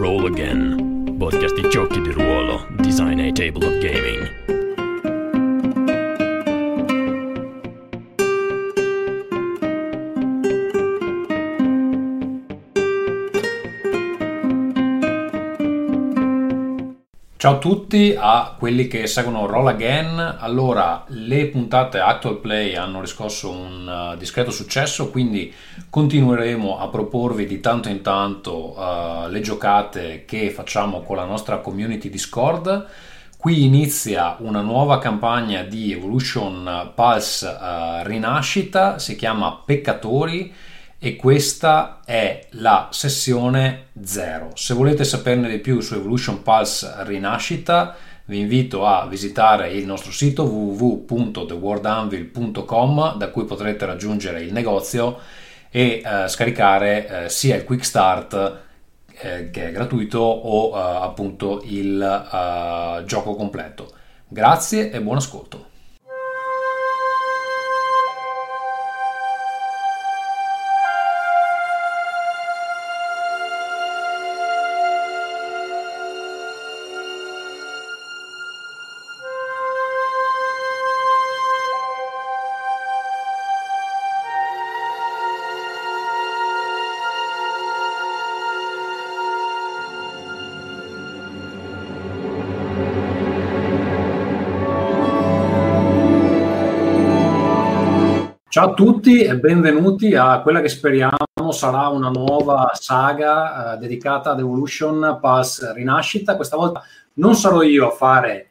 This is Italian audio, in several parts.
Roll Again, podcast di giochi di ruolo, design e tabletop gaming. Ciao a tutti, a quelli che seguono Roll Again. Allora, le puntate Actual Play hanno riscosso un uh, discreto successo, quindi continueremo a proporvi di tanto in tanto uh, le giocate che facciamo con la nostra community Discord. Qui inizia una nuova campagna di Evolution Pulse uh, Rinascita, si chiama Peccatori e questa è la sessione 0. Se volete saperne di più su Evolution Pulse Rinascita, vi invito a visitare il nostro sito www.theworldanvil.com da cui potrete raggiungere il negozio e eh, scaricare eh, sia il Quick Start eh, che è gratuito o eh, appunto il eh, gioco completo. Grazie e buon ascolto. Ciao a tutti e benvenuti a quella che speriamo sarà una nuova saga eh, dedicata ad Evolution Pulse Rinascita. Questa volta non sarò io a fare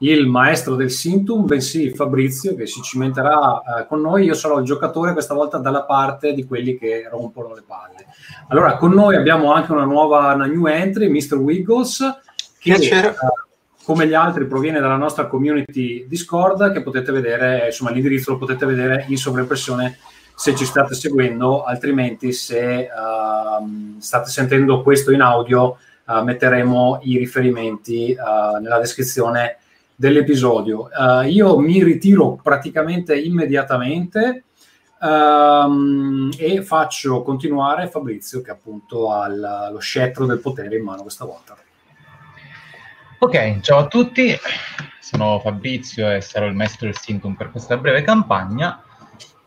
il maestro del Sintum, bensì Fabrizio che si cimenterà eh, con noi. Io sarò il giocatore questa volta dalla parte di quelli che rompono le palle. Allora, con noi abbiamo anche una nuova una new entry, Mr. Wiggles, che eh, come gli altri proviene dalla nostra community Discord che potete vedere, insomma l'indirizzo lo potete vedere in sovraimpressione se ci state seguendo, altrimenti se uh, state sentendo questo in audio uh, metteremo i riferimenti uh, nella descrizione dell'episodio. io mi ritiro praticamente immediatamente um, e faccio continuare Fabrizio che appunto ha lo scettro del potere in mano questa volta. Ok, ciao a tutti, sono Fabrizio e sarò il maestro del Sintum per questa breve campagna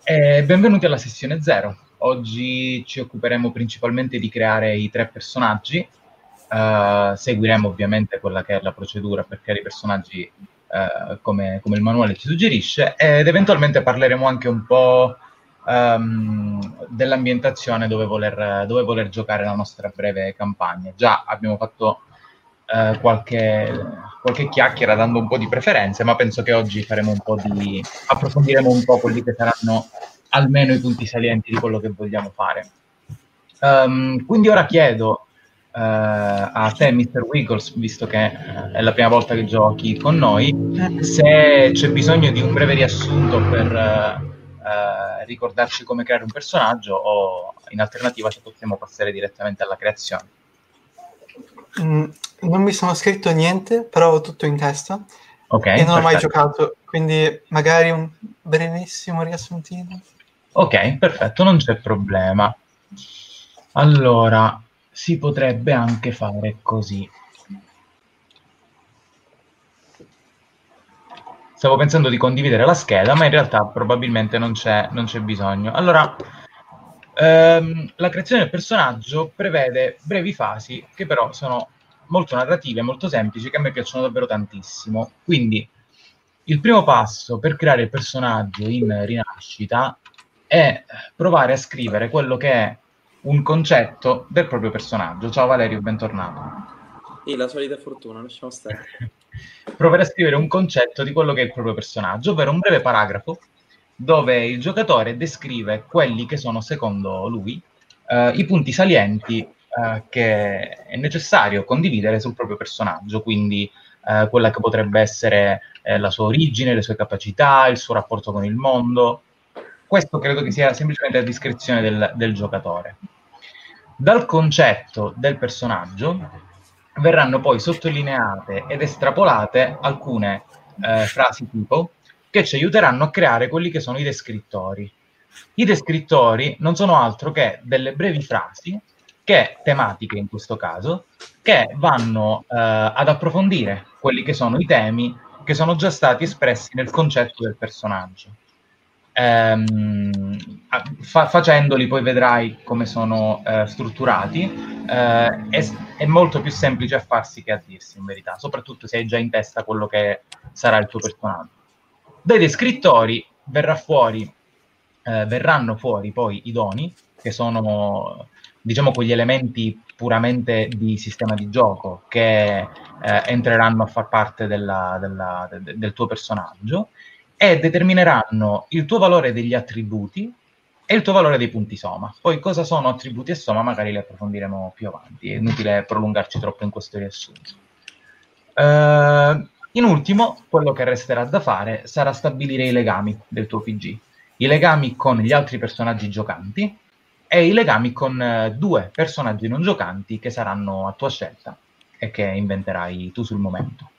e benvenuti alla sessione 0. Oggi ci occuperemo principalmente di creare i tre personaggi, uh, seguiremo ovviamente quella che è la procedura per creare i personaggi uh, come, come, il manuale ci suggerisce ed eventualmente parleremo anche un po' um, dell'ambientazione dove voler, dove voler giocare la nostra breve campagna. Già abbiamo fatto eh, qualche, qualche chiacchiera dando un po' di preferenze, ma penso che oggi faremo un po' di approfondiremo un po' quelli che saranno almeno i punti salienti di quello che vogliamo fare. Um, quindi ora chiedo uh, a te, Mr. Wiggles, visto che uh, è la prima volta che giochi con noi, se c'è bisogno di un breve riassunto per uh, ricordarci come creare un personaggio o in alternativa se possiamo passare direttamente alla creazione. Mm, non mi sono scritto niente, però ho tutto in testa. Ok. E non perfetto. ho mai giocato, quindi magari un brevissimo riassuntino. Ok, perfetto, non c'è problema. Allora, si potrebbe anche fare così. Stavo pensando di condividere la scheda, ma in realtà probabilmente non c'è, non c'è bisogno. Allora, ehm, la creazione del personaggio prevede brevi fasi che però sono molto narrative, molto semplici, che a me piacciono davvero tantissimo. Quindi il primo passo per creare il personaggio in rinascita è provare a scrivere quello che è un concetto del proprio personaggio. Ciao Valerio, bentornato. Sì, la solita fortuna, lasciamo stare. provare a scrivere un concetto di quello che è il proprio personaggio, ovvero un breve paragrafo dove il giocatore descrive quelli che sono, secondo lui, eh, i punti salienti eh, che è necessario condividere sul proprio personaggio, quindi eh, quella che potrebbe essere eh, la sua origine, le sue capacità, il suo rapporto con il mondo. Questo credo che sia semplicemente a discrezione del, del giocatore. Dal concetto del personaggio verranno poi sottolineate ed estrapolate alcune eh, frasi tipo che ci aiuteranno a creare quelli che sono i descrittori. I descrittori non sono altro che delle brevi frasi che tematiche in questo caso, che vanno eh, ad approfondire quelli che sono i temi che sono già stati espressi nel concetto del personaggio. Ehm, fa- facendoli poi vedrai come sono eh, strutturati, eh, è, è, molto più semplice a farsi che a dirsi in verità, soprattutto se hai già in testa quello che sarà il tuo personaggio. Dai descrittori fuori, eh, verranno fuori poi i doni, che sono diciamo quegli elementi puramente di sistema di gioco che eh, entreranno a far parte della, della, de, del tuo personaggio e determineranno il tuo valore degli attributi e il tuo valore dei punti soma. Poi cosa sono attributi e soma magari li approfondiremo più avanti, è inutile prolungarci troppo in questo riassunto. Uh, in ultimo, quello che resterà da fare sarà stabilire i legami del tuo PG, i legami con gli altri personaggi giocanti e i legami con uh, due personaggi non giocanti che saranno a tua scelta e che inventerai tu sul momento.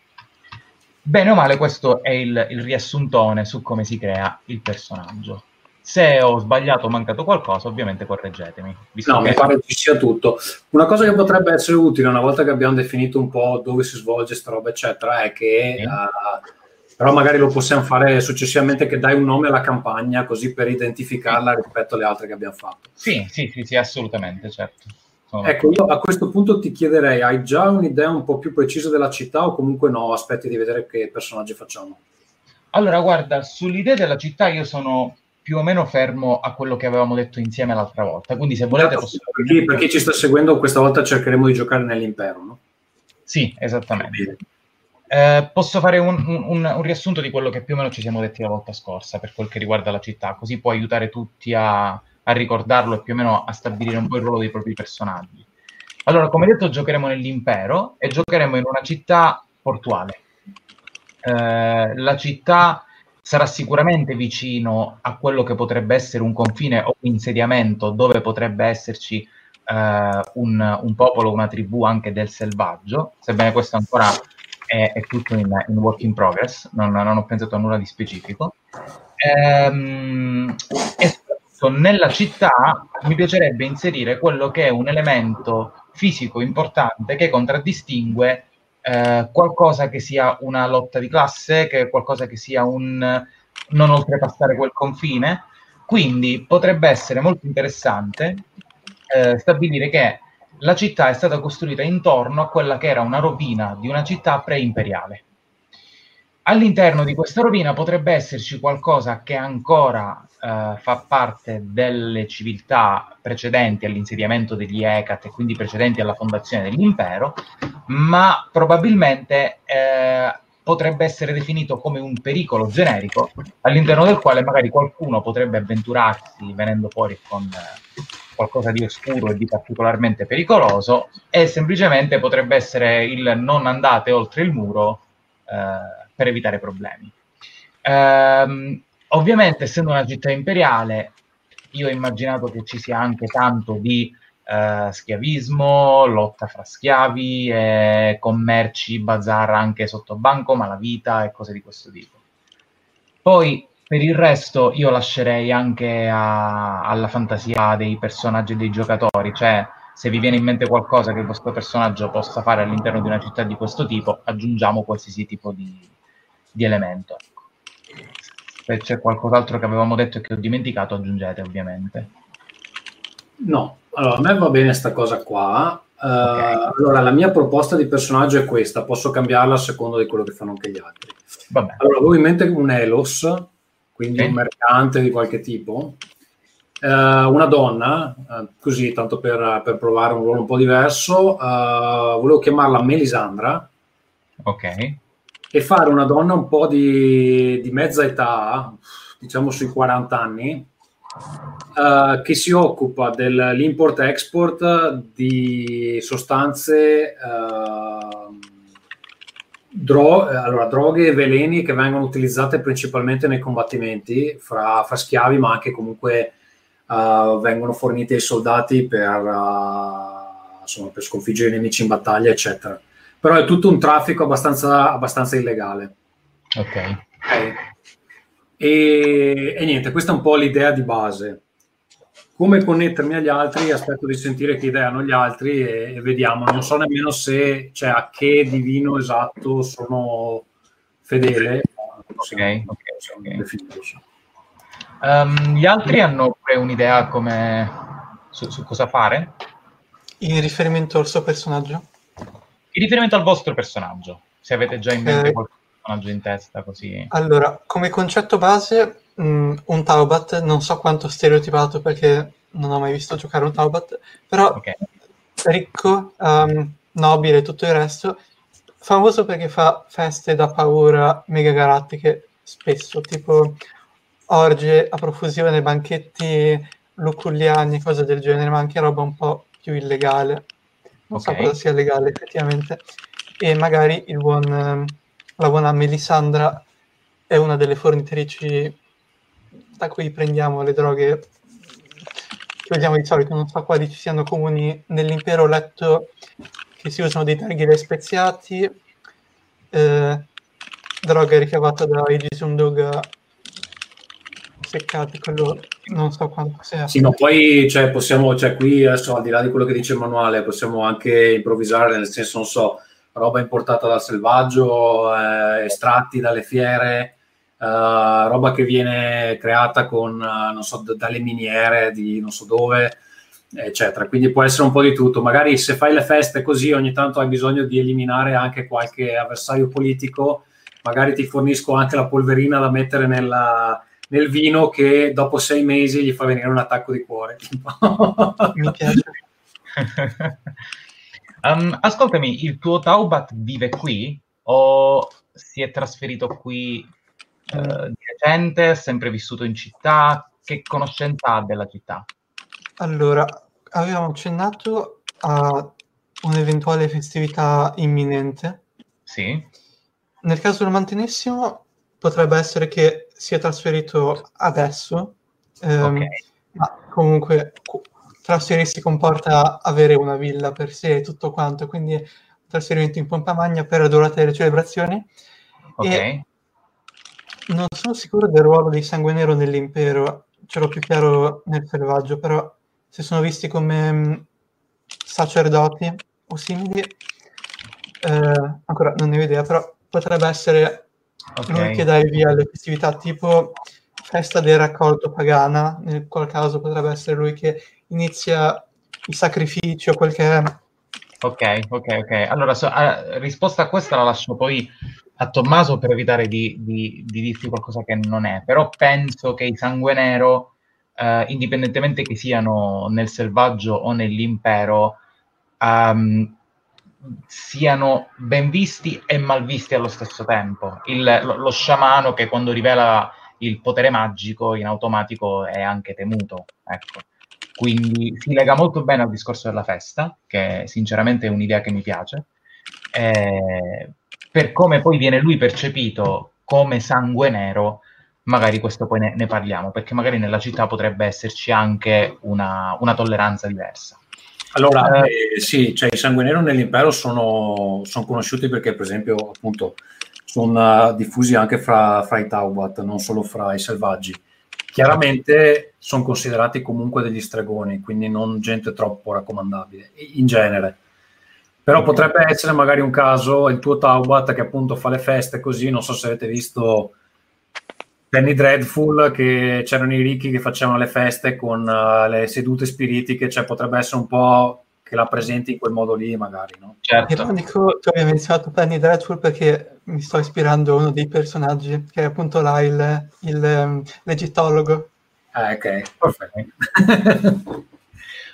Bene o male, questo è il, il riassuntone su come si crea il personaggio. Se ho sbagliato o mancato qualcosa, ovviamente correggetemi. No, che... mi pare ci sia tutto. Una cosa che potrebbe essere utile una volta che abbiamo definito un po' dove si svolge sta roba, eccetera, è che sì. uh, però magari lo possiamo fare successivamente che dai un nome alla campagna così per identificarla rispetto alle altre che abbiamo fatto. Sì, sì, sì, sì assolutamente, certo. Ecco, io a questo punto ti chiederei, hai già un'idea un po' più precisa della città o comunque no, aspetti di vedere che personaggi facciamo? Allora, guarda, sull'idea della città io sono più o meno fermo a quello che avevamo detto insieme l'altra volta. Quindi, se volete, posso... per, chi, per chi ci sta seguendo, questa volta cercheremo di giocare nell'impero, no? Sì, esattamente. Eh, posso fare un, un, un, riassunto di quello che più o meno ci siamo detti la volta scorsa per quel che riguarda la città, così può aiutare tutti a, a ricordarlo e più o meno a stabilire un po' il ruolo dei propri personaggi. Allora, come detto, giocheremo nell'impero e giocheremo in una città portuale. Eh, la città sarà sicuramente vicino a quello che potrebbe essere un confine o un insediamento dove potrebbe esserci eh, un, un, popolo, una tribù anche del selvaggio, sebbene questo ancora è, è tutto in, in, work in progress, non, non, ho pensato a nulla di specifico. Ehm, e soprattutto nella città mi piacerebbe inserire quello che è un elemento fisico importante che contraddistingue eh, qualcosa che sia una lotta di classe, che qualcosa che sia un non oltrepassare quel confine. Quindi potrebbe essere molto interessante eh, stabilire che la città è stata costruita intorno a quella che era una rovina di una città pre-imperiale. All'interno di questa rovina potrebbe esserci qualcosa che ancora eh, fa parte delle civiltà precedenti all'insediamento degli Ecat e quindi precedenti alla fondazione dell'impero, ma probabilmente eh, potrebbe essere definito come un pericolo generico all'interno del quale magari qualcuno potrebbe avventurarsi venendo fuori con eh, qualcosa di oscuro e di particolarmente pericoloso e semplicemente potrebbe essere il non andate oltre il muro eh, per evitare problemi. Ehm, ovviamente, essendo una città imperiale, io ho immaginato che ci sia anche tanto di eh, schiavismo, lotta fra schiavi, eh, commerci, bazar anche sotto banco, malavita e cose di questo tipo. Poi per il resto io lascerei anche a, alla fantasia dei personaggi e dei giocatori, cioè se vi viene in mente qualcosa che il vostro personaggio possa fare all'interno di una città di questo tipo, aggiungiamo qualsiasi tipo di, di elemento. Se c'è qualcos'altro che avevamo detto e che ho dimenticato, aggiungete ovviamente. No, allora a me va bene questa cosa qua. Uh, okay. Allora, la mia proposta di personaggio è questa, posso cambiarla a seconda di quello che fanno anche gli altri. Vabbè. Allora, voi in mente un Elos, quindi okay. un mercante di qualche tipo, uh, una donna, uh, così tanto per, per, provare un ruolo un po' diverso, volevo chiamarla Melisandra. Ok e fare una donna un po' di, di mezza età, diciamo sui 40 anni, uh, che si occupa dell'import-export di sostanze, uh, dro- allora, droghe e veleni che vengono utilizzate principalmente nei combattimenti fra, fra schiavi, ma anche comunque uh, vengono forniti ai soldati per, insomma, per sconfiggere i nemici in battaglia, eccetera però è tutto un traffico abbastanza, abbastanza illegale. Ok. okay. E, e, niente, questa è un po' l'idea di base. come connettermi agli altri, aspetto di sentire che idee hanno gli altri e, e vediamo. Non so nemmeno se, cioè, a che divino esatto sono fedele. Ok, ok, ok. Um, gli altri hanno pure un'idea come su, su, cosa fare? In riferimento al suo personaggio? In riferimento al vostro personaggio, se avete già in mente eh, qualche personaggio in testa così. Allora, come concetto base, mh, mm, un Taubat, non so quanto stereotipato perché non ho mai visto giocare un Taubat, però okay. ricco, um, nobile e tutto il resto, famoso perché fa feste da paura mega galattiche spesso, tipo orge a profusione, banchetti luculliani, cose del genere, ma anche roba un po' più illegale. Non okay. so cosa sia legale effettivamente. E magari buon, la buona Melisandra è una delle fornitrici da cui prendiamo le droghe che vediamo di solito. Non so quali ci siano comuni nell'impero. Ho letto che si usano dei targhili speziati, eh, droga ricavata da Aegis Undog seccati, quello non so quanto sia. Sì, ma poi cioè, possiamo, cioè, qui adesso al di là di quello che dice il manuale, possiamo anche improvvisare, nel senso, non so, roba importata dal selvaggio, eh, estratti dalle fiere, eh, roba che viene creata con, eh, non so, d- dalle miniere di non so dove, eccetera. Quindi può essere un po' di tutto. Magari se fai le feste così, ogni tanto hai bisogno di eliminare anche qualche avversario politico, magari ti fornisco anche la polverina da mettere nella nel vino che dopo sei mesi gli fa venire un attacco di cuore. Mi piace. um, ascoltami, il tuo Taubat vive qui o si è trasferito qui uh, di recente, sempre vissuto in città? Che conoscenza ha della città? Allora, avevamo accennato a un'eventuale festività imminente. Sì. Nel caso lo mantenessimo, potrebbe essere che si è trasferito adesso, ehm, okay. ma comunque trasferirsi comporta avere una villa per sé e tutto quanto, quindi un trasferimento in pompa magna per la durata delle celebrazioni. Ok. non sono sicuro del ruolo di Sangue Nero nell'impero, ce l'ho più chiaro nel selvaggio, però se sono visti come mh, mm, sacerdoti o simili, eh, ancora non ne ho idea, però potrebbe essere Okay. Lui che dai via le festività tipo festa del raccolto pagana, nel qual caso potrebbe essere lui che inizia i sacrifici o quel che è. Ok, ok, ok. Allora, so, uh, risposta a questa la lascio poi a Tommaso per evitare di, di, di, dirti qualcosa che non è, però penso che i sangue nero, uh, indipendentemente che siano nel selvaggio o nell'impero, um, siano ben visti e mal visti allo stesso tempo. Il, lo, lo, sciamano che quando rivela il potere magico in automatico è anche temuto. Ecco. Quindi si lega molto bene al discorso della festa, che sinceramente è un'idea che mi piace. Eh, per come poi viene lui percepito come sangue nero, magari questo poi ne, ne parliamo, perché magari nella città potrebbe esserci anche una, una tolleranza diversa. Allora, eh, eh, sì, cioè, i sangue nero nell'impero sono, sono, conosciuti perché, per esempio, appunto, sono uh, diffusi anche fra, fra, i Taubat, non solo fra i selvaggi. Chiaramente sono considerati comunque degli stregoni, quindi non gente troppo raccomandabile, in genere. Però potrebbe essere magari un caso, il tuo Taubat che appunto fa le feste così, non so se avete visto Penny Dreadful che c'erano i ricchi che facevano le feste con uh, le sedute spiritiche, cioè potrebbe essere un po' che la presenti in quel modo lì magari, no? Certo. Ironico, tu hai menzionato Penny Dreadful perché mi sto ispirando a uno dei personaggi che è appunto là il, il um, l'egittologo. Ah, ok, perfetto.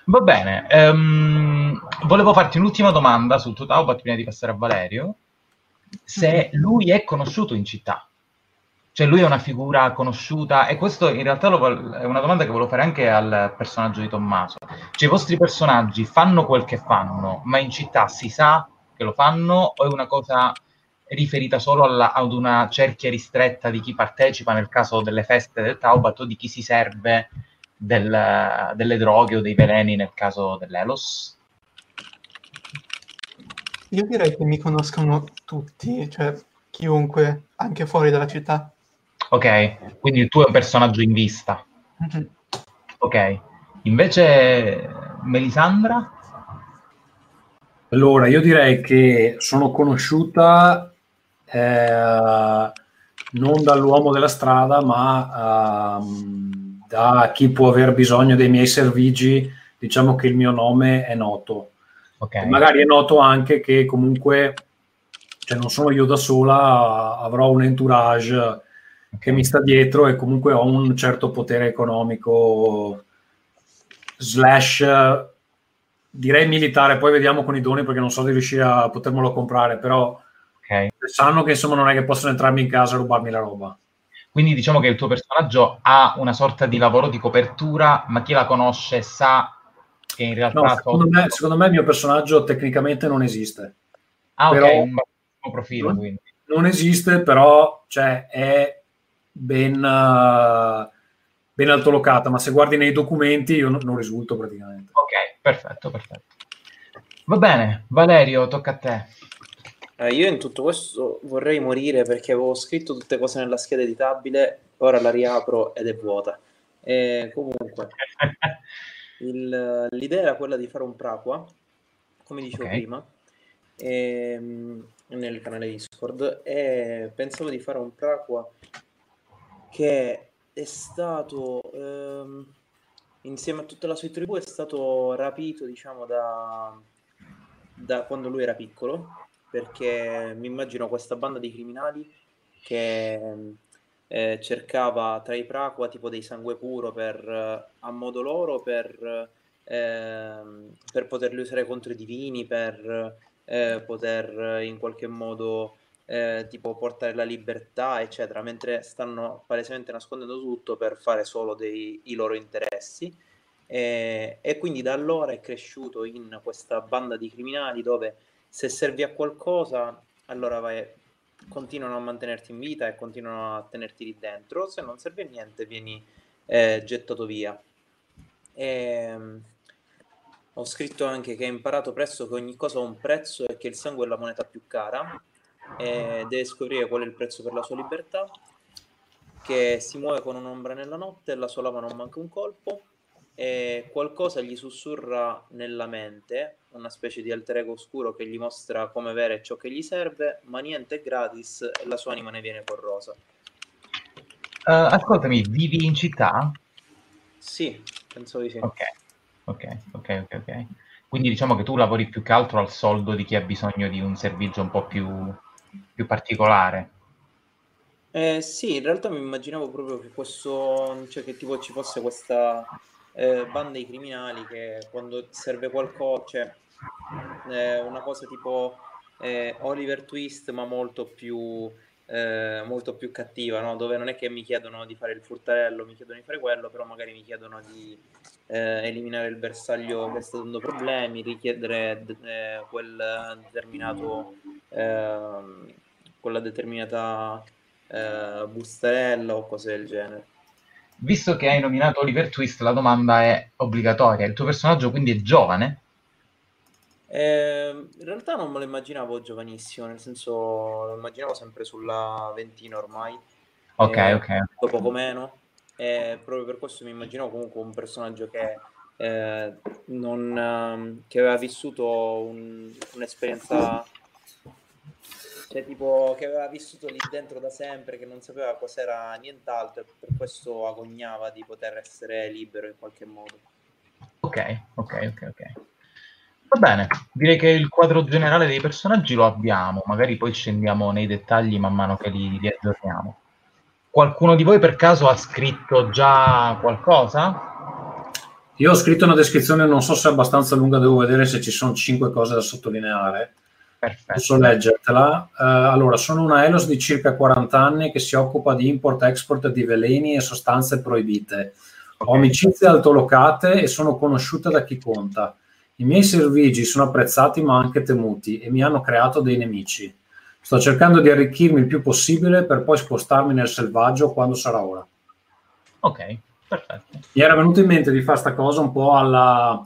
Va bene, um, volevo farti un'ultima domanda sul tuo Taubat prima di passare a Valerio. Se mm-hmm. lui è conosciuto in città. Cioè lui è una figura conosciuta e questo in realtà lo, è una domanda che volevo fare anche al personaggio di Tommaso. Cioè i vostri personaggi fanno quel che fanno, ma in città si sa che lo fanno o è una cosa riferita solo alla, ad una cerchia ristretta di chi partecipa nel caso delle feste del Taubat o di chi si serve del, delle droghe o dei veleni nel caso dell'Elos? Io direi che mi conoscono tutti, cioè chiunque, anche fuori dalla città. Ok, quindi il tuo è un personaggio in vista. Mm-hmm. Ok. Invece Melisandra? Allora, io direi che sono conosciuta eh, non dall'uomo della strada, ma uh, da chi può aver bisogno dei miei servigi. Diciamo che il mio nome è noto. Okay. Magari è noto anche che comunque, cioè non sono io da sola, avrò un entourage. Che mi sta dietro e comunque ho un certo potere economico slash direi militare, poi vediamo con i doni perché non so di riuscire a potermelo comprare, però okay. sanno che insomma non è che possono entrarmi in casa e rubarmi la roba. Quindi diciamo che il tuo personaggio ha una sorta di lavoro di copertura, ma chi la conosce sa che in realtà... No, secondo, me, secondo, me, il mio personaggio tecnicamente non esiste. Ah, ok, però, un profilo non, quindi. Non esiste, però cioè, è ben... Uh, ben altolocata, ma se guardi nei documenti io non, non risulto praticamente. Ok, perfetto, perfetto. Va bene, Valerio, tocca a te. Eh, io in tutto questo vorrei morire perché avevo scritto tutte cose nella scheda editabile, ora la riapro ed è vuota. E comunque, il, l'idea era quella di fare un Praqua, come dicevo okay. prima, e, ehm, nel canale Discord, e pensavo di fare un Praqua che è stato ehm, insieme a tutta la sua tribù è stato rapito diciamo da, da quando lui era piccolo perché mi immagino questa banda di criminali che eh, cercava tra i Praqua tipo dei sangue puro per, a modo loro per, eh, per poterli usare contro i divini per eh, poter in qualche modo eh, tipo portare la libertà, eccetera, mentre stanno palesemente nascondendo tutto per fare solo dei, i loro interessi. E, e quindi da allora è cresciuto in questa banda di criminali dove se servi a qualcosa, allora vai, continuano a mantenerti in vita e continuano a tenerti lì dentro, se non serve a niente vieni eh, gettato via. E, ho scritto anche che ho imparato presto che ogni cosa ha un prezzo e che il sangue è la moneta più cara e deve scoprire qual è il prezzo per la sua libertà, che si muove con un'ombra nella notte, la sua lama non manca un colpo, e qualcosa gli sussurra nella mente, una specie di alter ego oscuro che gli mostra come avere ciò che gli serve, ma niente è gratis e la sua anima ne viene corrosa. Uh, ascoltami, vivi in città? Sì, penso di sì. Ok, ok, ok, ok. okay. Quindi diciamo che tu lavori più che altro al soldo di chi ha bisogno di un servizio un po' più più particolare. Eh, sì, in realtà mi immaginavo proprio che questo, cioè che tipo ci fosse questa eh, banda di criminali che quando serve qualcosa, cioè eh, una cosa tipo eh, Oliver Twist, ma molto più, eh, molto più cattiva, no? dove non è che mi chiedono di fare il furtarello, mi chiedono di fare quello, però magari mi chiedono di eh, eliminare il bersaglio che sta dando problemi, richiedere quel determinato eh, quella determinata eh, bustarella o cose del genere. Visto che hai nominato Oliver Twist, la domanda è obbligatoria. Il tuo personaggio quindi è giovane? Eh, in realtà non me lo immaginavo giovanissimo, nel senso lo immaginavo sempre sulla ventina ormai. Ok, eh, ok. Dopo poco meno. E proprio per questo mi immaginavo comunque un personaggio che, eh, non, ehm, che aveva vissuto un, un'esperienza cioè tipo che aveva vissuto lì dentro da sempre, che non sapeva cos'era nient'altro e per questo agognava di poter essere libero in qualche modo. Ok, ok, ok, ok. Va bene, direi che il quadro generale dei personaggi lo abbiamo, magari poi scendiamo nei dettagli man mano che li, li aggiorniamo. Qualcuno di voi per caso ha scritto già qualcosa? Io ho scritto una descrizione, non so se è abbastanza lunga, devo vedere se ci sono cinque cose da sottolineare. Perfetto. Posso leggertela. Uh, allora, sono una Elos di circa 40 anni che si occupa di import-export di veleni e sostanze proibite. Okay. Ho amicizie altolocate e sono conosciuta da chi conta. I miei servigi sono apprezzati ma anche temuti e mi hanno creato dei nemici. Sto cercando di arricchirmi il più possibile per poi spostarmi nel selvaggio quando sarà ora. Ok, perfetto. Mi era venuto in mente di fare questa cosa un po' alla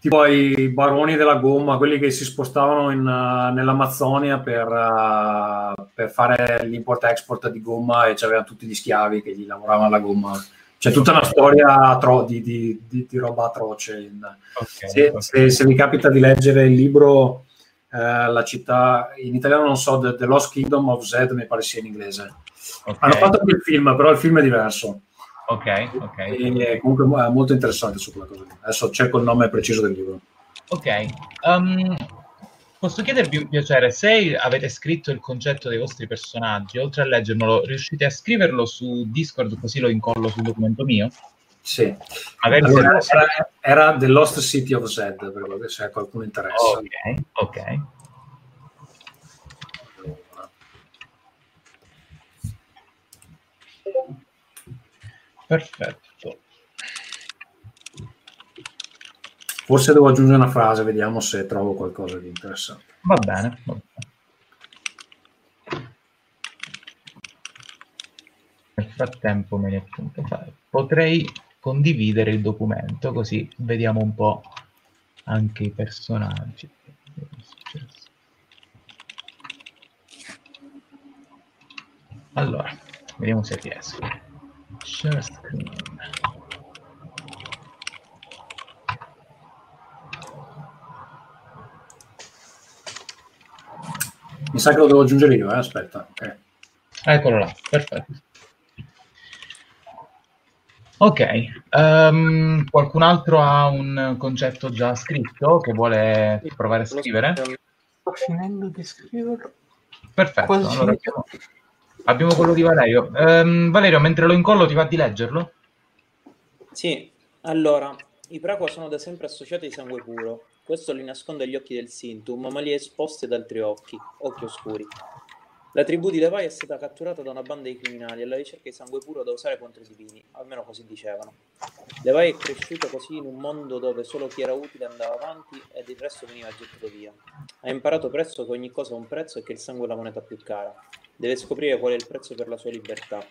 tipo i baroni della gomma, quelli che si spostavano in, uh, nell'Amazzonia per, uh, per fare l'import-export di gomma e c'avevano tutti gli schiavi che gli lavoravano la gomma C'è tutta una storia atro- di, di, di, di, roba atroce. In... Okay, se, okay. Se, se, vi capita di leggere il libro, eh, la città, in italiano non so, The, The, Lost Kingdom of Zed, mi pare sia in inglese. Okay. Hanno fatto anche il film, però il film è diverso. Ok, ok. E comunque è molto interessante su quella cosa. Adesso cerco il nome preciso del libro. Ok. Um, Posso chiedervi un piacere, se avete scritto il concetto dei vostri personaggi, oltre a leggermelo, riuscite a scriverlo su Discord così lo incollo sul documento mio? Sì. Allora, era, era, The Lost City of Zed, per se a qualcuno interessa. Ok, ok. Perfetto. Forse devo aggiungere una frase, vediamo se trovo qualcosa di interessante. Va bene. Va bene. Nel frattempo me ne appunto fare. Potrei condividere il documento così vediamo un po' anche i personaggi. Allora, vediamo se riesco. Share screen. Mi sa che lo devo aggiungere io, eh? aspetta. Okay. Eccolo là, perfetto. Ok, um, qualcun altro ha un concetto già scritto che vuole provare a scrivere? Sto finendo di scriverlo. Perfetto, allora abbiamo, abbiamo, quello di Valerio. Um, Valerio, mentre lo incollo ti va di leggerlo? Sì, allora, i Praco sono da sempre associati ai sangue puro. Questo li nasconde agli occhi del Sintum, ma li esposti ad altri occhi, occhi oscuri. La tribù di Levi è stata catturata da una banda di criminali alla ricerca di sangue puro da usare contro i divini, almeno così dicevano. Levi è cresciuto così in un mondo dove solo chi era utile andava avanti ed il resto veniva gettato via. Ha imparato presto che ogni cosa ha un prezzo e che il sangue è la moneta più cara. Deve scoprire qual è il prezzo per la sua libertà.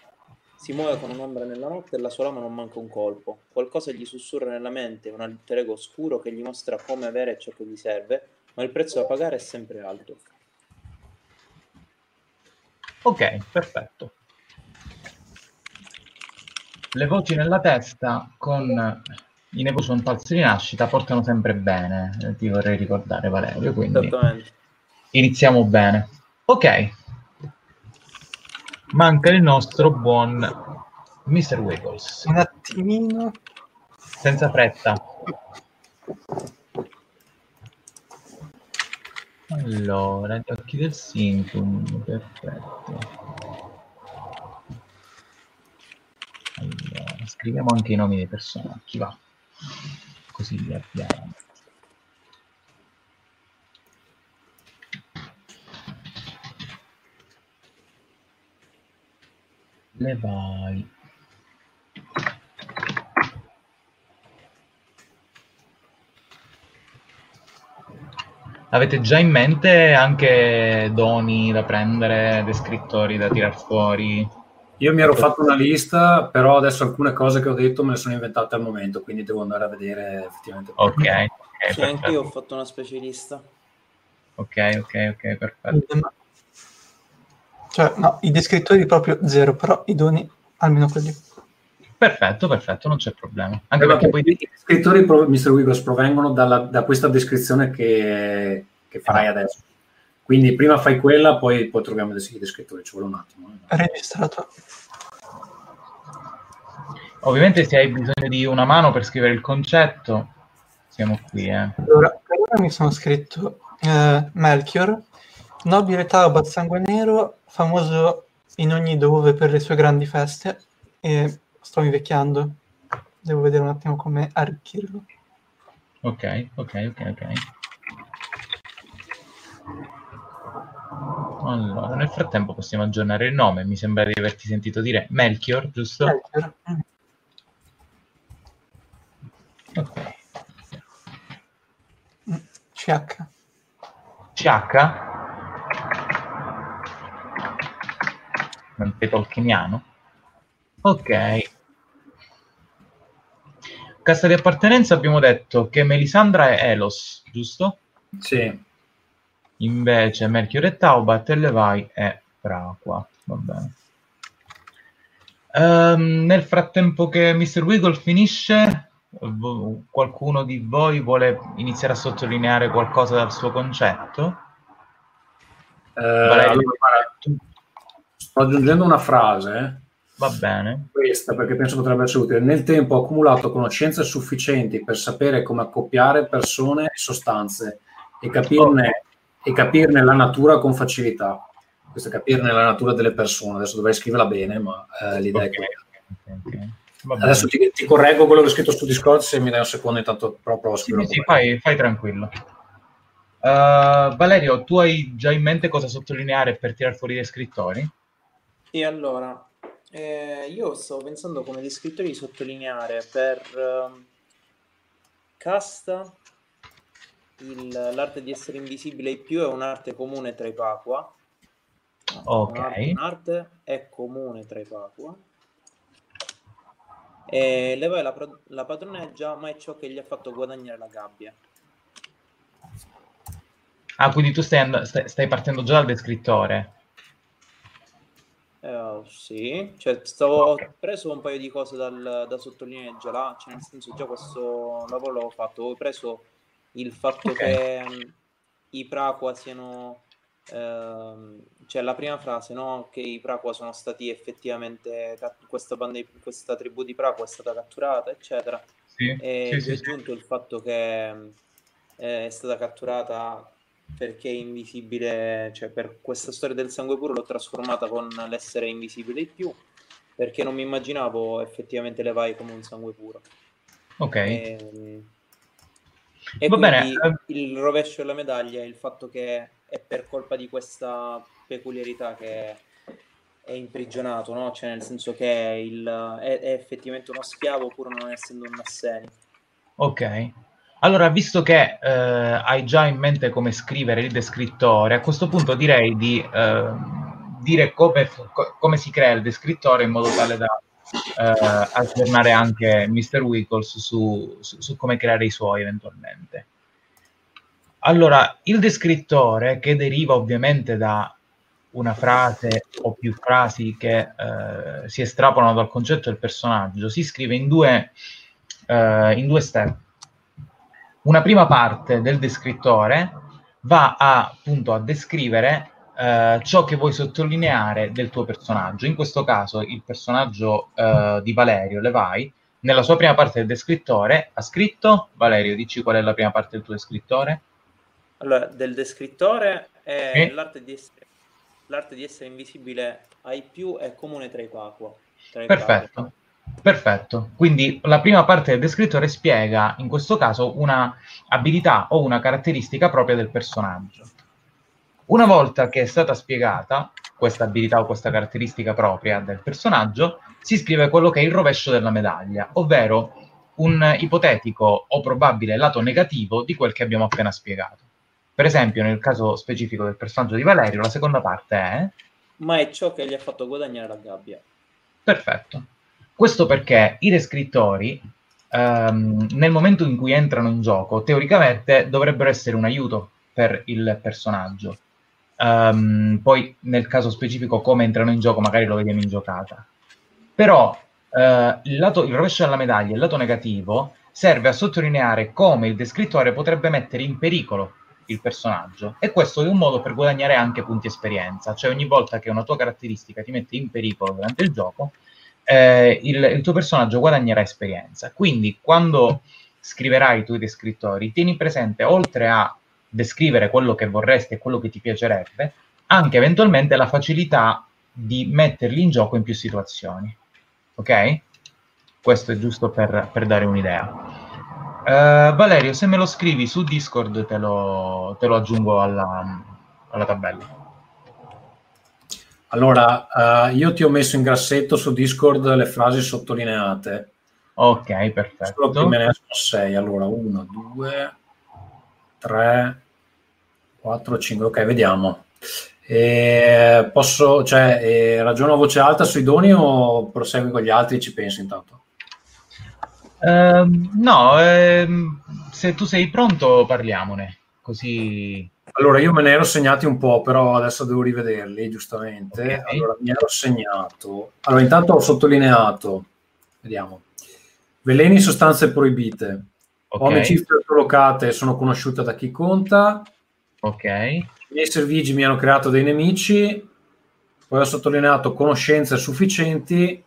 Si muove con un'ombra nella notte e la sua lama non manca un colpo. Qualcosa gli sussurra nella mente, un alter ego oscuro che gli mostra come avere ciò che gli serve, ma il prezzo da pagare è sempre alto. Ok, perfetto. Le voci nella testa con i Nebuchadnezzar Pulse di nascita portano sempre bene, eh, ti vorrei ricordare Valerio, quindi iniziamo bene. Ok, manca il nostro buon Mr. Wiggles. Un attimino. Senza fretta. Allora, gli occhi del Sintum, perfetto. Allora, scriviamo anche i nomi dei personaggi, va. Così li abbiamo. le vai Avete già in mente anche doni da prendere, descrittori da tirar fuori? Io mi ero fatto una lista, però adesso alcune cose che ho detto me le sono inventate al momento, quindi devo andare a vedere effettivamente. Ok, okay sì, anche io ho fatto una specialista. Ok, ok, ok, perfetto. Cioè, no, i descrittori proprio zero, però i doni almeno quelli. Perfetto, perfetto, non c'è problema. Anche eh, perché poi... I descrittori, Mr. Wiggles, provengono dalla, da questa descrizione che, che farai ah. adesso. Quindi prima fai quella, poi, poi troviamo i descrittori, ci vuole un attimo. Eh. Registrato. Ovviamente se hai bisogno di una mano per scrivere il concetto, siamo qui. Eh. Allora, per ora mi sono scritto eh, Melchior, nobile Taubat sangue nero, famoso in ogni dove per le sue grandi feste e sto invecchiando. Devo vedere un attimo come arricchirlo. Ok, ok, ok, ok. Allora, nel frattempo possiamo aggiornare il nome. Mi sembra di averti sentito dire Melchior, giusto? Melchior. Ok. CH. CH? mentre tolkieniano. Ok. Cassa di appartenenza abbiamo detto che Melisandra è Elos, giusto? Sì. Invece Melchior e Taubat e Levai è Praqua. Va bene. Um, nel frattempo che Mr. Wiggle finisce, qualcuno di voi vuole iniziare a sottolineare qualcosa dal suo concetto? Eh, allora, sto aggiungendo una frase. Va bene. Questa perché penso potrebbe essere utile. Nel tempo ho accumulato conoscenze sufficienti per sapere come accoppiare persone e sostanze e capirne, oh. e capirne la natura con facilità. Questo è capirne la natura delle persone. Adesso dovrei scriverla bene, ma eh, l'idea okay. è quella. Okay, okay. Adesso ti, ti, correggo quello che ho scritto su Discord se mi dai un secondo intanto provo a scrivere. Sì, sì fai, fai, tranquillo. Uh, Valerio, tu hai già in mente cosa sottolineare per tirare fuori gli scrittori? E allora, eh, io stavo pensando come descrittori di sottolineare per uh, Casta il, l'arte di essere invisibile ai più è un'arte comune tra i Papua. Ok. Un'arte, un'arte è comune tra i Papua. E lei la, la padroneggia, ma è ciò che gli ha fatto guadagnare la gabbia. Ah, quindi tu stai, and- stai partendo già dal descrittore. Uh, sì, cioè, stavo okay. preso un paio di cose dal, da sottolineare già là, cioè nel senso già questo lavoro l'ho fatto, ho preso il fatto okay. che i Praqua siano, uh, cioè la prima frase, no? che i Praqua sono stati effettivamente, questa, banda, questa tribù di Praqua è stata catturata, eccetera, sì, e sì, sì, ho aggiunto il fatto che eh, è stata catturata perché è invisibile, cioè per questa storia del sangue puro l'ho trasformata con l'essere invisibile di più, perché non mi immaginavo effettivamente le vai come un sangue puro. Ok. E, ehm, e Va bene. Ehm il rovescio della medaglia è il fatto che è per colpa di questa peculiarità che è imprigionato, no? Cioè nel senso che è, il, è, è effettivamente uno schiavo pur non essendo un asseni. Ok. Allora, visto che eh, hai già in mente come scrivere il descrittore, a questo punto direi di eh, dire come, co- come, si crea il descrittore in modo tale da eh, aggiornare anche Mr. Wickles su, su, su, come creare i suoi eventualmente. Allora, il descrittore che deriva ovviamente da una frase o più frasi che eh, si estrapolano dal concetto del personaggio, si scrive in due, eh, in due step una prima parte del descrittore va a, appunto a descrivere eh, ciò che vuoi sottolineare del tuo personaggio. In questo caso il personaggio eh, di Valerio Levai, nella sua prima parte del descrittore, ha scritto, Valerio, dici qual è la prima parte del tuo descrittore? Allora, del descrittore è eh? l'arte, di essere, l'arte, di essere, invisibile ai più è comune tra i Papua. Perfetto. Perfetto, quindi la prima parte del descrittore spiega in questo caso una abilità o una caratteristica propria del personaggio. Una volta che è stata spiegata questa abilità o questa caratteristica propria del personaggio, si scrive quello che è il rovescio della medaglia, ovvero un ipotetico o probabile lato negativo di quel che abbiamo appena spiegato. Per esempio, nel caso specifico del personaggio di Valerio, la seconda parte è... Ma è ciò che gli ha fatto guadagnare la gabbia. Perfetto. Questo perché i descrittori, ehm, nel momento in cui entrano in gioco, teoricamente dovrebbero essere un aiuto per il personaggio. Um, poi nel caso specifico come entrano in gioco magari lo vediamo in giocata. Però uh, il, lato, il rovescio della medaglia, il lato negativo, serve a sottolineare come il descrittore potrebbe mettere in pericolo il personaggio e questo è un modo per guadagnare anche punti esperienza, cioè ogni volta che una tua caratteristica ti mette in pericolo durante il gioco, eh, il, il, tuo personaggio guadagnerà esperienza. Quindi quando scriverai i tuoi descrittori, tieni presente, oltre a descrivere quello che vorresti e quello che ti piacerebbe, anche eventualmente la facilità di metterli in gioco in più situazioni. Ok? Questo è giusto per, per dare un'idea. Uh, Valerio, se me lo scrivi su Discord te lo, te lo aggiungo alla, alla tabella. Allora, uh, io ti ho messo in grassetto su Discord le frasi sottolineate. Ok, perfetto. Solo che me ne escono sei. Allora, uno, due, tre, quattro, cinque. Ok, vediamo. E posso, cioè, eh, ragiono a voce alta sui doni o prosegui con gli altri? Ci penso intanto. Uh, no, ehm, se tu sei pronto parliamone, così Allora, io me ne ero segnati un po', però adesso devo rivederli, giustamente. Okay. Allora, mi ero segnato. Allora, intanto ho sottolineato, vediamo, veleni, sostanze proibite. Okay. Omicifre collocate sono conosciute da chi conta. Ok. I miei servigi mi hanno creato dei nemici. Poi ho sottolineato conoscenze sufficienti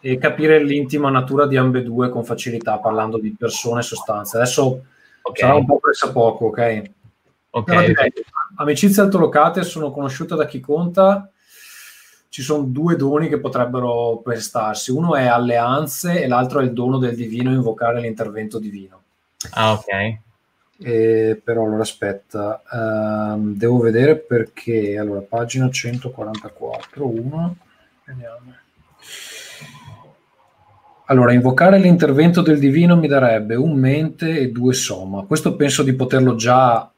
e capire l'intima natura di ambedue con facilità, parlando di persone e sostanze. Adesso okay. sarà un po' pressa poco, ok? Ok. Direi, amicizie altolocate sono conosciute da chi conta. Ci sono due doni che potrebbero prestarsi. Uno è alleanze e l'altro è il dono del divino, invocare l'intervento divino. Ah, ok. Eh, però allora aspetta, um, devo vedere perché allora pagina 144 1 vediamo allora, invocare l'intervento del divino mi darebbe un mente e due soma. Questo penso di poterlo già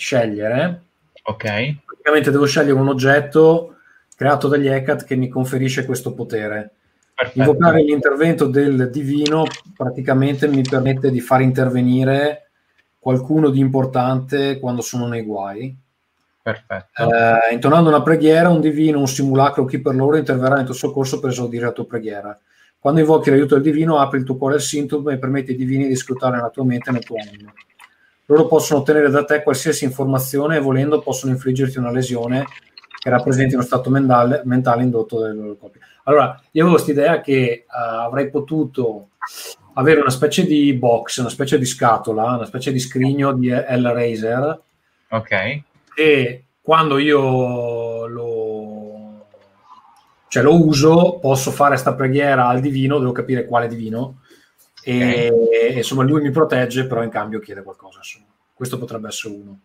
scegliere. Ok. Praticamente devo scegliere un oggetto creato dagli Hecate che mi conferisce questo potere. Perfetto. Invocare l'intervento del divino praticamente mi permette di far intervenire qualcuno di importante quando sono nei guai. Perfetto. Eh, intonando una preghiera, un divino, un simulacro, chi per loro interverrà nel tuo soccorso per esaudire la tua preghiera. Quando invochi l'aiuto del divino, apri il tuo cuore al sintomo e permetti ai divini di scrutare la tua mente e nel tuo animo. Loro possono ottenere da te qualsiasi informazione e volendo possono infliggerti una lesione che rappresenti uno stato mentale, mentale indotto dalle loro copie. Allora, io avevo questa idea che uh, avrei potuto avere una specie di box, una specie di scatola, una specie di scrigno di Hellraiser. Ok. E quando io lo cioè lo uso, posso fare sta preghiera al divino, devo capire quale divino, e, okay. insomma lui mi protegge, però in cambio chiede qualcosa. Insomma. Questo potrebbe essere uno.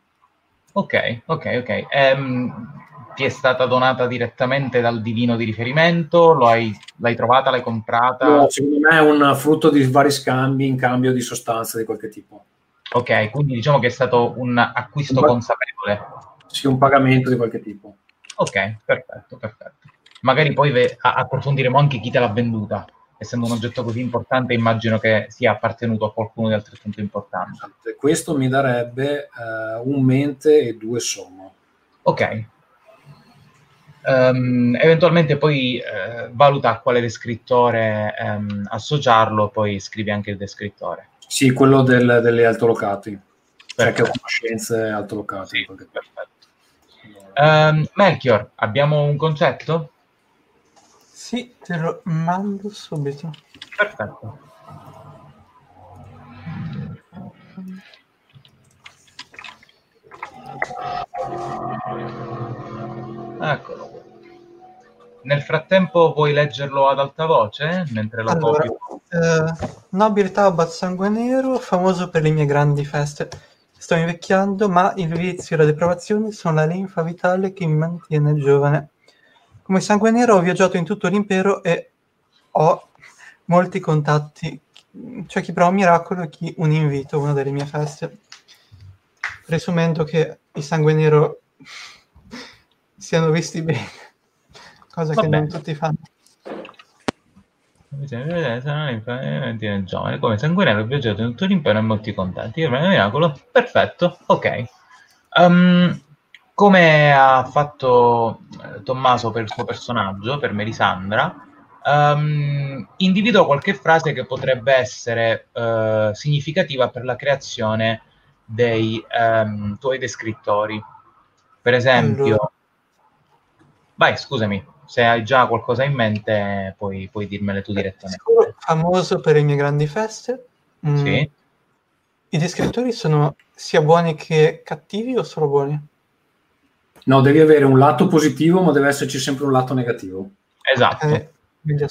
Ok, ok, ok. Um, ti è stata donata direttamente dal divino di riferimento? Hai, l'hai trovata, l'hai comprata? No, secondo me è un frutto di vari scambi in cambio di sostanze di qualche tipo. Ok, quindi diciamo che è stato un acquisto un consapevole. Sì, un pagamento di qualche tipo. Ok, perfetto, perfetto magari poi ve- approfondiremo anche chi te l'ha venduta. Essendo un oggetto così importante, immagino che sia appartenuto a qualcuno di altrettanto importante. Questo mi darebbe uh, un mente e due sommo. Ok. Um, eventualmente poi uh, valuta a quale descrittore um, associarlo, poi scrivi anche il descrittore. Sì, quello del, delle altolocati. Cioè che ho conoscenze altolocate. Sì, perfetto. Um, Melchior, abbiamo un concetto? Sì, te lo mando subito. Perfetto. Eccolo. Nel frattempo vuoi leggerlo ad alta voce mentre lo allora, eh, Nobile Taubat Sangue Nero, famoso per le mie grandi feste. Sto invecchiando, ma il vizio e la depravazione sono la linfa vitale che mi mantiene giovane. Come sangue nero ho viaggiato in tutto l'impero e ho molti contatti. C'è chi prova un miracolo e chi un invito una delle mie feste. Presumendo che i sangue nero siano visti bene, cosa Vabbè. che non tutti fanno. giovane come sanguinello ho viaggiato in tutto l'impero e molti contatti miracolo perfetto ok um, come ha fatto eh, Tommaso per il suo personaggio, per Melisandra, um, individua qualche frase che potrebbe essere uh, significativa per la creazione dei um, tuoi descrittori. Per esempio, allora. vai, scusami, se hai già qualcosa in mente, puoi, puoi dirmele tu direttamente. Famoso per le mie grandi feste. Mm. Sì. I descrittori sono sia buoni che cattivi o solo buoni? No, devi avere un lato positivo, ma deve esserci sempre un lato negativo. Esatto. Eh,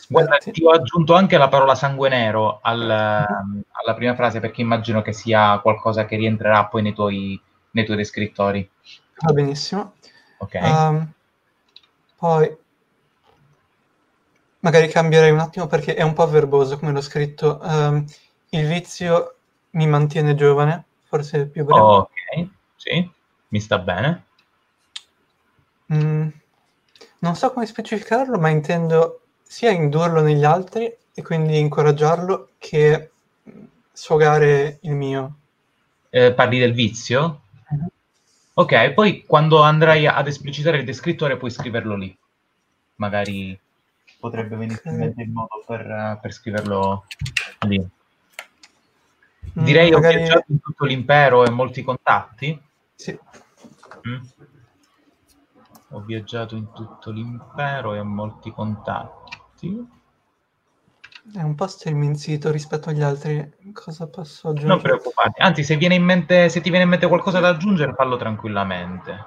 Guarda, ti ho aggiunto anche la parola sangue nero al, mm-hmm. alla prima frase perché immagino che sia qualcosa che rientrerà poi nei tuoi, nei tuoi descrittori. Va benissimo. Ok. Um, poi magari cambierei un attimo perché è un po' verboso come l'ho scritto. Um, il vizio mi mantiene giovane, forse è più breve. ok, sì, mi sta bene. Mm, non so come specificarlo, ma intendo sia indurlo negli altri e quindi incoraggiarlo che sfogare il mio. Eh, parli del vizio? Mm-hmm. Ok, poi quando andrai ad esplicitare il descrittore puoi scriverlo lì. Magari potrebbe venirti in mente il modo per, per scriverlo lì. Mm, Direi mm, magari... ho viaggiato in tutto l'impero e molti contatti. Sì. Mm. Ho viaggiato in tutto l'impero e ho molti contatti. È un po' sterminzito rispetto agli altri. Cosa posso aggiungere? Non preoccuparti. Anzi, se, viene in mente, se ti viene in mente qualcosa da aggiungere, fallo tranquillamente.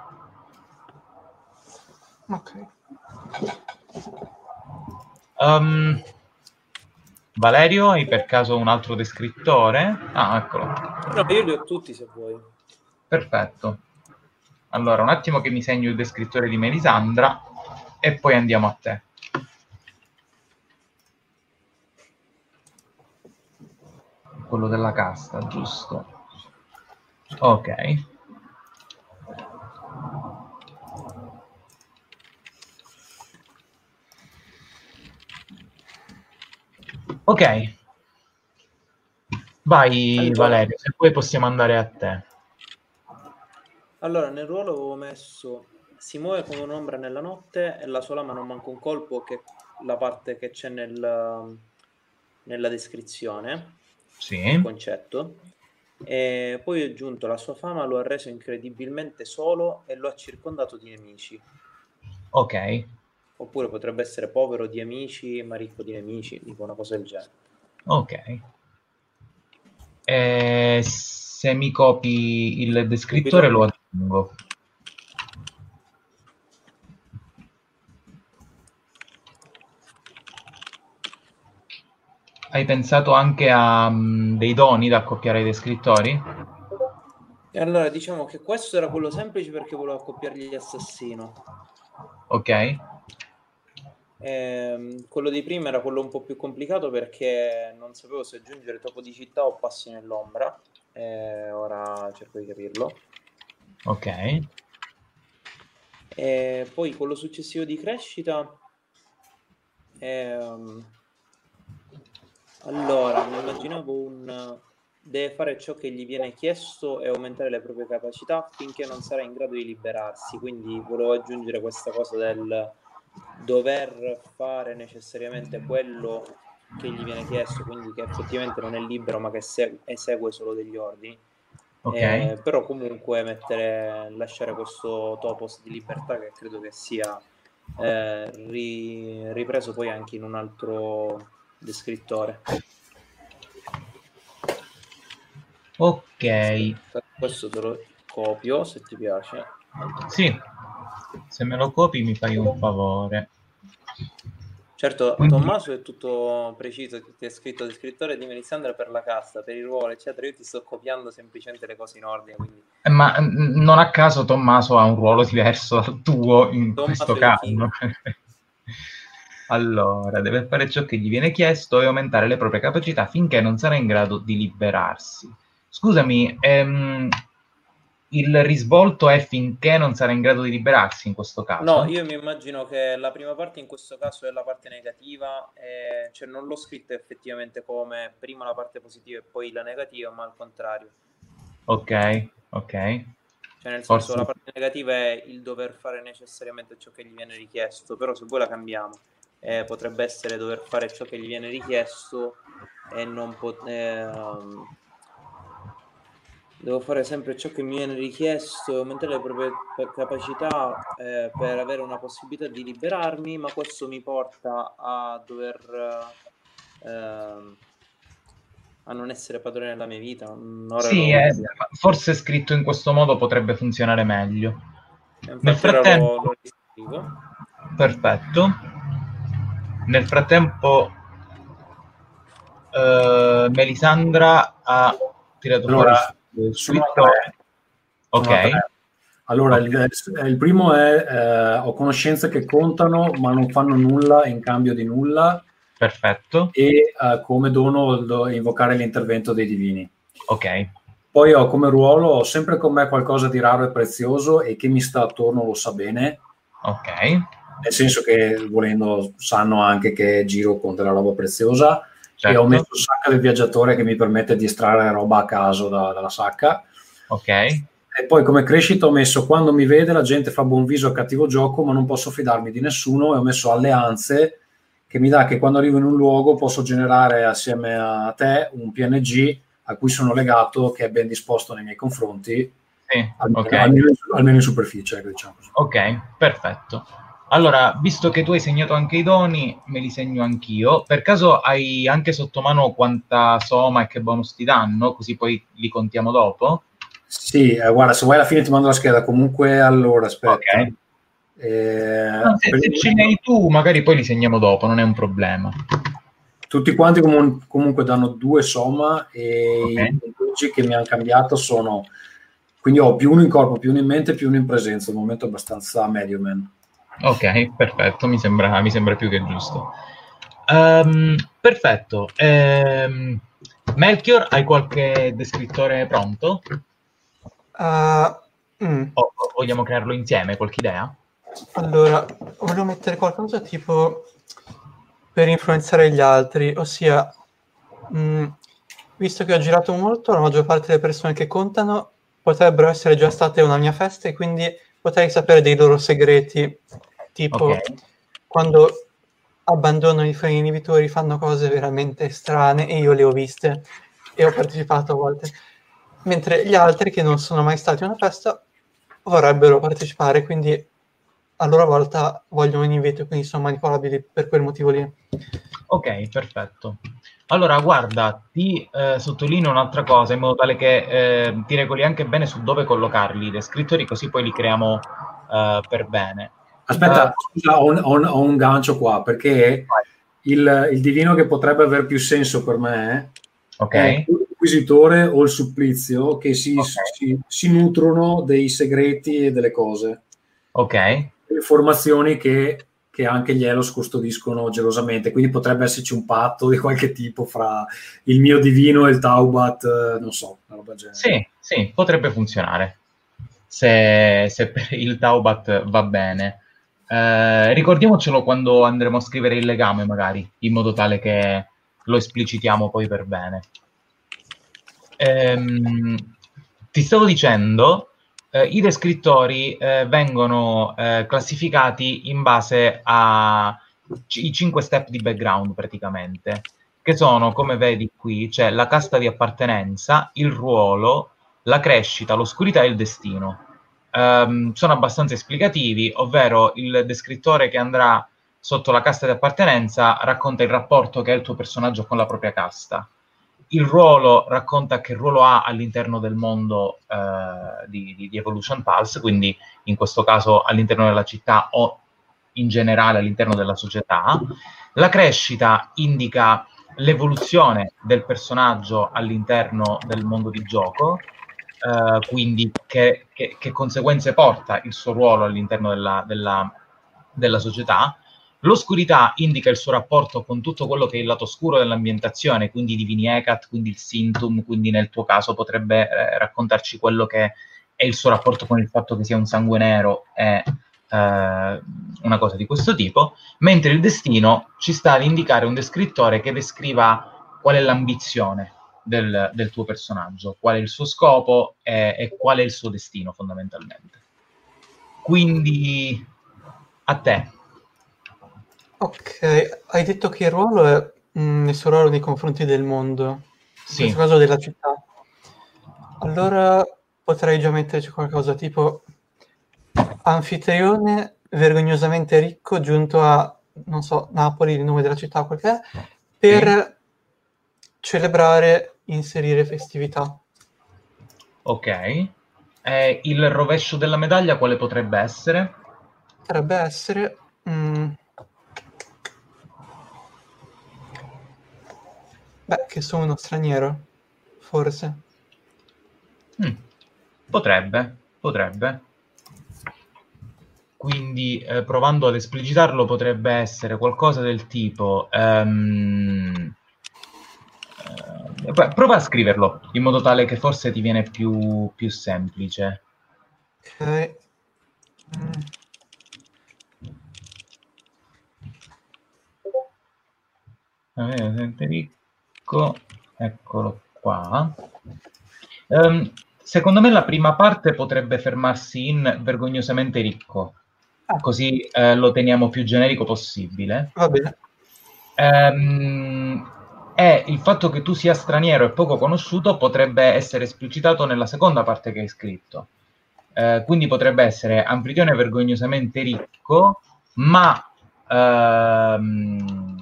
Ok. Um, Valerio, hai per caso un altro descrittore? Ah, eccolo. No, io li ho tutti se vuoi. Perfetto. Allora, un attimo che mi segno il descrittore di Melisandra e poi andiamo a te. Quello della casta, giusto? Ok. Ok. Vai allora. Valerio, se poi possiamo andare a te. Allora, nel ruolo avevo messo si muove come un'ombra nella notte e la sua lama non manca un colpo, che è la parte che c'è nel, nella descrizione, sì. il concetto. E poi ho aggiunto la sua fama lo ha reso incredibilmente solo e lo ha circondato di nemici. Ok. Oppure potrebbe essere povero di amici ma ricco di nemici, tipo una cosa del genere. Ok. Eh, se mi copi il descrittore lo aggiungo. Hai pensato anche a um, dei doni da accoppiare ai descrittori? E allora diciamo che questo era quello semplice perché volevo accoppiargli assassino. Ok. E, ehm, quello di prima era quello un po' più complicato perché non sapevo se aggiungere topo di città o passi nell'ombra eh, ora cerco di capirlo. Ok. E poi quello successivo di crescita. Ehm, allora, mi immaginavo un deve fare ciò che gli viene chiesto e aumentare le proprie capacità finché non sarà in grado di liberarsi. Quindi volevo aggiungere questa cosa del dover fare necessariamente quello che gli viene chiesto, quindi che effettivamente non è libero ma che se- esegue solo degli ordini. Okay. Eh, però comunque mettere, lasciare questo topos di libertà che credo che sia eh, ri- ripreso poi anche in un altro descrittore. Ok. Questo te lo copio se ti piace. Sì, se me lo copi mi fai un favore. Certo. Tommaso è tutto preciso, ti ha scritto descrittore di Melisandra per la cassa, per il ruolo, eccetera. Io ti sto copiando semplicemente le cose in ordine. Quindi... Eh, ma non a caso Tommaso ha un ruolo diverso dal tuo in Tommaso questo caso. allora, deve fare ciò che gli viene chiesto e aumentare le proprie capacità finché non sarà in grado di liberarsi. Scusami, ehm, il risvolto è finché non sarà in grado di liberarsi in questo caso? No, io mi immagino che la prima parte in questo caso è la parte negativa, eh, cioè non l'ho scritta effettivamente come prima la parte positiva e poi la negativa, ma al contrario. Ok, ok. Cioè nel Forse... senso la parte negativa è il dover fare necessariamente ciò che gli viene richiesto, però se voi la cambiamo, eh, potrebbe essere dover fare ciò che gli viene richiesto e non poter... Eh, devo fare sempre ciò che mi viene richiesto e aumentare le proprie capacità eh, per avere una possibilità di liberarmi, ma questo mi porta a dover eh, a non essere padrone della mia vita. sì, è, forse scritto in questo modo potrebbe funzionare meglio. Nel frattempo, lo, lo perfetto. Nel frattempo, uh, Melisandra ha tirato allora, fuori sono tre. Ok. Tre. Allora, okay. il, il, primo è eh, ho conoscenze che contano ma non fanno nulla in cambio di nulla. Perfetto. E eh, come dono do, invocare l'intervento dei divini. Ok. Poi ho come ruolo, ho sempre con me qualcosa di raro e prezioso e chi mi sta attorno lo sa bene. Ok. Nel senso che volendo sanno anche che giro con della roba preziosa certo. e ho messo il sacca del viaggiatore che mi permette di estrarre roba a caso da, dalla sacca. Ok. E poi come crescita ho messo quando mi vede la gente fa buon viso a cattivo gioco, ma non posso fidarmi di nessuno e ho messo alleanze che mi dà che quando arrivo in un luogo posso generare assieme a te un PNG a cui sono legato che è ben disposto nei miei confronti, sì, almeno, okay. almeno, in superficie. Ecco, diciamo ok, perfetto. Allora, visto che tu hai segnato anche i doni, me li segno anch'io. Per caso hai anche sotto mano quanta soma e che bonus ti danno, così poi li contiamo dopo? Sì, eh, guarda, se vuoi alla fine ti mando la scheda. Comunque, allora, aspetta. Okay. Eh, no, se, se ce ne hai tu, magari poi li segniamo dopo, non è un problema. Tutti quanti comun- comunque danno due somma e okay. i punteggi che mi hanno cambiato sono... Quindi ho più uno in corpo, più uno in mente, più uno in presenza. Al momento è abbastanza medio man. Ok, perfetto, mi sembra, mi sembra più che giusto. Um, perfetto. Um, Melchior, hai qualche descrittore pronto? Uh, mm. o, vogliamo crearlo insieme? Qualche idea? Allora, volevo mettere qualcosa tipo per influenzare gli altri, ossia, mh, mm, visto che ho girato molto, la maggior parte delle persone che contano potrebbero essere già state a una mia festa e quindi potrei sapere dei loro segreti Tipo, okay. quando abbandonano i freni inibitori fanno cose veramente strane e io le ho viste e ho partecipato a volte. Mentre gli altri che non sono mai stati a una festa vorrebbero partecipare, quindi a loro volta vogliono un invito e quindi sono manipolabili per quel motivo lì. Ok, perfetto. Allora, guarda, ti eh, sottolineo un'altra cosa in modo tale che eh, ti regoli anche bene su dove collocarli i descrittori, così poi li creiamo eh, per bene. Aspetta, uh, scusa, ho un, ho, un, ho un, gancio qua perché il, il, divino che potrebbe avere più senso per me okay. è l'inquisitore o il supplizio che si, okay. si, si, nutrono dei segreti e delle cose. Ok. Informazioni che, che anche gli Elos custodiscono gelosamente, quindi potrebbe esserci un patto di qualche tipo fra il mio divino e il Taubat, eh, non so, una roba genere. Sì, sì, potrebbe funzionare. Se, se per il Taubat va bene. Eh, ricordiamocelo quando andremo a scrivere il legame, magari, in modo tale che lo esplicitiamo poi per bene. Ehm, ti stavo dicendo, eh, i descrittori eh, vengono eh, classificati in base ai c- cinque step di background praticamente, che sono, come vedi qui, c'è la casta di appartenenza, il ruolo, la crescita, l'oscurità e il destino um, sono abbastanza esplicativi, ovvero il descrittore che andrà sotto la casta di appartenenza racconta il rapporto che ha il tuo personaggio con la propria casta. Il ruolo racconta che ruolo ha all'interno del mondo uh, di, di, di Evolution Pulse, quindi in questo caso all'interno della città o in generale all'interno della società. La crescita indica l'evoluzione del personaggio all'interno del mondo di gioco Uh, quindi che, che, che, conseguenze porta il suo ruolo all'interno della, della, della, società. L'oscurità indica il suo rapporto con tutto quello che è il lato oscuro dell'ambientazione, quindi i divini Ecat, quindi il Sintum, quindi nel tuo caso potrebbe eh, raccontarci quello che è il suo rapporto con il fatto che sia un sangue nero e eh, una cosa di questo tipo, mentre il destino ci sta ad indicare un descrittore che descriva qual è l'ambizione del, del, tuo personaggio, qual è il suo scopo e, e, qual è il suo destino fondamentalmente. Quindi a te. Ok, hai detto che il ruolo è mm, il suo ruolo nei confronti del mondo, sì. in questo caso della città. Allora potrei già metterci qualcosa tipo anfitrione vergognosamente ricco giunto a, non so, Napoli, il nome della città, che è, per sì. celebrare inserire festività. Ok. Eh, il rovescio della medaglia quale potrebbe essere? Potrebbe essere... Mm, beh, che sono uno straniero, forse. Mm, potrebbe, potrebbe. Quindi, eh, provando ad esplicitarlo, potrebbe essere qualcosa del tipo... Um, prova a scriverlo in modo tale che forse ti viene più, più semplice. Ok. Mm. Ricco, eccolo qua. Um, secondo me la prima parte potrebbe fermarsi in vergognosamente ricco, ah. così eh, lo teniamo più generico possibile. Va bene. Ehm, e il fatto che tu sia straniero e poco conosciuto potrebbe essere esplicitato nella seconda parte che hai scritto. Eh, quindi potrebbe essere Amplidione vergognosamente ricco, ma ehm,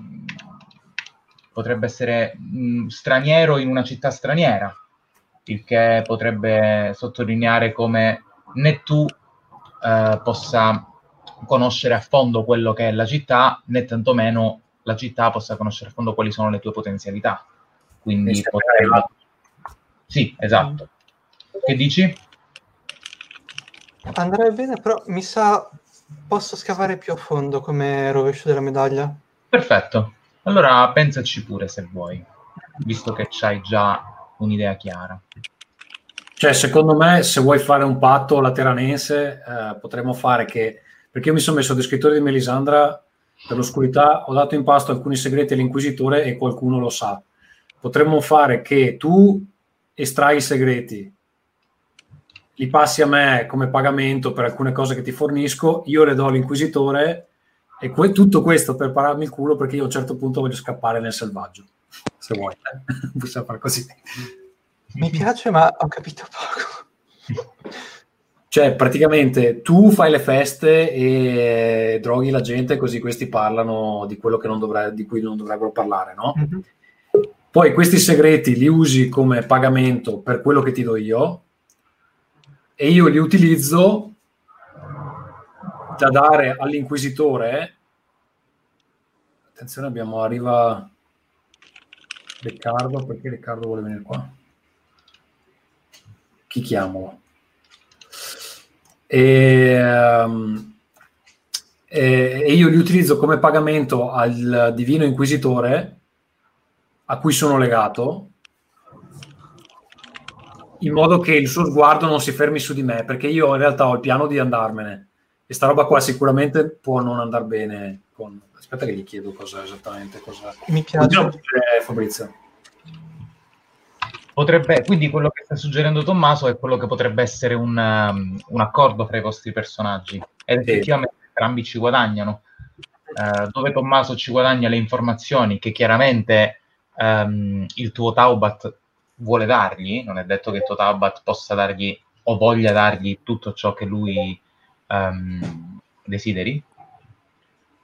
potrebbe essere mh, straniero in una città straniera, il che potrebbe sottolineare come né tu eh, possa conoscere a fondo quello che è la città, né tantomeno la città possa conoscere a fondo quali sono le tue potenzialità. Quindi potrebbe... Sì, esatto. Che dici? Andrebbe bene, però mi sa posso scavare più a fondo come rovescio della medaglia. Perfetto. Allora pensaci pure se vuoi, visto che c'hai già un'idea chiara. Cioè, secondo me, se vuoi fare un patto lateranense, eh, potremmo fare che... Perché io mi sono messo a descrittore di Melisandra per l'oscurità, ho dato in pasto alcuni segreti all'inquisitore e qualcuno lo sa. Potremmo fare che tu estrai i segreti, li passi a me come pagamento per alcune cose che ti fornisco, io le do all'inquisitore e que- tutto questo per pararmi il culo perché io a un certo punto voglio scappare nel selvaggio. Se vuoi, eh? possiamo fare così. Mi piace, ma ho capito poco. Cioè, praticamente tu fai le feste e droghi la gente così questi parlano di quello non dovre- di cui non dovrebbero parlare, no? Mm-hmm. Poi questi segreti li usi come pagamento per quello che ti do io, e io li utilizzo da dare all'inquisitore. Attenzione, abbiamo arriva Riccardo, perché Riccardo vuole venire qua? Chi chiamo? E, um, e, e io li utilizzo come pagamento al divino inquisitore a cui sono legato in modo che il suo sguardo non si fermi su di me, perché io in realtà ho il piano di andarmene e sta roba qua sicuramente può non andare bene con... Aspetta che gli chiedo cosa esattamente cosa... Mi piace. Fabrizio. Potrebbe, quindi quello che sta suggerendo Tommaso è quello che potrebbe essere un, um, un accordo fra i vostri personaggi ed effettivamente sì. entrambi ci guadagnano. Uh, dove Tommaso ci guadagna le informazioni che chiaramente um, il tuo Taubat vuole dargli, non è detto che Totabat possa dargli o voglia dargli tutto ciò che lui um, desideri.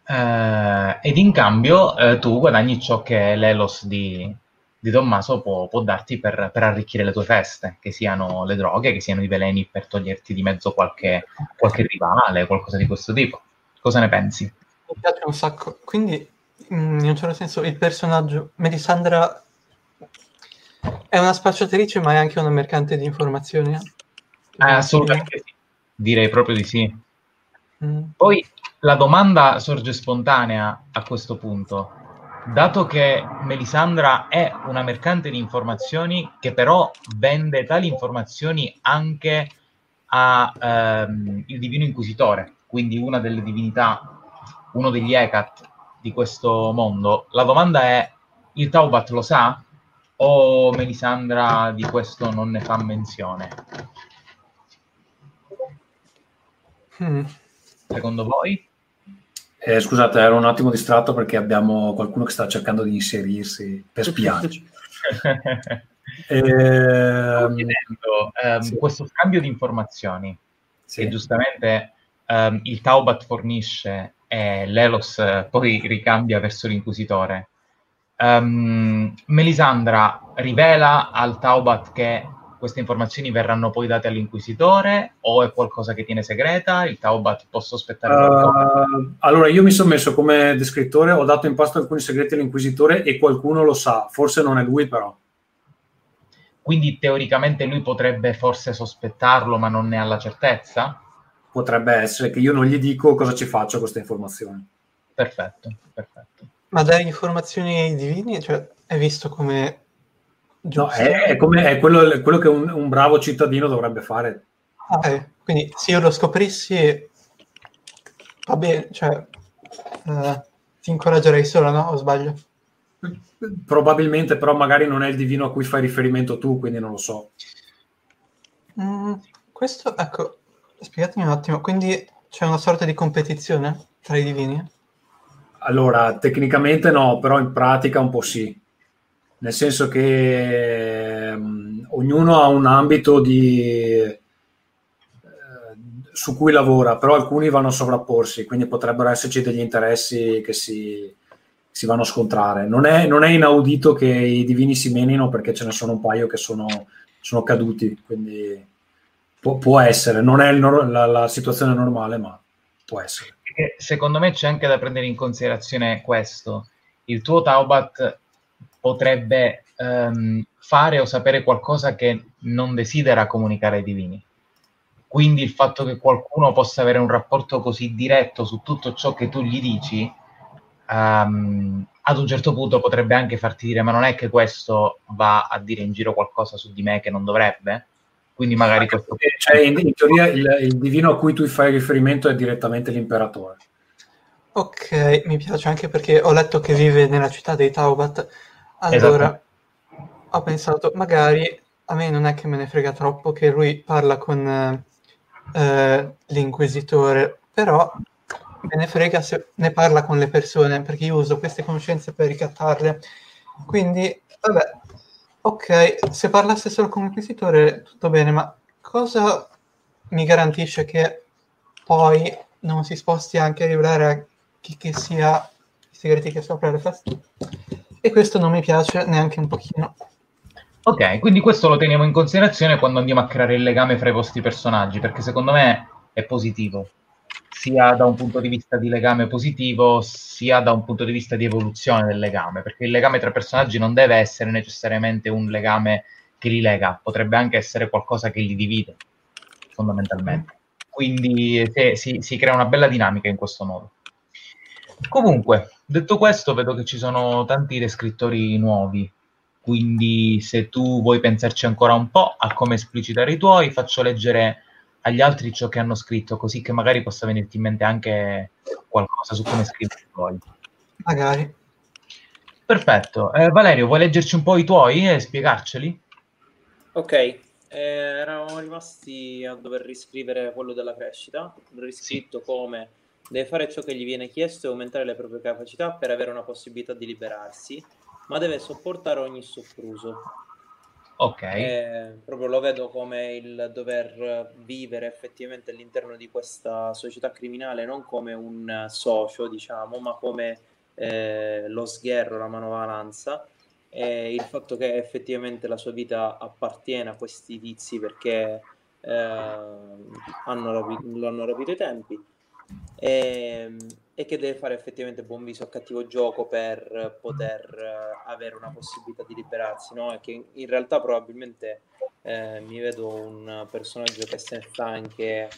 Uh, ed in cambio uh, tu guadagni ciò che l'Elos di, di Tommaso può, può darti per, per, arricchire le tue feste, che siano le droghe, che siano i veleni per toglierti di mezzo qualche, qualche rivale, qualcosa di questo tipo. Cosa ne pensi? Mi piace un sacco. Quindi, in un certo senso, il personaggio Melisandra è una spacciatrice, ma è anche una mercante di informazioni? Eh, assolutamente sì. Direi proprio di sì. Mm. Poi la domanda sorge spontanea a questo punto. Dato che Melisandra è una mercante di informazioni che però vende tali informazioni anche al ehm, Divino Inquisitore, quindi una delle divinità, uno degli Ecat di questo mondo, la domanda è, il Taubat lo sa? o Melisandra di questo non ne fa menzione? Hmm. Secondo voi? Eh, scusate, ero un attimo distratto perché abbiamo qualcuno che sta cercando di inserirsi per spiarci. eh, chiedendo, ehm, sì. questo scambio di informazioni sì. che giustamente ehm, il Taubat fornisce e l'Elos poi ricambia verso l'inquisitore Um, Melisandra rivela al Taubat che queste informazioni verranno poi date all'inquisitore o è qualcosa che tiene segreta? Il Taubat può sospettare uh, allora, io mi sono messo come descrittore, ho dato in pasto alcuni segreti all'inquisitore e qualcuno lo sa, forse non è lui però. Quindi teoricamente lui potrebbe forse sospettarlo ma non ne ha la certezza? Potrebbe essere che io non gli dico cosa ci faccio con queste informazioni. Perfetto, perfetto. Ma dare informazioni ai divini, cioè, è visto come... No, è, è, come, è quello, è quello che un, un, bravo cittadino dovrebbe fare. Ah, quindi se io lo scoprissi, va bene, cioè, uh, ti incoraggerei solo, no? O sbaglio? Probabilmente, però magari non è il divino a cui fai riferimento tu, quindi non lo so. Mm, questo, ecco, spiegatemi un attimo, quindi c'è una sorta di competizione tra i divini? Allora, tecnicamente no, però in pratica un po' sì. Nel senso che um, ognuno ha un ambito di, eh, su cui lavora, però alcuni vanno a sovrapporsi, quindi potrebbero esserci degli interessi che si, si vanno a scontrare. Non è, non è, inaudito che i divini si menino perché ce ne sono un paio che sono, sono caduti, quindi può, può essere, non è la, la, situazione normale, ma può essere. Secondo me c'è anche da prendere in considerazione questo. Il tuo Taubat potrebbe um, fare o sapere qualcosa che non desidera comunicare ai divini. Quindi il fatto che qualcuno possa avere un rapporto così diretto su tutto ciò che tu gli dici um, ad un certo punto potrebbe anche farti dire ma non è che questo va a dire in giro qualcosa su di me che non dovrebbe? Quindi magari questo... Cioè, in, in teoria il, il, divino a cui tu fai riferimento è direttamente l'imperatore. Ok, mi piace anche perché ho letto che vive nella città dei Taubat. Allora, esatto. ho pensato, magari a me non è che me ne frega troppo che lui parla con eh, l'inquisitore, però me ne frega se ne parla con le persone, perché io uso queste conoscenze per ricattarle. Quindi, vabbè, ok, se parlasse solo con l'inquisitore, tutto bene, ma cosa mi garantisce che poi non si sposti anche a rivelare a chi che sia i segreti che sopra le feste? E questo non mi piace neanche un pochino. Ok, quindi questo lo teniamo in considerazione quando andiamo a creare il legame fra i vostri personaggi, perché secondo me è positivo sia da un punto di vista di legame positivo, sia da un punto di vista di evoluzione del legame, perché il legame tra personaggi non deve essere necessariamente un legame che li lega, potrebbe anche essere qualcosa che li divide, fondamentalmente. Quindi se, si, si crea una bella dinamica in questo modo. Comunque, detto questo, vedo che ci sono tanti descrittori nuovi, quindi se tu vuoi pensarci ancora un po' a come esplicitare i tuoi, faccio leggere agli altri ciò che hanno scritto, così che magari possa venirti in mente anche qualcosa su come scrivere poi. Magari. Perfetto. Eh, Valerio, vuoi leggerci un po' i tuoi e spiegarceli? Ok, eh, eravamo rimasti a dover riscrivere quello della crescita, riscritto sì. come deve fare ciò che gli viene chiesto e aumentare le proprie capacità per avere una possibilità di liberarsi, ma deve sopportare ogni sopruso. Ok. Eh, proprio lo vedo come il dover vivere effettivamente all'interno di questa società criminale non come un socio, diciamo, ma come eh, lo sgherro, la manovalanza e il fatto che effettivamente la sua vita appartiene a questi vizi perché eh, hanno rapi- lo hanno rapito i tempi e, e, che deve fare effettivamente buon viso a cattivo gioco per poter uh, avere una possibilità di liberarsi, no? E che in realtà probabilmente eh, mi vedo un personaggio che se ne sta anche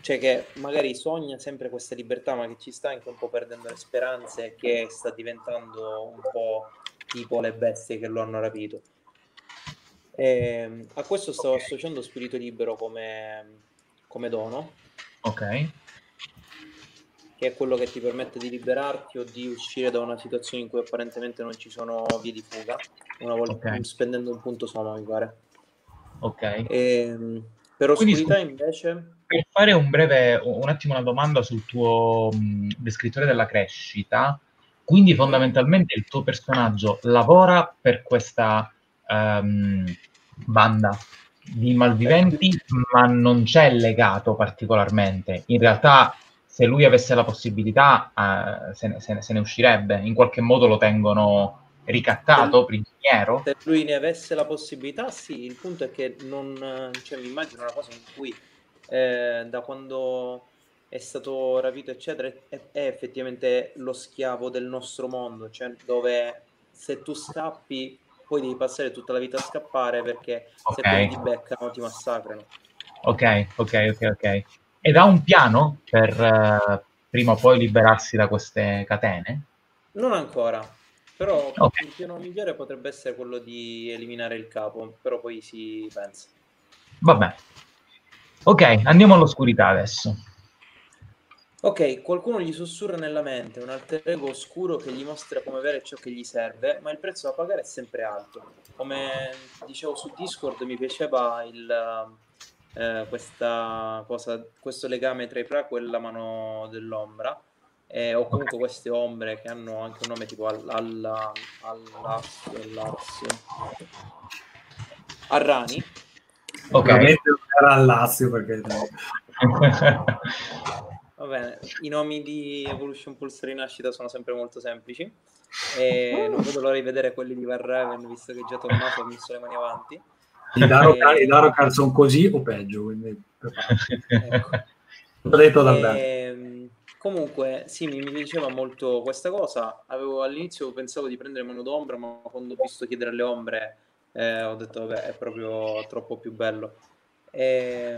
cioè che magari sogna sempre questa libertà, ma che ci sta anche un po' perdendo le speranze, che sta diventando un po' tipo le bestie che lo hanno rapito. E a questo sto associando spirito libero come, come dono. Ok che è quello che ti permette di liberarti o di uscire da una situazione in cui apparentemente non ci sono vie di fuga, una volta okay. spendendo un punto soma, mi pare. Ok. E, ehm, per oscurità Quindi, invece... Per fare un breve, un attimo una domanda sul tuo mh, descrittore della crescita, quindi fondamentalmente il tuo personaggio lavora per questa um, banda di malviventi, ma non c'è legato particolarmente. In realtà se lui avesse la possibilità uh, se, ne, se, ne, se, ne, uscirebbe, in qualche modo lo tengono ricattato, prigioniero. Se lui ne avesse la possibilità, sì, il punto è che non, cioè, mi immagino una cosa in cui eh, da quando è stato rapito, eccetera, è, è, effettivamente lo schiavo del nostro mondo, cioè dove se tu scappi poi devi passare tutta la vita a scappare perché okay. se ti beccano ti massacrano. Ok, ok, ok, ok. Ed ha un piano per uh, prima o poi liberarsi da queste catene? Non ancora, però okay. il piano migliore potrebbe essere quello di eliminare il capo, però poi si pensa. Vabbè. Ok, andiamo all'oscurità adesso. Ok, qualcuno gli sussurra nella mente un alter ego oscuro che gli mostra come avere ciò che gli serve, ma il prezzo da pagare è sempre alto. Come dicevo su Discord, mi piaceva il, eh, questa cosa, questo legame tra i Praco e la mano dell'ombra, eh, o comunque queste ombre che hanno anche un nome tipo alla, all'assio, all'assio, Arrani. Ok, ovviamente era all'assio perché... Va bene, i nomi di Evolution Pulse Rinascita sono sempre molto semplici e non vedo l'ora di vedere quelli di Varraven visto che già Tommaso ha messo le mani avanti. I Darokan, e... Darokan sono così o peggio, quindi... ecco. L'ho detto davvero. E, comunque, sì, mi, mi, diceva molto questa cosa. Avevo, all'inizio pensavo di prendere mano d'ombra, ma quando ho visto chiedere alle ombre eh, ho detto, vabbè, è proprio troppo più bello. E,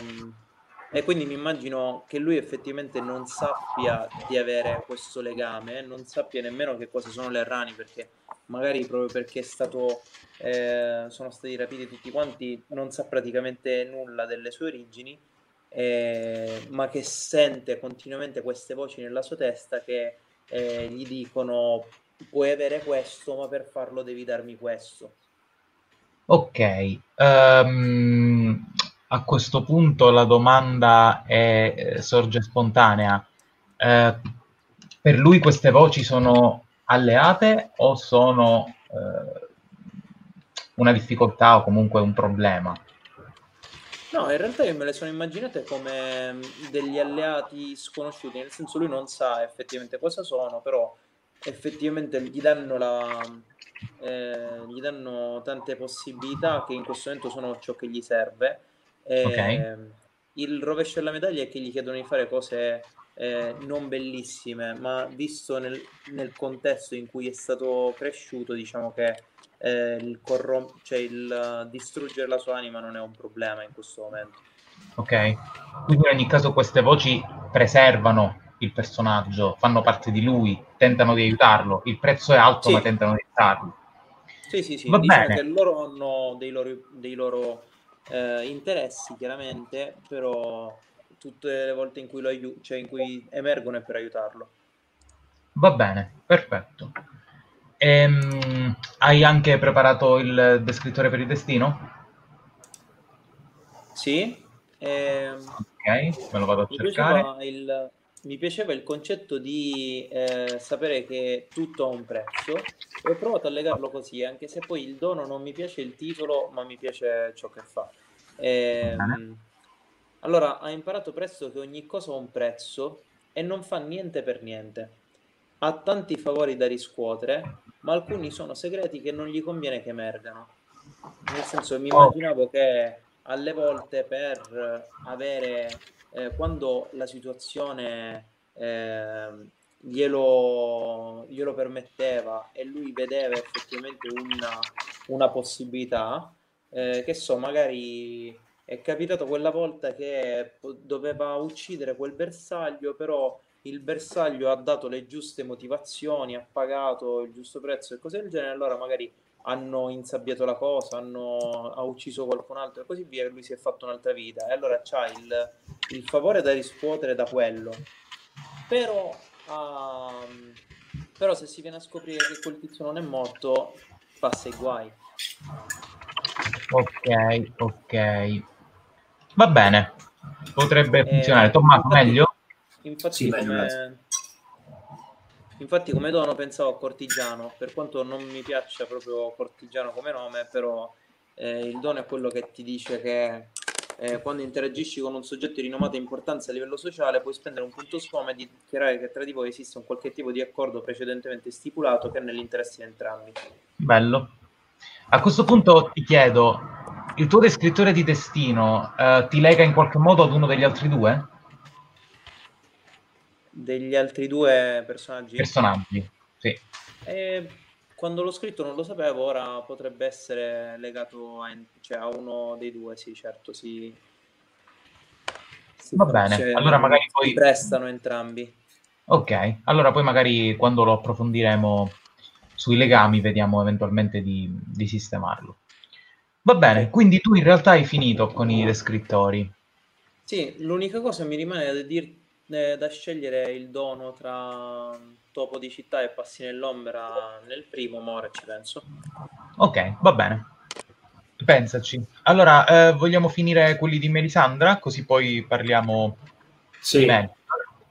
e quindi mi immagino che lui effettivamente non sappia di avere questo legame, non sappia nemmeno che cosa sono le rani, perché magari proprio perché è stato, eh, sono stati rapiti tutti quanti, non sa praticamente nulla delle sue origini, eh, ma che sente continuamente queste voci nella sua testa che eh, gli dicono puoi avere questo, ma per farlo devi darmi questo. Ok, um, a questo punto la domanda è, eh, sorge spontanea. Eh, per lui queste voci sono alleate o sono eh, una difficoltà o comunque un problema? No, in realtà io me le sono immaginate come mm, degli alleati sconosciuti, nel senso lui non sa effettivamente cosa sono, però effettivamente gli danno, la, eh, gli danno tante possibilità che in questo momento sono ciò che gli serve eh, okay. Il rovescio della medaglia è che gli chiedono di fare cose eh, non bellissime, ma visto nel, nel, contesto in cui è stato cresciuto, diciamo che eh, il, corrom- cioè il uh, distruggere la sua anima non è un problema in questo momento. Ok, quindi in ogni caso queste voci preservano il personaggio, fanno parte di lui, tentano di aiutarlo. Il prezzo è alto, sì. ma tentano di aiutarlo. Sì, sì, sì. Va diciamo bene. che loro hanno dei loro, dei loro eh, interessi chiaramente, però tutte le volte in cui, lo aiu- cioè in cui emergono è per aiutarlo. Va bene, perfetto. Ehm, hai anche preparato il descrittore per il destino? Sì. Ehm, ok, me lo vado a cercare. Il, mi piaceva il concetto di eh, sapere che tutto ha un prezzo e ho provato a legarlo così, anche se poi il dono non mi piace il titolo, ma mi piace ciò che fa. E, ehm, allora, ha imparato presto che ogni cosa ha un prezzo e non fa niente per niente. Ha tanti favori da riscuotere, ma alcuni sono segreti che non gli conviene che emergano. Nel senso, mi immaginavo che alle volte per avere eh, quando la situazione eh, glielo, glielo, permetteva e lui vedeva effettivamente una, una possibilità, eh, che so, magari è capitato quella volta che doveva uccidere quel bersaglio, però il bersaglio ha dato le giuste motivazioni, ha pagato il giusto prezzo e cose del genere, allora magari hanno insabbiato la cosa, hanno, ha ucciso qualcun altro e così via, e lui si è fatto un'altra vita. E allora c'ha il, il favore da riscuotere da quello. Però, um, però se si viene a scoprire che quel tizio non è morto, passa i guai. Ok, ok. Va bene. Potrebbe eh, funzionare. Tommaso, infatti, meglio? Infatti, sì, come... Infatti, come dono pensavo a Cortigiano, per quanto non mi piaccia proprio Cortigiano come nome, però eh, il dono è quello che ti dice che eh, quando interagisci con un soggetto di rinomata importanza a livello sociale puoi spendere un punto sfome e dichiarare che tra di voi esiste un qualche tipo di accordo precedentemente stipulato che è nell'interesse di entrambi. Bello. A questo punto ti chiedo, il tuo descrittore di destino eh, ti lega in qualche modo ad uno degli altri due? Degli altri due personaggi. Personaggi, sì. E quando l'ho scritto non lo sapevo, ora potrebbe essere legato a, cioè a uno dei due, sì, certo, si Va bene, cioè, allora magari poi... Prestano entrambi. Ok, allora poi magari quando lo approfondiremo sui legami vediamo eventualmente di, di sistemarlo. Va bene, quindi tu in realtà hai finito con i descrittori. Sì, l'unica cosa mi rimane da dirti eh, da scegliere il dono tra Topo di città e Passi nell'ombra nel primo, More ci penso. Ok, va bene. Pensaci. Allora, eh, vogliamo finire quelli di Melisandra, così poi parliamo sì. di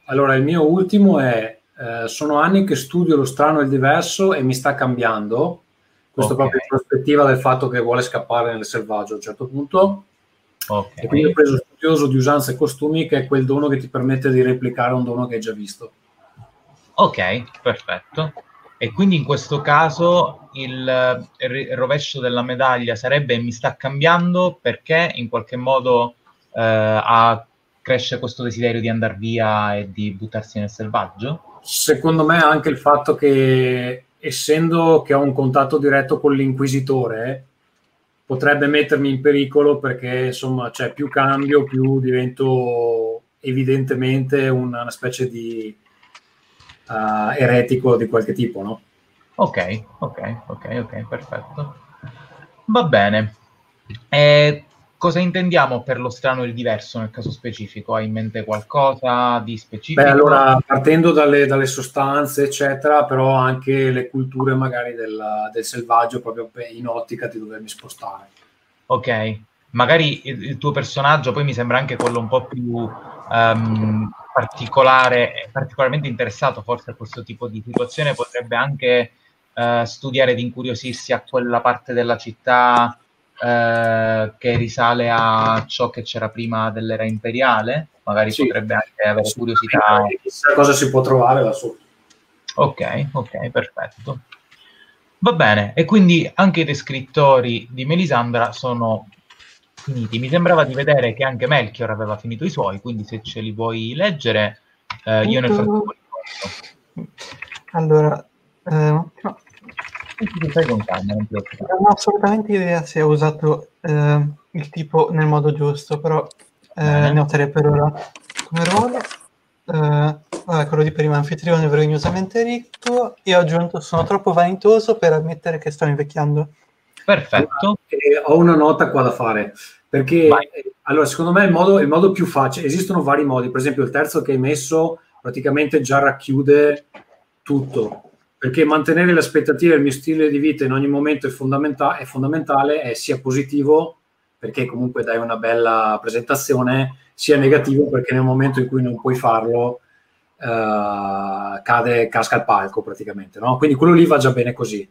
Allora, il mio ultimo è eh, sono anni che studio lo strano e il diverso e mi sta cambiando. Questo okay. proprio in prospettiva del fatto che vuole scappare nel selvaggio a un certo punto. Okay. E quindi ho preso studioso di usanze e costumi, che è quel dono che ti permette di replicare un dono che hai già visto. Ok, perfetto. E quindi in questo caso il, il rovescio della medaglia sarebbe mi sta cambiando perché in qualche modo eh, ha, cresce questo desiderio di andare via e di buttarsi nel selvaggio? Secondo me anche il fatto che essendo che ho un contatto diretto con l'inquisitore potrebbe mettermi in pericolo perché insomma c'è più cambio, più divento evidentemente una, specie di uh, eretico di qualche tipo, no? Ok, ok, ok, ok, perfetto. Va bene. E cosa intendiamo per lo strano e il diverso nel caso specifico? Hai in mente qualcosa di specifico? Beh, allora, partendo dalle, dalle sostanze, eccetera, però anche le culture magari del, del selvaggio, proprio in ottica di dovermi spostare. Ok, magari il, il, tuo personaggio poi mi sembra anche quello un po' più um, particolare, particolarmente interessato forse a questo tipo di situazione, potrebbe anche uh, studiare ed incuriosirsi a quella parte della città uh, che risale a ciò che c'era prima dell'era imperiale, magari sì. potrebbe anche avere curiosità. Chissà cosa si può trovare là sotto. Ok, ok, perfetto. Va bene, e quindi anche i descrittori di Melisandra sono finiti. Mi sembrava di vedere che anche Melchior aveva finito i suoi, quindi se ce li vuoi leggere, eh, io nel frattempo li Allora, eh, no. non ho assolutamente idea se ho usato eh, il tipo nel modo giusto, però eh, ne ho tre per ora. Come ruolo, eh, vabbè, quello di prima, anfitrione vergognosamente ricco, e ho aggiunto sono troppo vanitoso per ammettere che sto invecchiando. Perfetto. Eh, ho una nota qua da fare. Perché Vai. allora, secondo me il modo, il modo più facile, esistono vari modi, per esempio il terzo che hai messo praticamente già racchiude tutto, perché mantenere le aspettative del mio stile di vita in ogni momento è, fondamenta- è fondamentale, è sia positivo, perché comunque dai una bella presentazione, sia negativo perché nel momento in cui non puoi farlo uh, cade, casca il palco praticamente, no? Quindi quello lì va già bene così.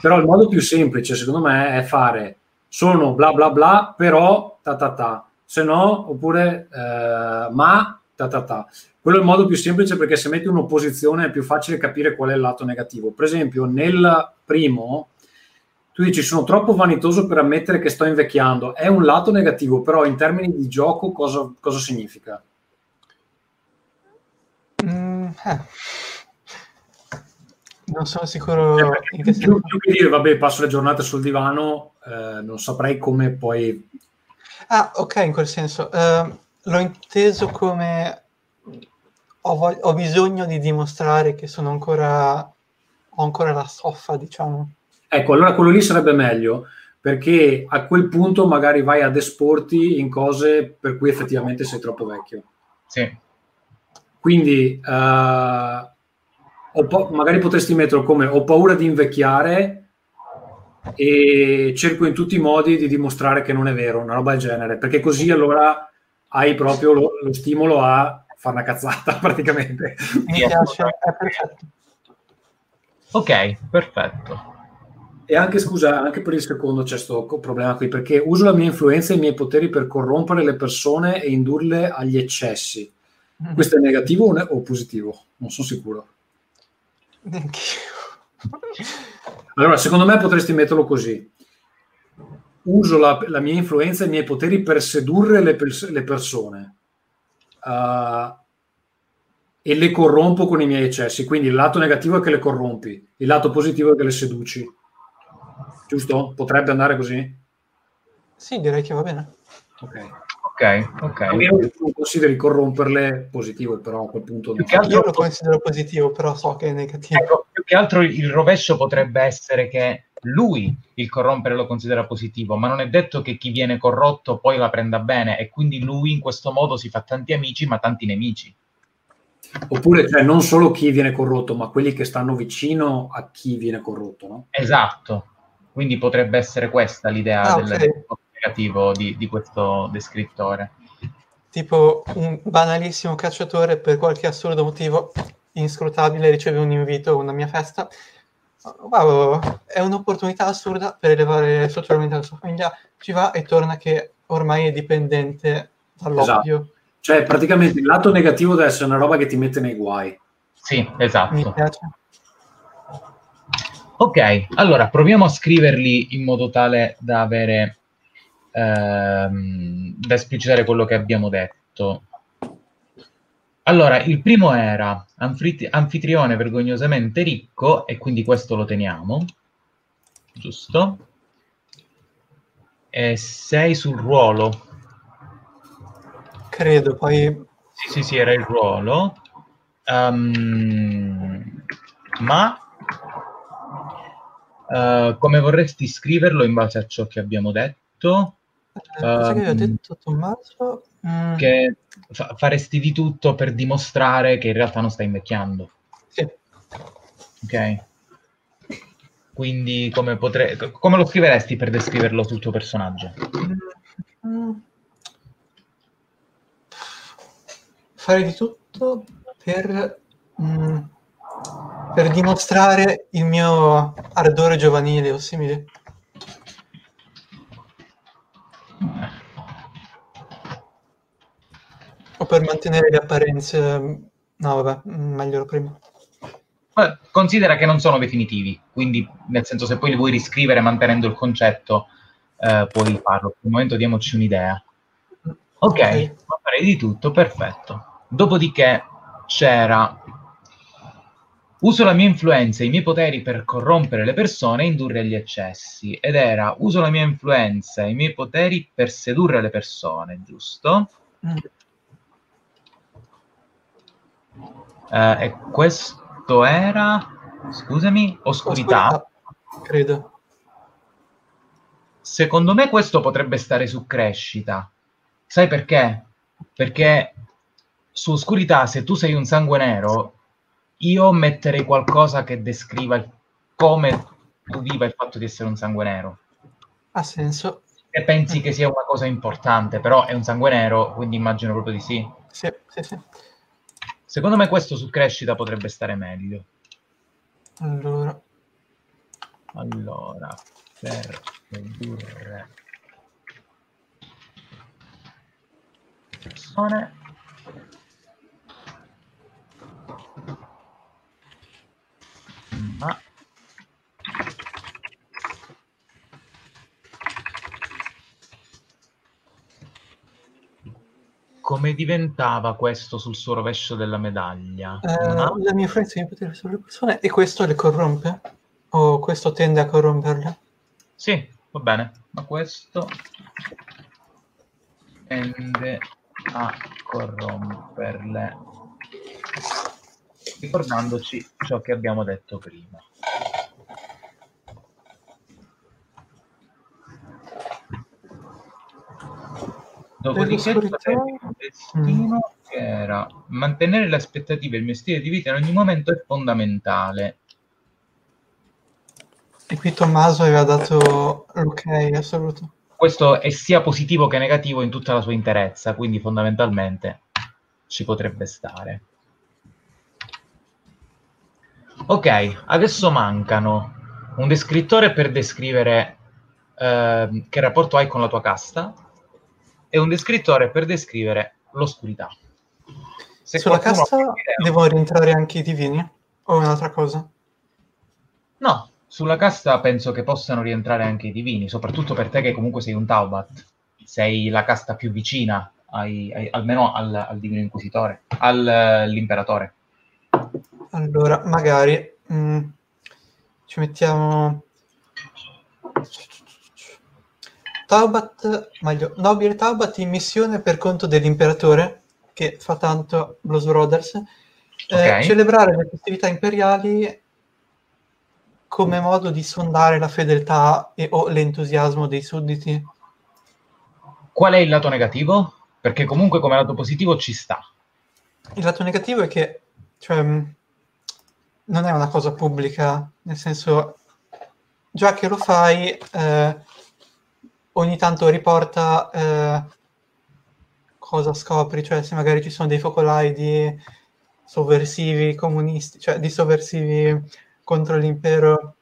Però il modo più semplice, secondo me, è fare sono bla bla bla, però ta ta ta, se no, oppure eh, ma ta ta ta. Quello è il modo più semplice perché se metti un'opposizione è più facile capire qual è il lato negativo. Per esempio, nel primo, tu dici sono troppo vanitoso per ammettere che sto invecchiando. È un lato negativo, però in termini di gioco cosa, cosa significa? Mm, eh. Non sono sicuro. Eh, più, più, più, che dire, vabbè, passo le giornate sul divano, eh, non saprei come poi. Ah, ok, in quel senso. Uh, l'ho inteso come ho, vog- ho, bisogno di dimostrare che sono ancora. ho ancora la stoffa, diciamo. Ecco, allora quello lì sarebbe meglio perché a quel punto magari vai ad esporti in cose per cui effettivamente sei troppo vecchio. Sì. Quindi. Uh, po- magari potresti metterlo come ho paura di invecchiare e cerco in tutti i modi di dimostrare che non è vero, una roba del genere, perché così allora hai proprio lo, lo stimolo a fare una cazzata praticamente. Mi piace, è perfetto. Ok, perfetto. E anche, scusa, anche per il secondo c'è questo problema qui, perché uso la mia influenza e i miei poteri per corrompere le persone e indurle agli eccessi. Mm. Questo è negativo o positivo? Non sono sicuro. Allora, secondo me potresti metterlo così. Uso la, la mia influenza e i miei poteri per sedurre le, pers- le persone uh, e le corrompo con i miei eccessi. Quindi il lato negativo è che le corrompi, il lato positivo è che le seduci. Giusto? Potrebbe andare così? Sì, direi che va bene. Ok. Ok, ok. A meno che tu consideri corromperle positivo, però a quel punto... Più che altro io lo considero positivo, però so che è negativo. Ecco, che altro il rovescio potrebbe essere che lui il corrompere lo considera positivo, ma non è detto che chi viene corrotto poi la prenda bene e quindi lui in questo modo si fa tanti amici ma tanti nemici. Oppure cioè, non solo chi viene corrotto, ma quelli che stanno vicino a chi viene corrotto, no? Esatto. Quindi potrebbe essere questa l'idea ah, del okay. negativo di, di questo descrittore. Tipo un banalissimo cacciatore per qualche assurdo motivo inscrutabile riceve un invito a una mia festa. Wow, è un'opportunità assurda per elevare strutturalmente la sua famiglia. Ci va e torna che ormai è dipendente dall'oppio. Esatto. Cioè, praticamente il lato negativo deve essere una roba che ti mette nei guai. Sì, esatto. Mi piace. Ok, allora proviamo a scriverli in modo tale da avere ehm, da esplicitare quello che abbiamo detto. Allora, il primo era anfit- anfitrione vergognosamente ricco, e quindi questo lo teniamo, giusto? E sei sul ruolo. Credo, poi... Sì, sì, sì, era il ruolo. Um, ma uh, come vorresti scriverlo in base a ciò che abbiamo detto? Cosa um, che ho ehm, detto Tommaso? Mm. Che fa- faresti di tutto per dimostrare che in realtà non stai invecchiando. Sì. Ok. Quindi come, potrei, come lo scriveresti per descriverlo sul tuo personaggio? Mm. Fare di tutto per, mm, per dimostrare il mio ardore giovanile o simile. O per mantenere le apparenze... No, vabbè, meglio prima. Considera che non sono definitivi, quindi nel senso se poi li vuoi riscrivere mantenendo il concetto, eh, puoi farlo. Per il momento diamoci un'idea. Ok, okay. farei di tutto, perfetto. Dopodiché c'era uso la mia influenza e i miei poteri per corrompere le persone e indurre agli eccessi. Ed era uso la mia influenza e i miei poteri per sedurre le persone, giusto? Mm. Uh, e questo era, scusami, oscurità. oscurità. Credo. Secondo me questo potrebbe stare su crescita. Sai perché? Perché su oscurità, se tu sei un sangue nero, io metterei qualcosa che descriva il, come tu viva il fatto di essere un sangue nero. Ha senso. E pensi che sia una cosa importante, però è un sangue nero, quindi immagino proprio di sì. Sì, sì, sì. Secondo me questo su crescita potrebbe stare meglio. Allora. Allora, per ridurre persone. Come diventava questo sul suo rovescio della medaglia? Eh, Ma... La mia influenza di potere sulle persone e questo le corrompe? O questo tende a corromperle? Sì, va bene, ma questo tende a corromperle ricordandoci ciò che abbiamo detto prima. Dopodiché il destino mm. era mantenere le aspettative e il mio stile di vita in ogni momento è fondamentale. E qui Tommaso aveva dato l'ok assoluto. Questo è sia positivo che negativo in tutta la sua interezza, quindi fondamentalmente ci potrebbe stare. Ok, adesso mancano un descrittore per descrivere eh, che rapporto hai con la tua casta, è un descrittore per descrivere l'oscurità. Se Sulla cassa devo rientrare anche i divini o un'altra cosa? No, sulla casta penso che possano rientrare anche i divini, soprattutto per te che comunque sei un Taubat, sei la casta più vicina, ai, ai, almeno al, al, divino inquisitore, al, all'imperatore. Allora, magari mh, mm, ci mettiamo Taubat, meglio, nobile Taubat in missione per conto dell'imperatore, che fa tanto Blues Brothers, eh, okay. celebrare le festività imperiali come modo di sondare la fedeltà e o l'entusiasmo dei sudditi. Qual è il lato negativo? Perché comunque come lato positivo ci sta. il lato negativo è che cioè, non è una cosa pubblica, nel senso, già che lo fai, eh, ogni tanto riporta eh, cosa scopri, cioè se magari ci sono dei focolai di sovversivi comunisti, cioè di sovversivi contro l'impero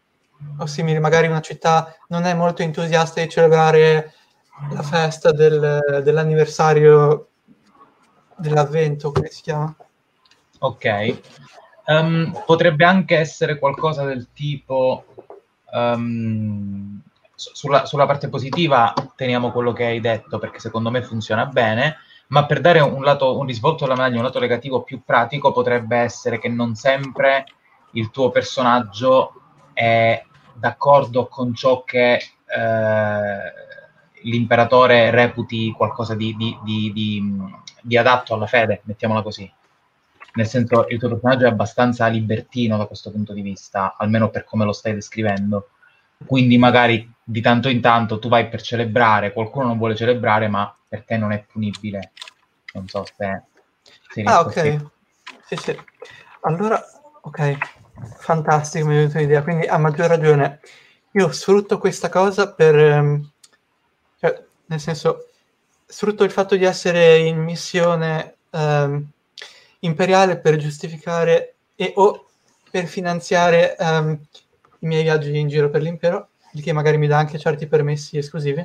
o simili, magari una città non è molto entusiasta di celebrare la festa del, dell'anniversario dell'avvento, come si chiama? Ok. Um, potrebbe anche essere qualcosa del tipo um, sulla, sulla, parte positiva teniamo quello che hai detto perché secondo me funziona bene, ma per dare un, lato, un risvolto alla medaglia, un lato negativo più pratico potrebbe essere che non sempre il tuo personaggio è d'accordo con ciò che eh, l'imperatore reputi qualcosa di, di, di, di, adatto alla fede, mettiamola così. Nel senso, il tuo personaggio è abbastanza libertino da questo punto di vista, almeno per come lo stai descrivendo. Quindi magari di tanto in tanto tu vai per celebrare, qualcuno non vuole celebrare, ma per te non è punibile. Non so se... se ah, ok. Sì, sì. Allora, ok, fantastico, mi è venuta un'idea. Quindi a maggior ragione io sfrutto questa cosa per... Um, cioè, nel senso, sfrutto il fatto di essere in missione um, imperiale per giustificare e o per finanziare um, i miei viaggi in giro per l'impero, il che magari mi dà anche certi permessi esclusivi,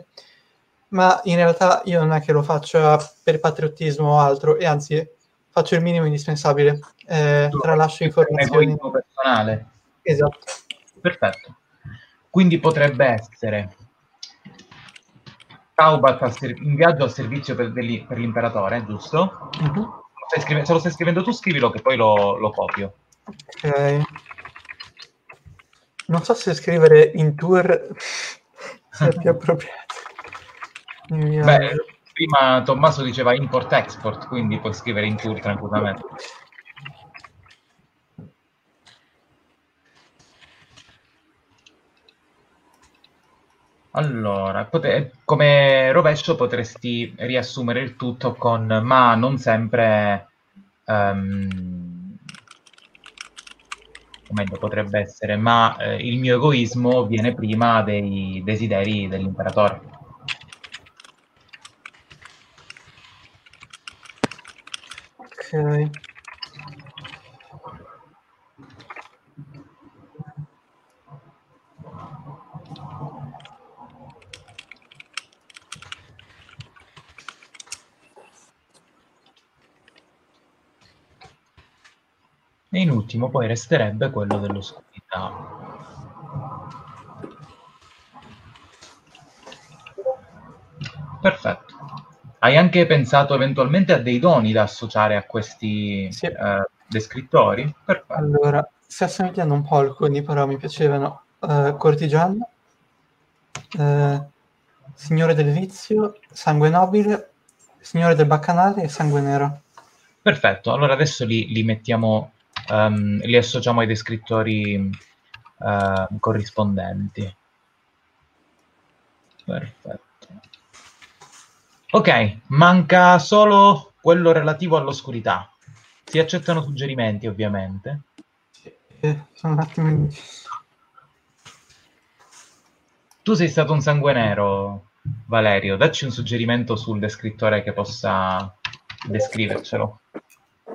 ma in realtà io non è che lo faccia per patriottismo o altro, e anzi faccio il minimo indispensabile, eh, tralascio informazioni. personale. Esatto. Perfetto. Quindi potrebbe essere Taubat in viaggio al servizio per, per l'imperatore, giusto? Uh-huh. Se lo stai scrivendo tu, scrivilo che poi lo, lo copio. Ok. Non so se scrivere in tour sia più appropriato. Beh, prima Tommaso diceva import-export, quindi puoi scrivere in tour tranquillamente. Allora, pote- come rovescio potresti riassumere il tutto con ma non sempre... Um, o meglio, potrebbe essere ma eh, il mio egoismo viene prima dei desideri dell'imperatore. Ok. E in ultimo poi resterebbe quello dell'oscurità. Perfetto. Hai anche pensato eventualmente a dei doni da associare a questi sì. eh, descrittori? Perfetto. Allora, si assomigliano un po' alcuni, però mi piacevano. Uh, cortigiano, uh, Signore del Vizio, Sangue Nobile, Signore del Baccanale e Sangue Nero. Perfetto, allora adesso li, li mettiamo um, li associamo ai descrittori uh, corrispondenti. Perfetto. Ok, manca solo quello relativo all'oscurità. Si accettano suggerimenti, ovviamente. Eh, sono un attimo Tu sei stato un sangue nero, Valerio. Dacci un suggerimento sul descrittore che possa descrivercelo.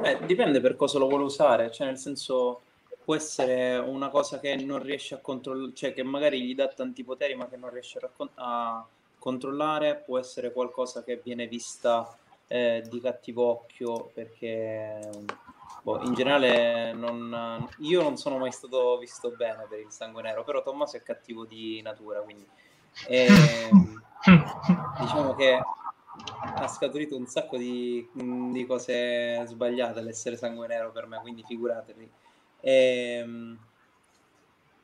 Eh, dipende per cosa lo vuole usare, cioè nel senso può essere una cosa che non riesce a controllare, cioè che magari gli dà tanti poteri ma che non riesce a, raccon- a controllare, può essere qualcosa che viene vista eh, di cattivo occhio perché boh, in generale non, io non sono mai stato visto bene per il sangue nero, però Tommaso è cattivo di natura, quindi e, ehm, diciamo che ha scaturito un sacco di, di, cose sbagliate l'essere sangue nero per me, quindi figuratevi. E, ehm,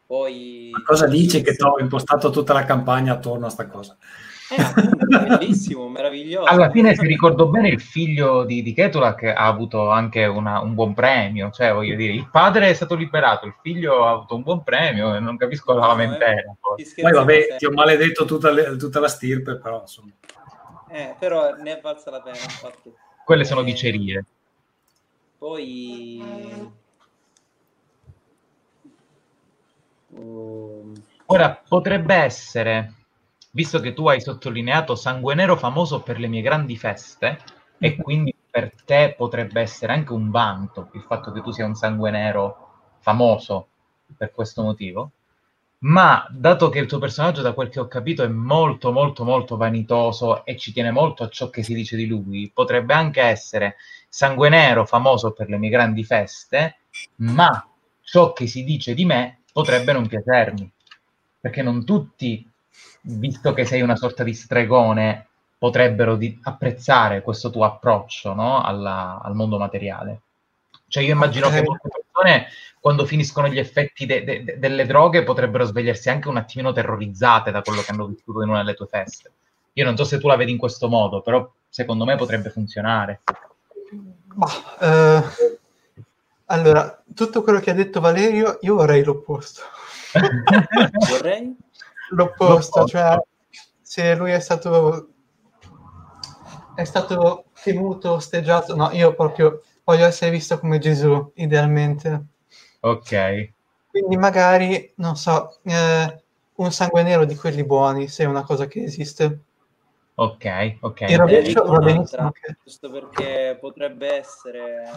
poi... Ma cosa dici che ti ho impostato tutta la campagna attorno a sta cosa? Eh, bellissimo, meraviglioso. Alla fine, se ricordo bene, il figlio di, di Ketulak ha avuto anche una, un buon premio. Cioè, voglio dire, il padre è stato liberato, il figlio ha avuto un buon premio e non capisco la lamentela. Poi, vabbè, ti ho maledetto tutta, le, tutta la stirpe, però insomma. Eh, però ne è valsa la pena, infatti. Quelle sono dicerie. Poi... Um... Ora, potrebbe essere, visto che tu hai sottolineato sangue nero famoso per le mie grandi feste, e mhm. quindi per te potrebbe essere anche un vanto il fatto che tu sia un sangue nero famoso per questo motivo, ma dato che il tuo personaggio, da quel che ho capito, è molto, molto, molto vanitoso e ci tiene molto a ciò che si dice di lui, potrebbe anche essere sangue nero famoso per le mie grandi feste, ma ciò che si dice di me potrebbe non piacermi, perché non tutti, visto che sei una sorta di stregone, potrebbero di- apprezzare questo tuo approccio no? Alla, al mondo materiale. Cioè io immagino okay. che molte persone quando finiscono gli effetti de- de- delle droghe potrebbero svegliarsi anche un attimino terrorizzate da quello che hanno vissuto in una delle tue feste. Io non so se tu la vedi in questo modo, però secondo me potrebbe funzionare. Ma, eh, allora, tutto quello che ha detto Valerio, io vorrei l'opposto. vorrei? L'opposto, l'opposto, cioè se lui è stato è stato tenuto, osteggiato, no, io proprio voglio essere visto come Gesù, idealmente. Ok. Quindi magari, non so, eh, un sangue nero di quelli buoni, se è una cosa che esiste. Ok, ok. Il rovescio va benissimo. Giusto perché potrebbe essere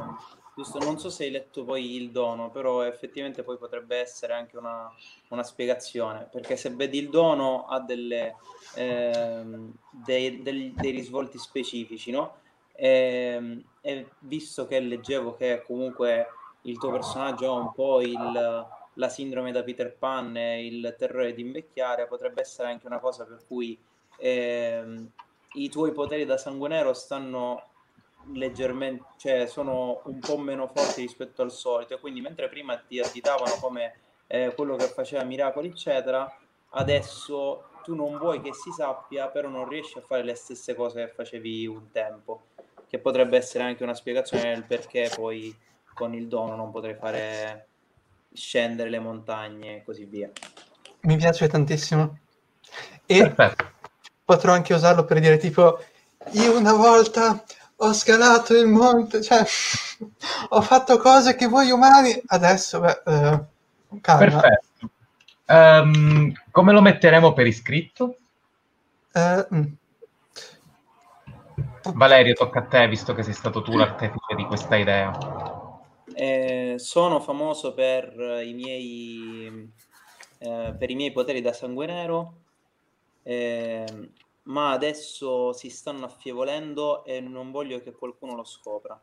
giusto, non so se hai letto poi il dono, però effettivamente poi potrebbe essere anche una, una spiegazione, perché se vedi il dono ha delle, ehm, dei, dei, dei, risvolti specifici, no? E, ehm, e, visto che leggevo che comunque il tuo personaggio ha un po' il, la sindrome da Peter Pan e il terrore di invecchiare, potrebbe essere anche una cosa per cui ehm, i tuoi poteri da sangue nero stanno leggermente, cioè sono un po' meno forti rispetto al solito. Quindi, mentre prima ti additavano come eh, quello che faceva miracoli, eccetera, adesso tu non vuoi che si sappia, però non riesci a fare le stesse cose che facevi un tempo. Che potrebbe essere anche una spiegazione del perché poi con il dono non potrei fare scendere le montagne e così via. Mi piace tantissimo. E Perfetto. potrò anche usarlo per dire tipo io una volta ho scalato il monte, cioè ho fatto cose che voi umani adesso, beh, eh, calma. Perfetto. Um, come lo metteremo per iscritto? Uh. Valerio, tocca a te, visto che sei stato tu l'artefice di questa idea. Eh, sono famoso per i miei, eh, per i miei poteri da sangue nero. Eh, ma adesso si stanno affievolendo e non voglio che qualcuno lo scopra.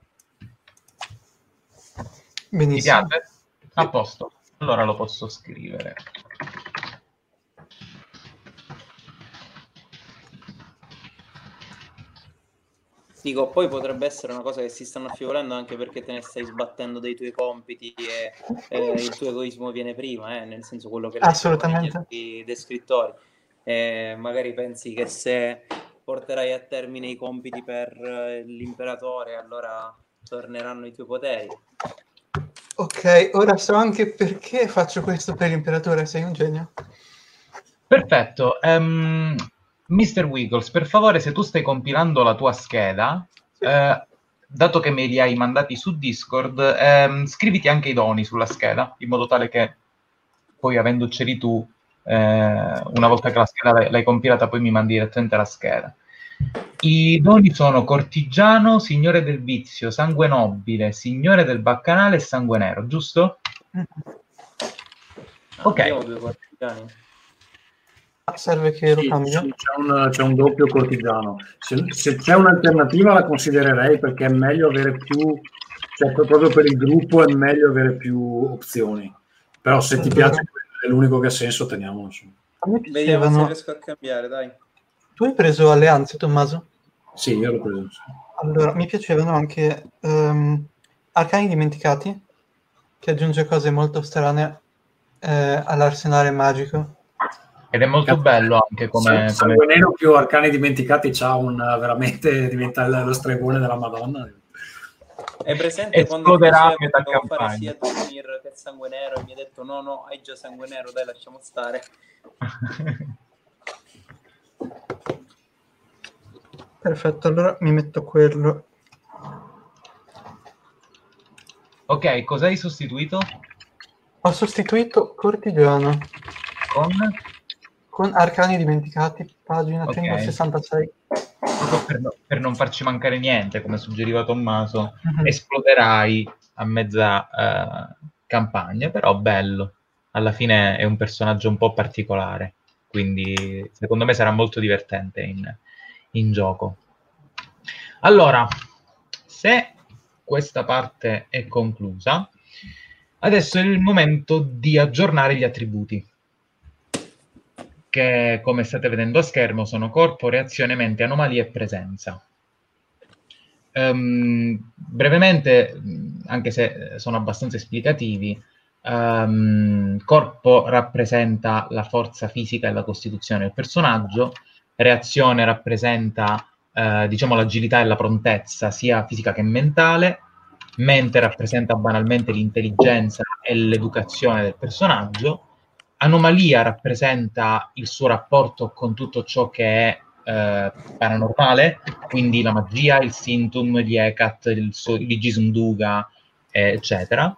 Benissimo. Mi piace? A posto. Allora lo posso scrivere. Dico, poi potrebbe essere una cosa che si stanno affievolendo anche perché te ne stai sbattendo dei tuoi compiti e eh, il tuo egoismo viene prima, eh, nel senso quello che Assolutamente. dei scrittori e magari pensi che se porterai a termine i compiti per eh, l'imperatore allora torneranno i tuoi poteri. Ok, ora so anche perché faccio questo per l'imperatore, sei un genio. Perfetto. Um, Mr. Wiggles, per favore, se tu stai compilando la tua scheda, eh, dato che me li hai mandati su Discord, ehm, scriviti anche i doni sulla scheda, in modo tale che poi avendoceli tu eh, una volta che la scheda l'hai compilata poi mi mandi direttamente la scheda. I doni sono cortigiano, signore del vizio, sangue nobile, signore del baccanale e sangue nero, giusto? Ok. Serve che lo cambio. Sì, c'è, un, c'è, un, doppio cortigiano. Se, se, c'è un'alternativa la considererei perché è meglio avere più, cioè proprio per il gruppo è meglio avere più opzioni. Però se ti piace è l'unico che ha senso, teniamolo su. Vediamo se riesco a cambiare, dai. Tu hai preso Alleanze, Tommaso? Sì, io l'ho preso. Sì. Allora, mi piacevano anche um, Arcani Dimenticati, che aggiunge cose molto strane eh, all'arsenale magico. Ed è molto Cazzo, bello anche come... Sangue come... nero più Arcani Dimenticati c'ha un veramente diventa lo stregone della Madonna. È presente quando dicevo, devo fare sia Dunir che sangue nero e mi ha detto no, no, hai già sangue nero, dai, lasciamo stare. Perfetto, allora mi metto quello. Ok, cosa hai sostituito? Ho sostituito Cortigiano. Con? Con Arcani Dimenticati, pagina okay. 166. Per, per, non farci mancare niente, come suggeriva Tommaso, uh-huh. esploderai a mezza uh, campagna, però bello. Alla fine è un personaggio un po' particolare, quindi secondo me sarà molto divertente in, in gioco. Allora, se questa parte è conclusa, adesso è il momento di aggiornare gli attributi che come state vedendo a schermo sono corpo, reazione, mente, anomalia e presenza. Um, brevemente, anche se sono abbastanza esplicativi, um, corpo rappresenta la forza fisica e la costituzione del personaggio, reazione rappresenta uh, diciamo l'agilità e la prontezza sia fisica che mentale, mente rappresenta banalmente l'intelligenza e l'educazione del personaggio, Anomalia rappresenta il suo rapporto con tutto ciò che è eh, paranormale, quindi la magia, il Sintum, gli Ecat, il, so- Duga, eh, eccetera.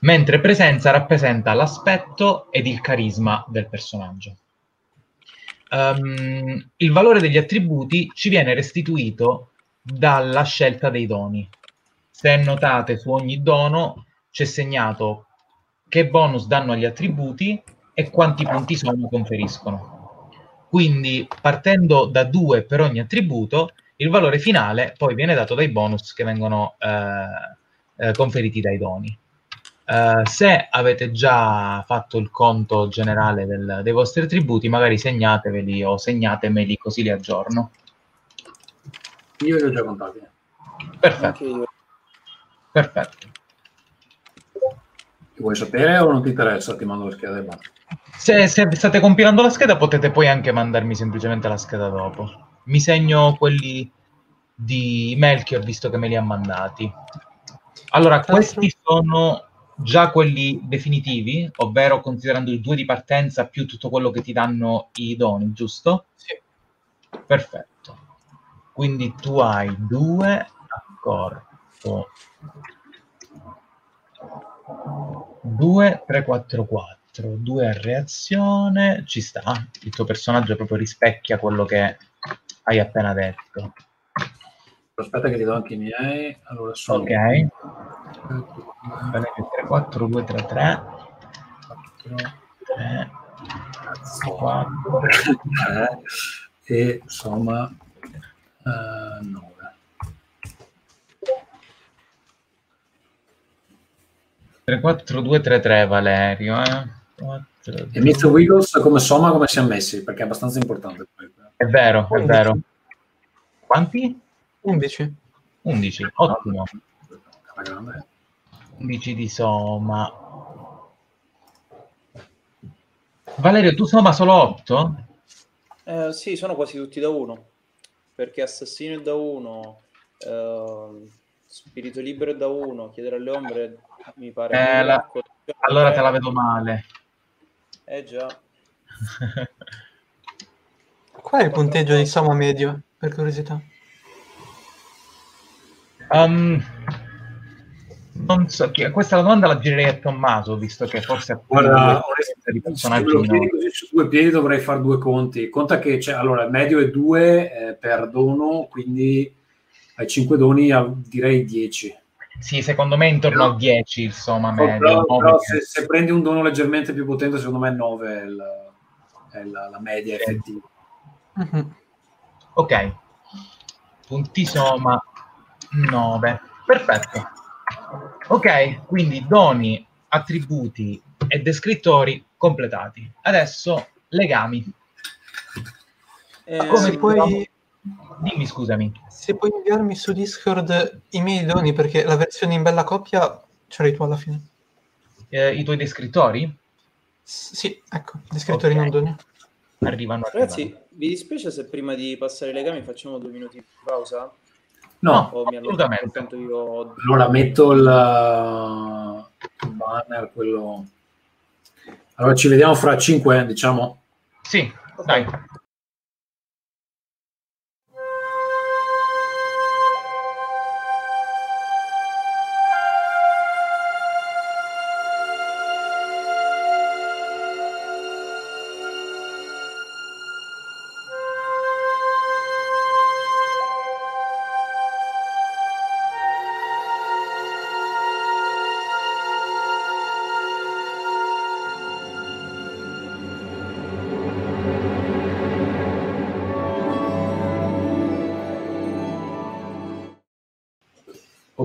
Mentre presenza rappresenta l'aspetto ed il carisma del personaggio. Um, il valore degli attributi ci viene restituito dalla scelta dei doni. Se notate su ogni dono c'è segnato che bonus danno agli attributi e quanti punti sono conferiscono. Quindi partendo da due per ogni attributo, il valore finale poi viene dato dai bonus che vengono eh, eh, conferiti dai doni. Uh, se avete già fatto il conto generale del, dei vostri attributi, magari segnateveli o segnatemeli così li aggiorno. Io li ho già contati. Perfetto. Perfetto. Vuoi sapere o non ti interessa? Ti mando la scheda e basta. Se, se, state compilando la scheda potete poi anche mandarmi semplicemente la scheda dopo. Mi segno quelli di Melchior visto che me li ha mandati. Allora, questi sono già quelli definitivi, ovvero considerando i due di partenza più tutto quello che ti danno i doni, giusto? Sì. Perfetto. Quindi tu hai due a corpo 2, 3, 4, 4. 2 a reazione, ci sta. Il tuo personaggio proprio rispecchia quello che hai appena detto. Aspetta che ti do anche i miei. Allora, sono... Ok. 3, 4, 2, 3, 3. 4, 3, 4. 3. E insomma, uh, 9. 3-4-2-3-3 Valerio. Eh? 4, e Mr. Wiggles come somma come si è messi? Perché è abbastanza importante. È vero, 11. è vero. Quanti? 11. 11, ottimo. 11 di somma. Valerio, tu somma solo 8? Eh, sì, sono quasi tutti da 1. Perché Assassino è da 1, eh, Spirito Libero è da 1, Chiedere alle Ombre mi pare. Eh, la... Allora te la vedo male. Eh già. Qual è il punteggio di Sama medio, per curiosità? Um, non so, questa domanda la girerei a Tommaso, visto che forse ha Guarda, di personaggi se me così su due piedi dovrei fare due conti. Conta che c'è, allora, il medio è 2 eh, per dono, quindi ai 5 doni direi 10. Sì, secondo me intorno no. a 10, insomma, medio. Però, però se, se, prendi un dono leggermente più potente, secondo me 9 è, il, è la, la, media sì. effettiva. Uh-huh. Ok. Punti somma 9. Perfetto. Ok, quindi doni, attributi e descrittori completati. Adesso legami. Eh, Come poi... Dimmi, scusami. Se puoi inviarmi su Discord i miei doni, perché la versione in bella coppia ce l'hai tu alla fine. Eh, I tuoi descrittori? S- sì, ecco, descrittori okay. non doni. Arrivano, Ragazzi, arrivano. vi dispiace se prima di passare i legami facciamo due minuti di pausa? No, assolutamente. Io... Allora metto il, il banner, quello... Allora ci vediamo fra cinque, diciamo? Sì, okay. dai.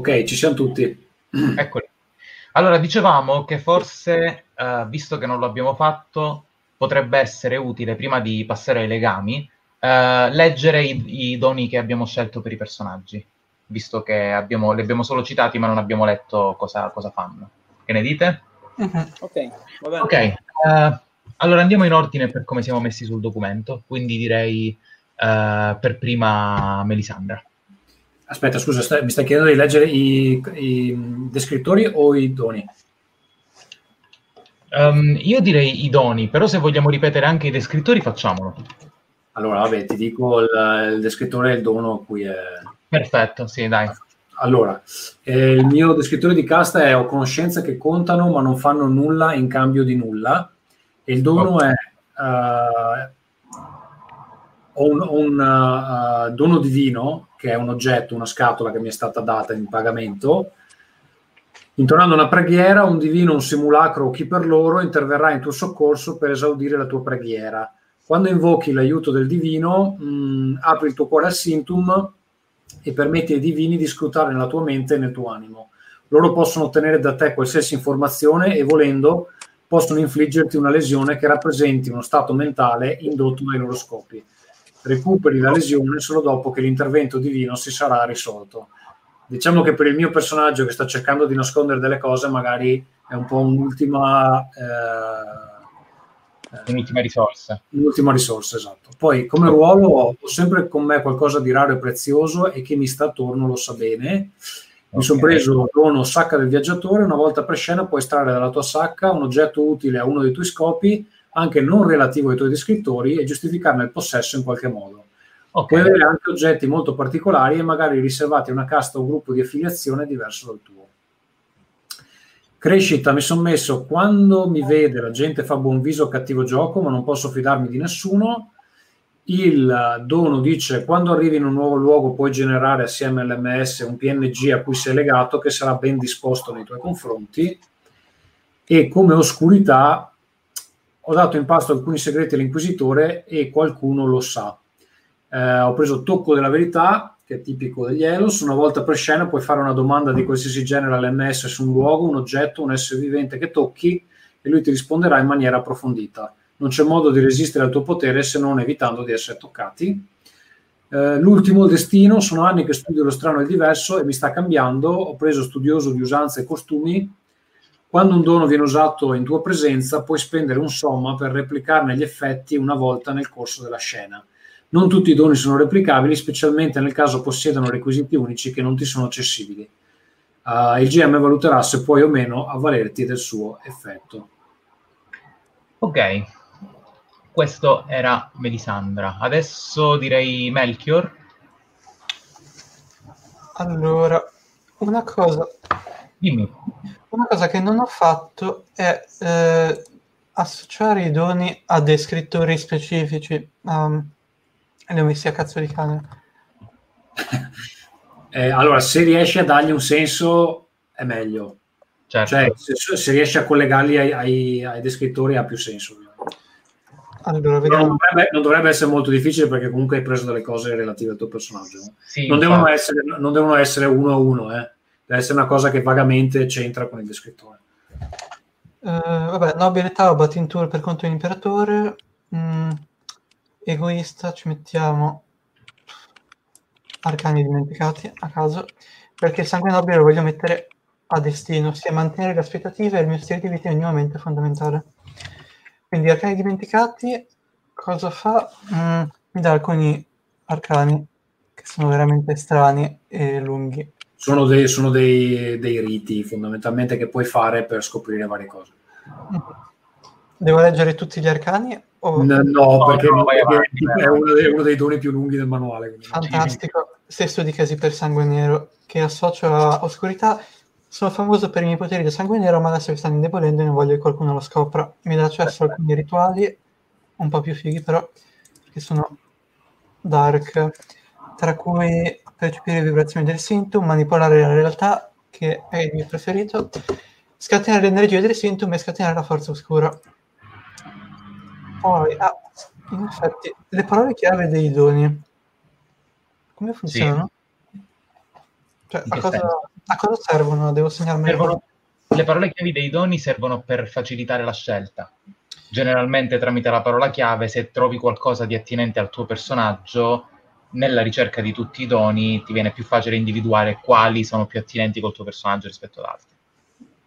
Ok, ci siamo tutti. Eccoli. Allora, dicevamo che forse, eh, visto che non lo abbiamo fatto, potrebbe essere utile, prima di passare ai legami, eh, leggere i, i, doni che abbiamo scelto per i personaggi, visto che abbiamo, li abbiamo solo citati ma non abbiamo letto cosa, cosa fanno. Che ne dite? Uh-huh. Ok, va bene. Ok, uh, allora andiamo in ordine per come siamo messi sul documento, quindi direi uh, per prima Melisandra. Aspetta, scusa, stai, mi stai chiedendo di leggere i, i descrittori o i doni? Um, io direi i doni, però se vogliamo ripetere anche i descrittori facciamolo. Allora, vabbè, ti dico il, il descrittore e il dono a cui è... Perfetto, sì, dai. Allora, eh, il mio descrittore di casta è ho conoscenze che contano ma non fanno nulla in cambio di nulla e il dono okay. è uh, ho un, un uh, dono divino che è un oggetto, una scatola che mi è stata data in pagamento Intonando una preghiera, un divino, un simulacro o chi per loro interverrà in tuo soccorso per esaudire la tua preghiera. Quando invochi l'aiuto del divino, mh, apri il tuo cuore al sintum e permetti ai divini di scrutare nella tua mente e nel tuo animo. Loro possono ottenere da te qualsiasi informazione e volendo possono infliggerti una lesione che rappresenti uno stato mentale indotto dai loro scopi. Recuperi la lesione solo dopo che l'intervento divino si sarà risolto. Diciamo che per il mio personaggio che sta cercando di nascondere delle cose, magari è un po' un'ultima. Eh, un'ultima risorsa. Un'ultima risorsa, esatto. Poi come ruolo ho sempre con me qualcosa di raro e prezioso e che mi sta attorno lo sa bene. Mi okay. sono preso dono sacca del viaggiatore, una volta per scena puoi estrarre dalla tua sacca un oggetto utile a uno dei tuoi scopi, anche non relativo ai tuoi descrittori, e giustificarne il possesso in qualche modo. Okay. Puoi avere anche oggetti molto particolari e magari riservati a una casta o gruppo di affiliazione diverso dal tuo. Crescita, mi sono messo quando mi vede la gente fa buon viso o cattivo gioco, ma non posso fidarmi di nessuno. Il dono dice quando arrivi in un nuovo luogo puoi generare assieme all'MS un PNG a cui sei legato che sarà ben disposto nei tuoi confronti. E come oscurità ho dato in pasto alcuni segreti all'inquisitore e qualcuno lo sa. Eh, ho preso tocco della verità che è tipico degli Elos. Una volta per scena puoi fare una domanda di qualsiasi genere all'MS su un luogo, un oggetto, un essere vivente che tocchi e lui ti risponderà in maniera approfondita. Non c'è modo di resistere al tuo potere se non evitando di essere toccati. Eh, l'ultimo, il destino, sono anni che studio lo strano e il diverso e mi sta cambiando. Ho preso studioso di usanze e costumi. Quando un dono viene usato in tua presenza, puoi spendere un somma per replicarne gli effetti una volta nel corso della scena non tutti i doni sono replicabili, specialmente nel caso possiedano requisiti unici che non ti sono accessibili. Uh, il GM valuterà se puoi o meno avvalerti del suo effetto. Ok, questo era Melisandra. Adesso direi Melchior. Allora, una cosa. Dimmi. Una cosa che non ho fatto è eh, associare i doni a descrittori specifici. Um, li ho messi a cazzo di cane. eh, allora, se riesci a dargli un senso, è meglio. Certo. Cioè, se, se, riesci a collegarli ai, ai, ai descrittori ha più senso. Allora, non, dovrebbe, non, dovrebbe, essere molto difficile perché comunque hai preso delle cose relative al tuo personaggio. Sì, non, devono essere, non, devono essere, uno a uno, eh. Deve essere una cosa che vagamente c'entra con il descrittore. Uh, vabbè, nobile Taubat in tour per conto dell'imperatore. Mm, egoista ci mettiamo arcani dimenticati a caso perché il sangue nobile lo voglio mettere a destino sia mantenere le aspettative e il mio stile di vita è minimamente fondamentale quindi arcani dimenticati cosa fa? Mm, mi dà alcuni arcani che sono veramente strani e lunghi sono dei, sono dei, dei riti fondamentalmente che puoi fare per scoprire varie cose devo leggere tutti gli arcani Oh, no, no, perché, no, perché è, uno dei, uno dei, doni più lunghi del manuale. Fantastico. Stesso di casi per sangue nero, che associo a oscurità. Sono famoso per i miei poteri di sangue nero, ma adesso che stanno indebolendo e non voglio che qualcuno lo scopra. Mi dà accesso a alcuni rituali, un po' più fighi però, che sono dark, tra cui percepire le vibrazioni del sintomo, manipolare la realtà, che è il mio preferito, scatenare l'energia del sintomo e scatenare la forza oscura. Poi, ah, in effetti, le parole chiave dei doni, come funzionano? Sì. Cioè, a cosa, a cosa servono? Devo segnarmi. Servono, le parole chiavi dei doni servono per facilitare la scelta. Generalmente tramite la parola chiave, se trovi qualcosa di attinente al tuo personaggio, nella ricerca di tutti i doni ti viene più facile individuare quali sono più attinenti col tuo personaggio rispetto ad altri.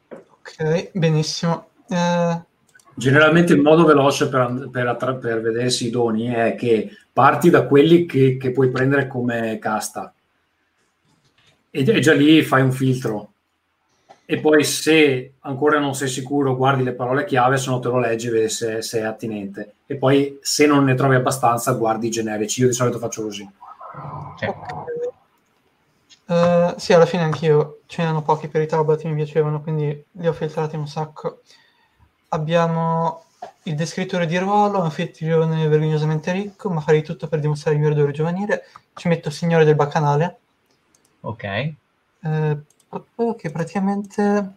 Ok, benissimo. Eh... Generalmente il modo veloce per, per, per, vedersi i doni è che parti da quelli che, che puoi prendere come casta e, e già lì fai un filtro e poi se ancora non sei sicuro guardi le parole chiave, se no te lo leggi e vedi se, se, è attinente. E poi se non ne trovi abbastanza guardi i generici. Io di solito faccio così. Sì. Uh, sì, alla fine anch'io ce n'erano pochi per i Taubat mi piacevano, quindi li ho filtrati un sacco. Abbiamo il descrittore di ruolo, un anfitrione vergognosamente ricco, ma farei tutto per dimostrare il mio ardore giovanile. Ci metto Signore del Bacanale. Ok. Uh, che praticamente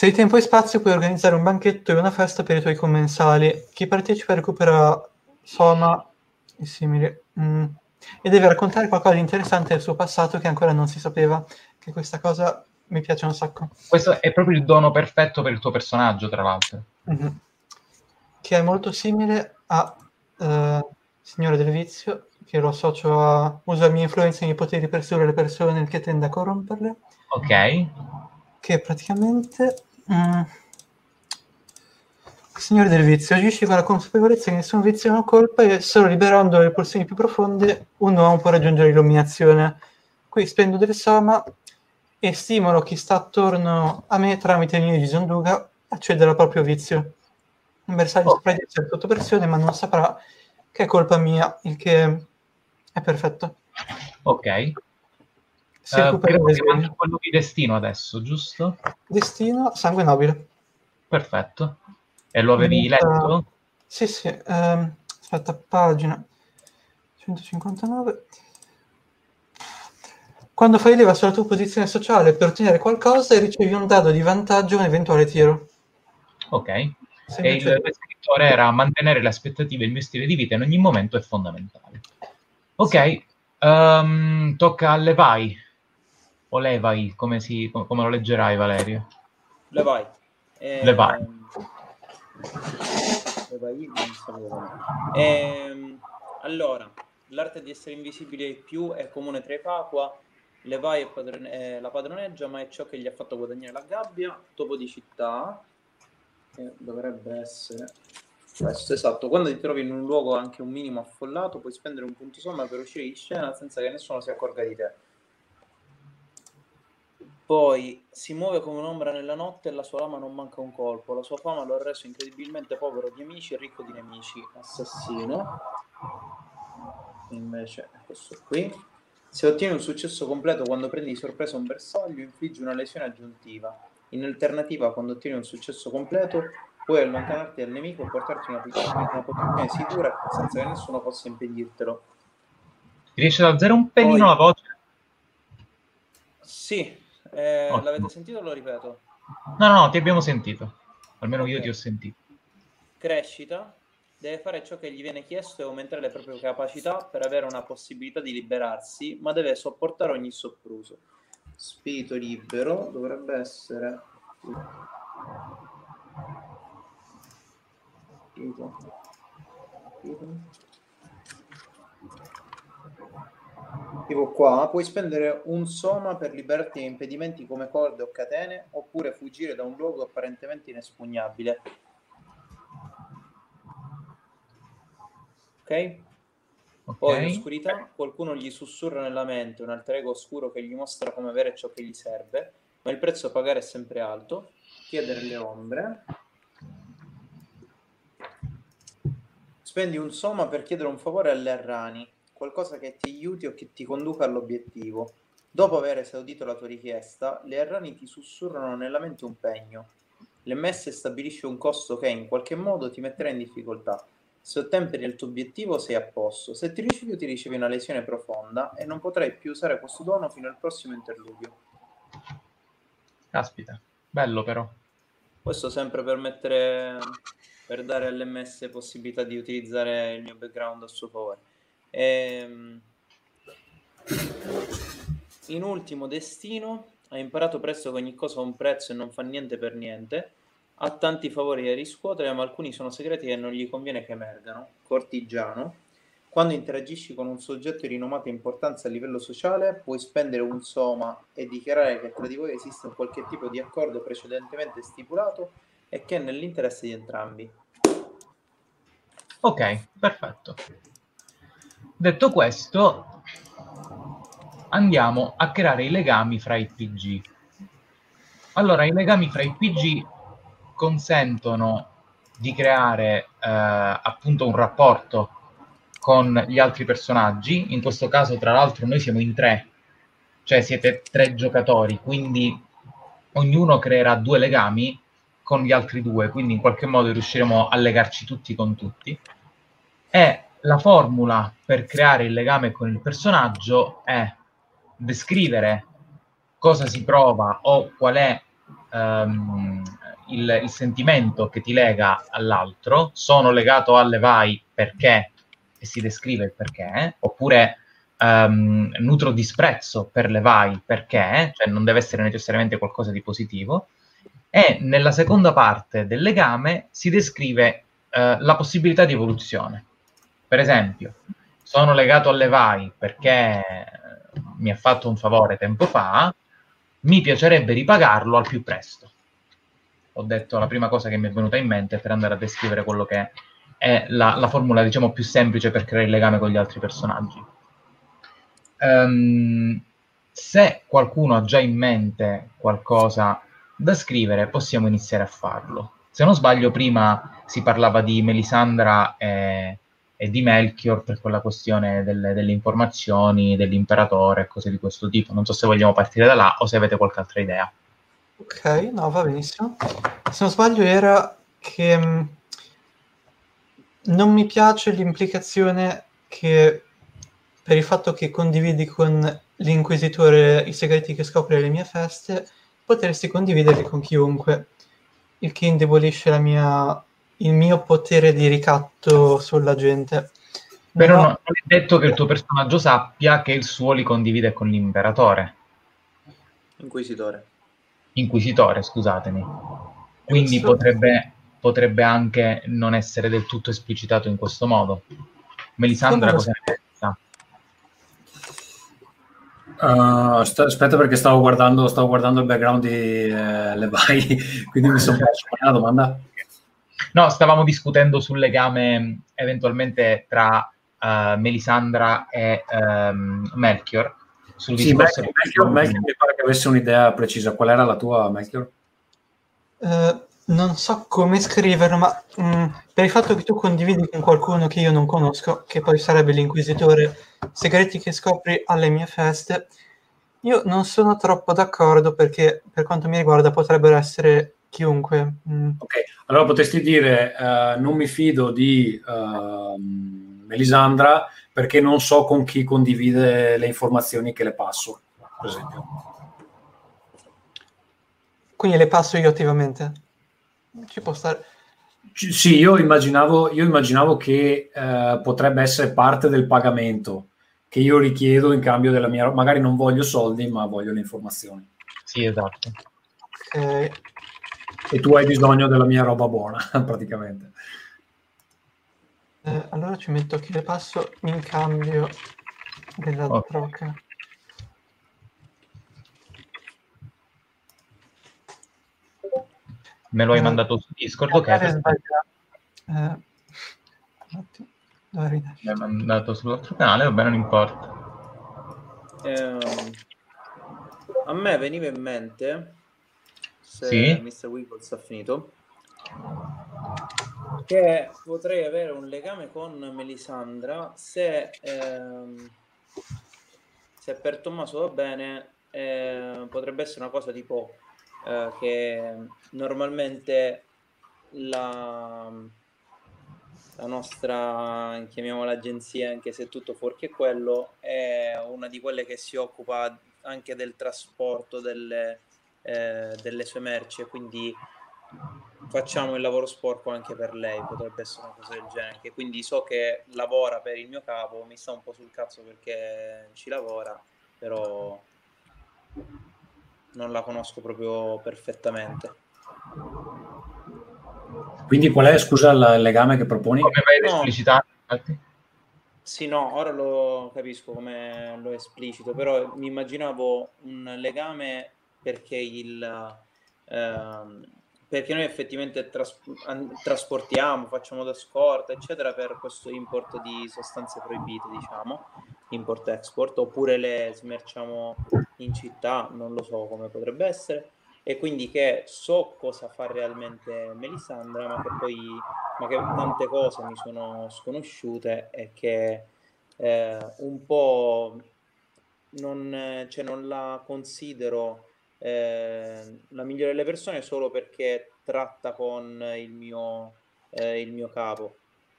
se hai tempo e spazio puoi organizzare un banchetto e una festa per i tuoi commensali. Chi partecipa recupera soma e simili. Mm. E deve raccontare qualcosa di interessante del suo passato che ancora non si sapeva. Che questa cosa mi piace un sacco. Questo è proprio il dono perfetto per il tuo personaggio, tra l'altro. Mm-hmm. Che è molto simile a uh, Signore del Vizio, che lo associo a uso la mia influenza e i miei poteri per sedurre le persone che tende a corromperle. Ok. Che praticamente... Mm, Signore del vizio, agisci con la consapevolezza che nessun vizio è una colpa e solo liberando le pulsioni più profonde un uomo può raggiungere l'illuminazione. Qui spendo del Sama e stimolo chi sta attorno a me tramite le linee di Zonduga a accedere al proprio vizio. Un bersaglio essere sotto pressione, ma non saprà che è colpa mia, il che è perfetto. Ok. Si uh, quello di destino adesso, giusto? Destino, sangue nobile. Perfetto. E lo avevi Comunque, letto? Sì, sì. Um, aspetta, pagina 159. Quando fai leva sulla tua posizione sociale per ottenere qualcosa ricevi un dado di vantaggio un eventuale tiro. Ok. Se e il descrittore era mantenere le aspettative e il mio stile di vita in ogni momento è fondamentale. Ok, um, tocca a Levai. O Levai, come, si, come lo leggerai Valerio? Levai. Eh, Levai. Levai. Eh, allora, l'arte di essere invisibile ai più è comune tra i Papua. Levai è, padrone- è la padroneggia, ma è ciò che gli ha fatto guadagnare la gabbia. Topo di città, che dovrebbe essere questo, esatto. Quando ti trovi in un luogo anche un minimo affollato, puoi spendere un punto somma per uscire di scena senza che nessuno si accorga di te. Poi si muove come un'ombra nella notte e la sua lama non manca un colpo. La sua fama lo ha reso incredibilmente povero di amici e ricco di nemici. Assassino. Invece, questo qui. Se ottieni un successo completo quando prendi di sorpresa un bersaglio, infliggi una lesione aggiuntiva. In alternativa, quando ottieni un successo completo, puoi allontanarti dal nemico e portarti una, una posizione sicura senza che nessuno possa impedirtelo. Riesci ad alzare un pelino Poi... la voce? Sì, eh, l'avete sentito o lo ripeto? No, no, no, ti abbiamo sentito. Almeno okay. io ti ho sentito. Crescita, deve fare ciò che gli viene chiesto e aumentare le proprie capacità per avere una possibilità di liberarsi, ma deve sopportare ogni sopruso. Spirito libero dovrebbe essere Capito? Tipo qua, puoi spendere un soma per liberarti da impedimenti come corde o catene, oppure fuggire da un luogo apparentemente inespugnabile. Ok? Okay. Poi l'oscurità, qualcuno gli sussurra nella mente un alter ego oscuro che gli mostra come avere ciò che gli serve, ma il prezzo a pagare è sempre alto. Chiedere le ombre. Spendi un somma per chiedere un favore alle Arrani, qualcosa che ti aiuti o che ti conduca all'obiettivo. Dopo aver esaudito la tua richiesta, le Arrani ti sussurrano nella mente un pegno. L'MS stabilisce un costo che in qualche modo ti metterà in difficoltà. Se ottemperi il tuo obiettivo sei a posto, se ti rifiuti ricevi una lesione profonda e non potrai più usare questo dono fino al prossimo interludio. Caspita, bello però. Questo sempre per mettere per dare all'MS possibilità di utilizzare il mio background a suo favore. E, ehm, in ultimo destino, ha imparato presto che ogni cosa ha un prezzo e non fa niente per niente. Ha tanti favori da riscuotere, ma alcuni sono segreti e non gli conviene che emergano. Cortigiano. Quando interagisci con un soggetto di rinomata importanza a livello sociale, puoi spendere un soma e dichiarare che tra di voi esiste un qualche tipo di accordo precedentemente stipulato e che è nell'interesse di entrambi. Ok, perfetto. Detto questo, andiamo a creare i legami fra i PG. Allora, i legami fra i PG consentono di creare eh, appunto un rapporto con gli altri personaggi. In questo caso, tra l'altro, noi siamo in tre, cioè siete tre giocatori, quindi ognuno creerà due legami con gli altri due, quindi in qualche modo riusciremo a legarci tutti con tutti. E la formula per creare il legame con il personaggio è descrivere cosa si prova o qual è um, il, il, sentimento che ti lega all'altro. Sono legato alle vai perché, e si descrive il perché, oppure um, nutro disprezzo per le vai perché, cioè non deve essere necessariamente qualcosa di positivo. E nella seconda parte del legame si descrive uh, la possibilità di evoluzione. Per esempio, sono legato alle vai perché mi ha fatto un favore tempo fa, mi piacerebbe ripagarlo al più presto. Ho detto la prima cosa che mi è venuta in mente per andare a descrivere quello che è la, la formula, diciamo, più semplice per creare il legame con gli altri personaggi. Um, se qualcuno ha già in mente qualcosa da scrivere, possiamo iniziare a farlo. Se non sbaglio, prima si parlava di Melisandra e e di Melchior per quella questione delle, delle informazioni, dell'imperatore e cose di questo tipo. Non so se vogliamo partire da là o se avete qualche altra idea. Ok, no, va benissimo. Se non sbaglio era che mm, non mi piace l'implicazione che per il fatto che condividi con l'inquisitore i segreti che scopre alle mie feste, potresti condividerli con chiunque, il che indebolisce la mia il mio potere di ricatto sulla gente. Però no, non è detto che il tuo personaggio sappia che il suo li condivide con l'imperatore. Inquisitore. Inquisitore, scusatemi. Quindi potrebbe, potrebbe, anche non essere del tutto esplicitato in questo modo. Melisandra cosa ne pensa? Uh, st- aspetta perché stavo guardando, stavo guardando il background di eh, Levi, quindi mi sono perso una domanda. No, stavamo discutendo sul legame eventualmente tra uh, Melisandra e um, Melchior. Sul sì, discorso Melchior, Melchior, mi pare che avesse un'idea precisa. Qual era la tua, Melchior? Uh, non so come scriverlo, ma mh, mm, per il fatto che tu condividi con qualcuno che io non conosco, che poi sarebbe l'inquisitore, segreti che scopri alle mie feste, io non sono troppo d'accordo perché per quanto mi riguarda potrebbero essere chiunque. Mm. Ok, allora potresti dire uh, non mi fido di uh, Melisandra perché non so con chi condivide le informazioni che le passo, per esempio. Quindi le passo io attivamente? Ci può stare... Sì, io immaginavo, io immaginavo che uh, potrebbe essere parte del pagamento che io richiedo in cambio della mia... Magari non voglio soldi, ma voglio le informazioni. Sì, esatto. Ok e tu hai bisogno della mia roba buona, praticamente. Eh, allora ci metto che le passo in cambio della okay. troca. Me lo hai eh, mandato su Discord, ok? Eh, Mi hai mandato sull'altro canale, vabbè, non importa. Eh, a me veniva in mente se sì? Mr. Wiggles ha finito, che potrei avere un legame con Melisandra se, ehm, se per Tommaso va bene, eh, potrebbe essere una cosa tipo eh, che normalmente la, la nostra, chiamiamola agenzia, anche se tutto fuorché quello, è una di quelle che si occupa anche del trasporto delle eh, delle sue merci quindi facciamo il lavoro sporco anche per lei, potrebbe essere una cosa del genere, quindi so che lavora per il mio capo, mi sta un po' sul cazzo perché ci lavora, però non la conosco proprio perfettamente. Quindi qual è, scusa, il legame che proponi? Come vai ad no. esplicitare? Sì, no, ora lo capisco come lo esplicito, però mi immaginavo un legame perché il... Ehm, perché noi effettivamente tras- trasportiamo, facciamo da scorta, eccetera, per questo import di sostanze proibite, diciamo, import-export, oppure le smerciamo in città, non lo so come potrebbe essere, e quindi che so cosa fa realmente Melisandra, ma che poi ma che tante cose mi sono sconosciute e che eh, un po' non, cioè non la considero eh, la migliore delle persone solo perché tratta con il mio, eh, il mio capo,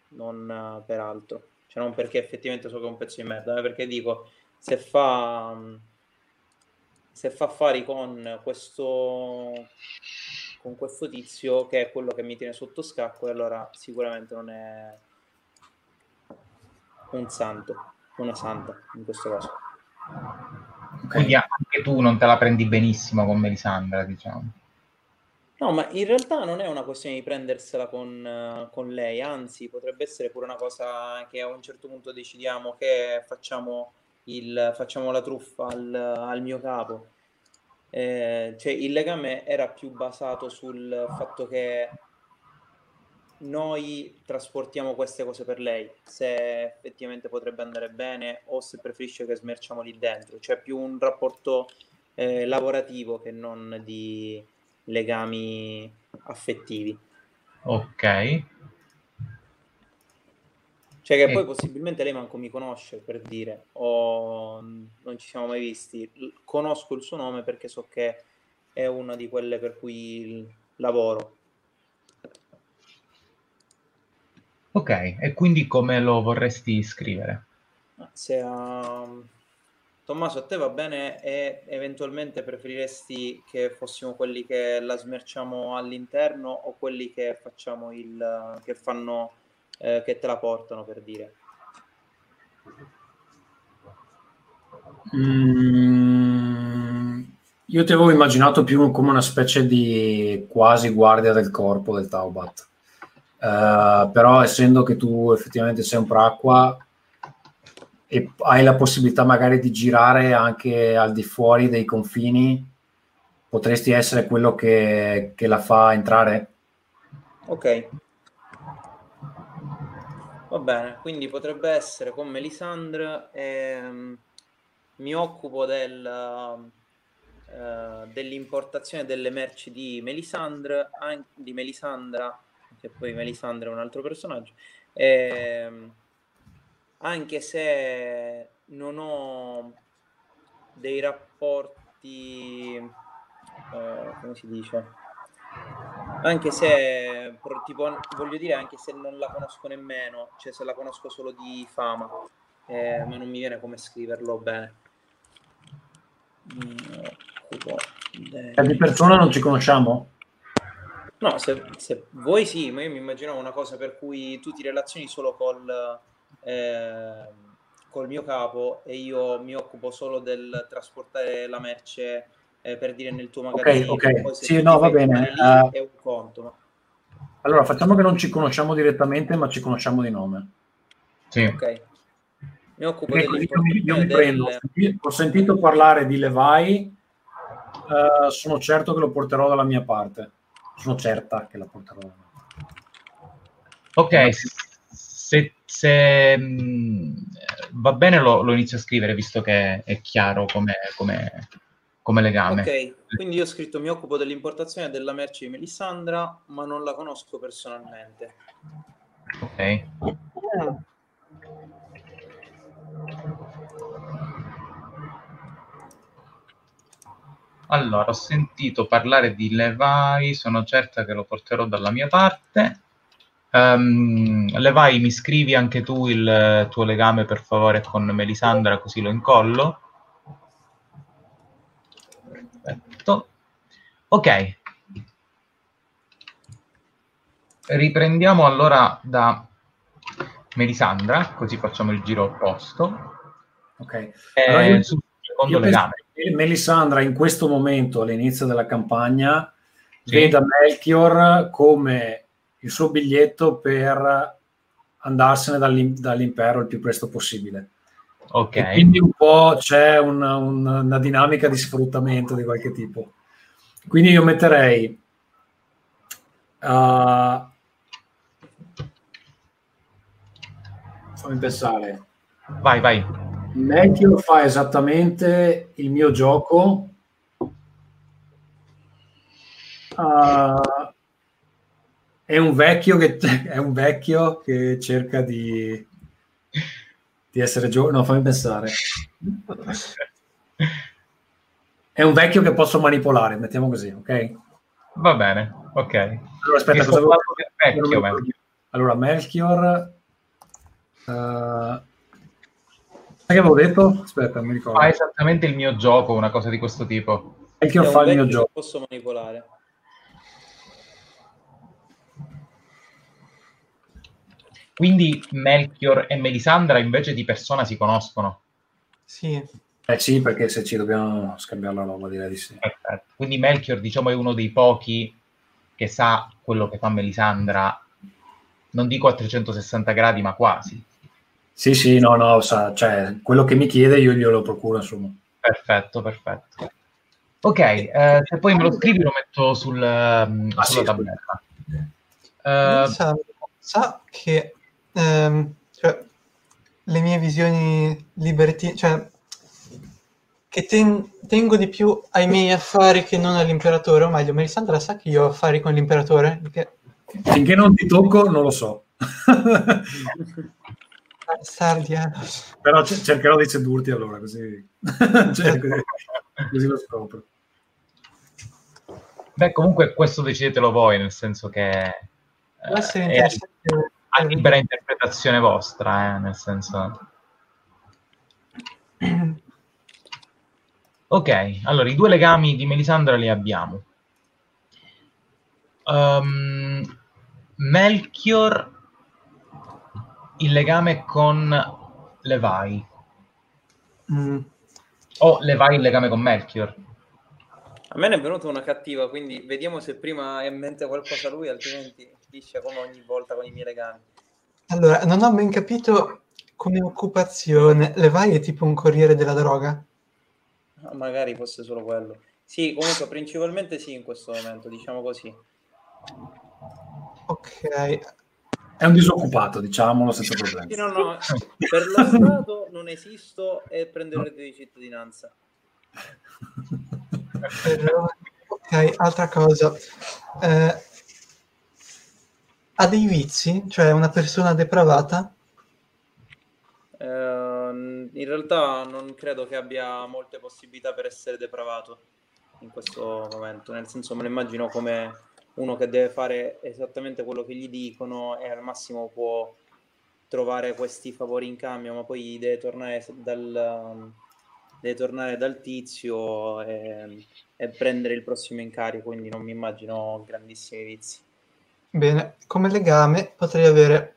non eh, per altro. Cioè non perché effettivamente so che è un pezzo di merda, ma perché dico, se fa, se fa affari con questo, con questo tizio che è quello che mi tiene sotto scacco, allora sicuramente non è un santo, una santa in questo caso. Quindi anche tu non te la prendi benissimo con Melisandra, diciamo. No, ma in realtà non è una questione di prendersela con, con, lei, anzi potrebbe essere pure una cosa che a un certo punto decidiamo che facciamo, il, facciamo la truffa al, al mio capo. Eh, cioè il legame era più basato sul fatto che noi trasportiamo queste cose per lei, se effettivamente potrebbe andare bene o se preferisce che smerciamo lì dentro, cioè più un rapporto eh, lavorativo che non di legami affettivi. Ok. Cioè che e... poi possibilmente lei manco mi conosce per dire, o non ci siamo mai visti, conosco il suo nome perché so che è una di quelle per cui lavoro Ok, e quindi come lo vorresti scrivere? Se um, Tommaso a te va bene e eventualmente preferiresti che fossimo quelli che la smerciamo all'interno o quelli che facciamo il che fanno eh, che te la portano per dire? Mm, io ti avevo immaginato più come una specie di quasi guardia del corpo del Taubat. Uh, però essendo che tu effettivamente sei un proacqua e hai la possibilità magari di girare anche al di fuori dei confini, potresti essere quello che, che la fa entrare? Ok. Va bene, quindi potrebbe essere con Melisandre, ehm, mi occupo del, uh, dell'importazione delle merci di Melisandre, di Melisandra che poi Melisandre è un altro personaggio. Ehm, anche se non ho dei rapporti, eh, come si dice? Anche se, tipo, voglio dire, anche se non la conosco nemmeno, cioè se la conosco solo di fama, eh, ma non mi viene come scriverlo bene. Cioè, di persona non ci conosciamo? No, se, se voi sì, ma io mi immaginavo una cosa per cui tu ti relazioni solo col, eh, col mio capo e io mi occupo solo del trasportare la merce eh, per dire nel tuo magazzino. Ok, ok, sì, no, va bene. Uh, è un conto. Ma... Allora, facciamo che non ci conosciamo direttamente, ma ci conosciamo di nome. Sì. Ok. Mi occupo io, mi, io mi prendo. Ho sentito parlare di Levi, uh, sono certo che lo porterò dalla mia parte sono certa che la porterò. Ok, se, se mh, mm, va bene lo, lo, inizio a scrivere visto che è chiaro come, come, come legame. Ok, quindi io ho scritto mi occupo dell'importazione della merce di Melissandra, ma non la conosco personalmente. Ok. Allora, ho sentito parlare di Levi, sono certa che lo porterò dalla mia parte. Um, Levi, mi scrivi anche tu il tuo legame per favore con Melisandra, così lo incollo. Perfetto. Ok. Riprendiamo allora da Melisandra, così facciamo il giro opposto. Ok. Eh, allora io, sul secondo legame Melisandra in questo momento, all'inizio della campagna, sì. veda Melchior come il suo biglietto per andarsene dall'im- dall'impero il più presto possibile. Ok. E quindi un po' c'è una, una, una dinamica di sfruttamento di qualche tipo. Quindi io metterei uh, fammi pensare vai vai Melchior fa esattamente il mio gioco uh, è un vecchio che è un vecchio che cerca di di essere giovane no fammi pensare è un vecchio che posso manipolare mettiamo così ok va bene ok allora aspetta cosa avevo... vecchio, Melchior. allora Melchior uh... Sai che avevo detto? Aspetta, mi ricordo. Fa esattamente il mio gioco, una cosa di questo tipo. Melchior fa il mio gioco. Posso manipolare. Quindi Melchior e Melisandra invece di persona si conoscono? Sì. Eh sì, perché se ci dobbiamo scambiare la roba direi di sì. Perfetto. Quindi Melchior diciamo è uno dei pochi che sa quello che fa Melisandra, non dico a 360 gradi, ma quasi. Sì, sì, no, no, sa, cioè, quello che mi chiede io glielo procuro, insomma. Perfetto, perfetto. Ok, eh, se poi me lo scrivi lo metto sul, um, ah, sulla sì, tabletta. Uh, sa, sa, che ehm, cioè, le mie visioni libertine, cioè che ten- tengo di più ai miei affari che non all'imperatore, o meglio, Melisandra sa che io ho affari con l'imperatore? Perché... Finché non ti tocco non lo so. Sardia. Però c- cercherò di sedurti allora, così, cioè, così, così lo scopro. Beh, comunque questo decidetelo voi, nel senso che può essere eh, interessante a libera interpretazione vostra, eh, nel senso. Ok, allora i due legami di Melisandra li abbiamo. Um, Melchior il legame con Levi. Mm. O Levi il legame con Melchior. A me ne è venuta una cattiva, quindi vediamo se prima ha in mente qualcosa lui, altrimenti finisce come ogni volta con i miei legami. Allora, non ho ben capito come occupazione. Levi è tipo un corriere della droga? Ah, magari fosse solo quello. Sì, comunque principalmente sì in questo momento, diciamo così. Ok, è un disoccupato, diciamolo senza problemi. no, no, per lo Stato non esisto e prendo il reddito di cittadinanza. ok, altra cosa. Eh, ha dei vizi? Cioè è una persona depravata? Eh, in realtà non credo che abbia molte possibilità per essere depravato in questo momento, nel senso me lo immagino come uno che deve fare esattamente quello che gli dicono e al massimo può trovare questi favori in cambio, ma poi deve tornare dal, deve tornare dal tizio e, e prendere il prossimo incarico, quindi non mi immagino grandissimi vizi. Bene, come legame potrei avere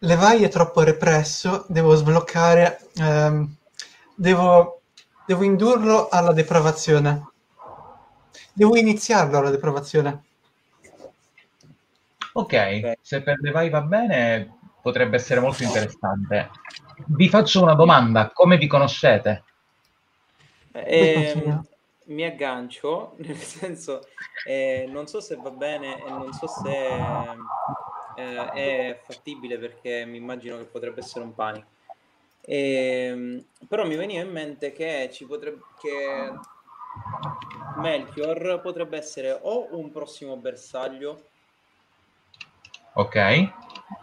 Levai è troppo represso, devo sbloccare, ehm, devo, devo indurlo alla depravazione. Devo iniziarlo alla depravazione. Ok, okay. se per Devai va bene, potrebbe essere molto interessante. Vi faccio una domanda, come vi conoscete? Eh, mi aggancio, nel senso, eh, non so se va bene e non so se eh, è fattibile perché mi immagino che potrebbe essere un panico. Eh, però mi veniva in mente che ci potrebbe che Melchior potrebbe essere o un prossimo bersaglio Ok.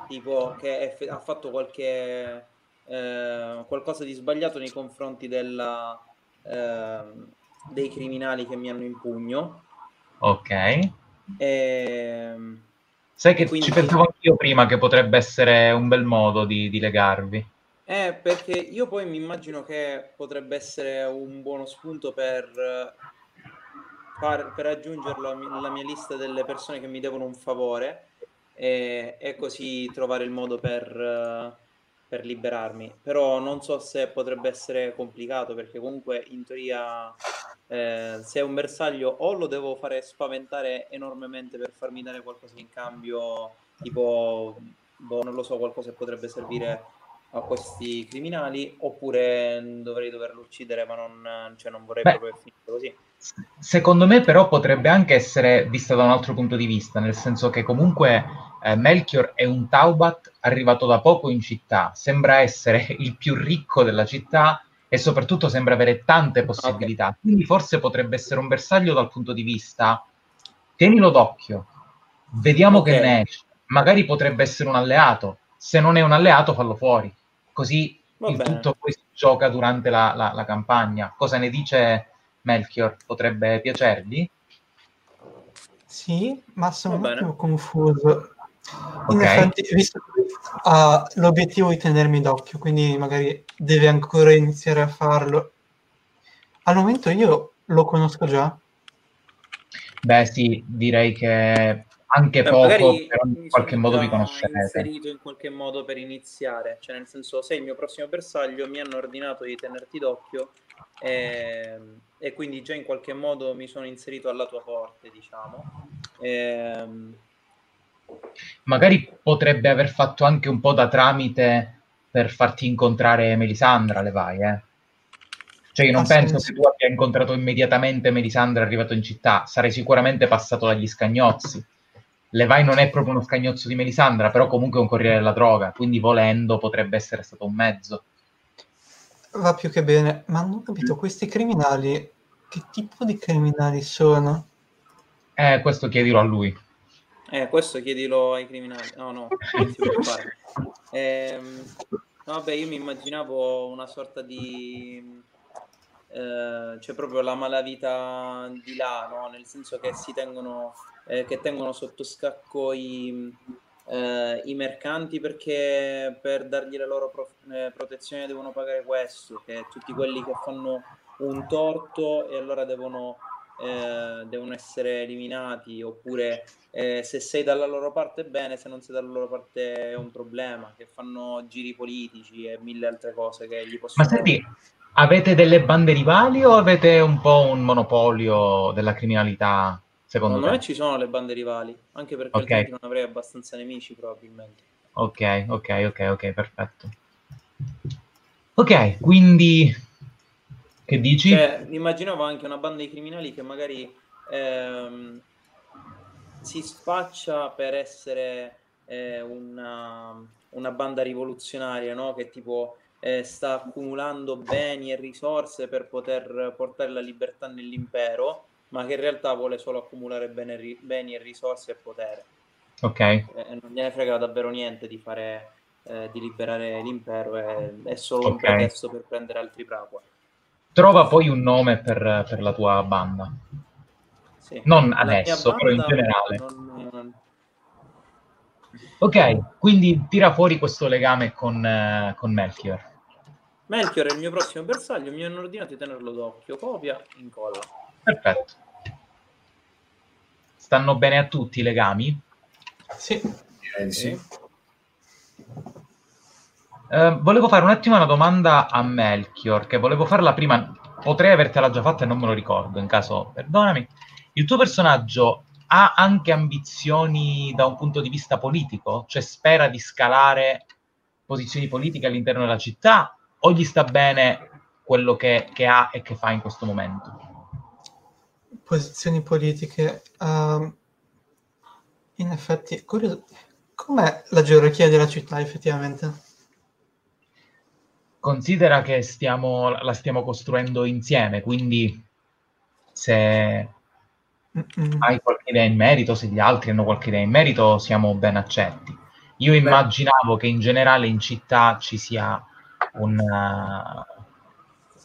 Tipo che è, ha fatto qualche eh, qualcosa di sbagliato nei confronti della, eh, dei criminali che mi hanno in pugno. Ok. E, ehm, Sai che quindi... ci pensavo anch'io prima che potrebbe essere un bel modo di, di legarvi. Eh, perché io poi mi immagino che potrebbe essere un buono spunto per, far, per aggiungerlo alla mia lista delle persone che mi devono un favore e, e così trovare il modo per, per liberarmi, però non so se potrebbe essere complicato perché comunque in teoria eh, se è un bersaglio o lo devo fare spaventare enormemente per farmi dare qualcosa in cambio, tipo, boh, non lo so, qualcosa che potrebbe servire a questi criminali, oppure dovrei doverlo uccidere, ma non, cioè, non vorrei Beh, proprio finire così. Secondo me però potrebbe anche essere vista da un altro punto di vista, nel senso che comunque eh, Melchior è un Taubat arrivato da poco in città, sembra essere il più ricco della città e soprattutto sembra avere tante possibilità. Okay. Quindi forse potrebbe essere un bersaglio dal punto di vista tienilo d'occhio, vediamo okay. che ne esce. Magari potrebbe essere un alleato, se non è un alleato fallo fuori, così Va il bene. tutto poi si gioca durante la, la, la campagna. Cosa ne dice Melchior? Potrebbe piacergli? Sì, ma sono un attimo confuso. In okay. effetti, visto che ha l'obiettivo di tenermi d'occhio, quindi magari deve ancora iniziare a farlo. Al momento io lo conosco già. Beh, sì, direi che anche Beh, poco, però in qualche modo vi conoscete. inserito in qualche modo per iniziare, cioè nel senso sei il mio prossimo bersaglio, mi hanno ordinato di tenerti d'occhio e, ehm, e quindi già in qualche modo mi sono inserito alla tua porta, diciamo. Ehm, Magari potrebbe aver fatto anche un po' da tramite per farti incontrare Melisandra, le vai, eh? Cioè, io non penso che tu abbia incontrato immediatamente Melisandra arrivato in città, sarei sicuramente passato dagli scagnozzi. Levai non è proprio uno scagnozzo di Melisandra, però comunque è un corriere della droga, quindi volendo potrebbe essere stato un mezzo. Va più che bene, ma non ho capito, questi criminali, che tipo di criminali sono? Eh, questo chiedilo a lui. Eh, questo chiedilo ai criminali. No, no, non si può fare. Eh, vabbè, io mi immaginavo una sorta di... Eh, cioè proprio la malavita di là, no? Nel senso che si tengono, eh, che tengono sotto scacco i, eh, i mercanti perché per dargli la loro pro- eh, protezione devono pagare questo, che tutti quelli che fanno un torto e allora devono eh, devono essere eliminati oppure eh, se sei dalla loro parte bene, se non sei dalla loro parte è un problema, che fanno giri politici e mille altre cose che gli possono... Ma senti, avete delle bande rivali o avete un po' un monopolio della criminalità? Secondo, secondo me ci sono le bande rivali, anche perché okay. non avrei abbastanza nemici probabilmente. Ok, ok, ok, ok, perfetto. Ok, quindi che dici? Cioè, immaginavo anche una banda di criminali che magari ehm, si spaccia per essere eh, una, una, banda rivoluzionaria, no? Che tipo eh, sta accumulando beni e risorse per poter portare la libertà nell'impero, ma che in realtà vuole solo accumulare bene, beni e risorse e potere. Ok. Eh, non gliene frega davvero niente di fare, eh, di liberare l'impero, è, è solo okay. un pretesto per prendere altri praqua. Trova poi un nome per, per la tua banda. Sì. Non adesso, però in generale. Non... Ok, quindi tira fuori questo legame con, uh, con Melchior. Melchior è il mio prossimo bersaglio, mi hanno ordinato di tenerlo d'occhio, copia, incolla. Perfetto. Stanno bene a tutti i legami? Sì. Eh, sì. Eh, volevo fare un attimo una domanda a Melchior, che volevo farla prima, potrei avertela già fatta e non me lo ricordo, in caso perdonami. Il tuo personaggio ha anche ambizioni da un punto di vista politico? Cioè spera di scalare posizioni politiche all'interno della città o gli sta bene quello che, che ha e che fa in questo momento? Posizioni politiche... Uh, in effetti, curioso. Com'è la gerarchia della città effettivamente? considera che stiamo, la stiamo costruendo insieme, quindi se Mm-mm. hai qualche idea in merito, se gli altri hanno qualche idea in merito, siamo ben accetti. Io immaginavo che in generale in città ci sia una,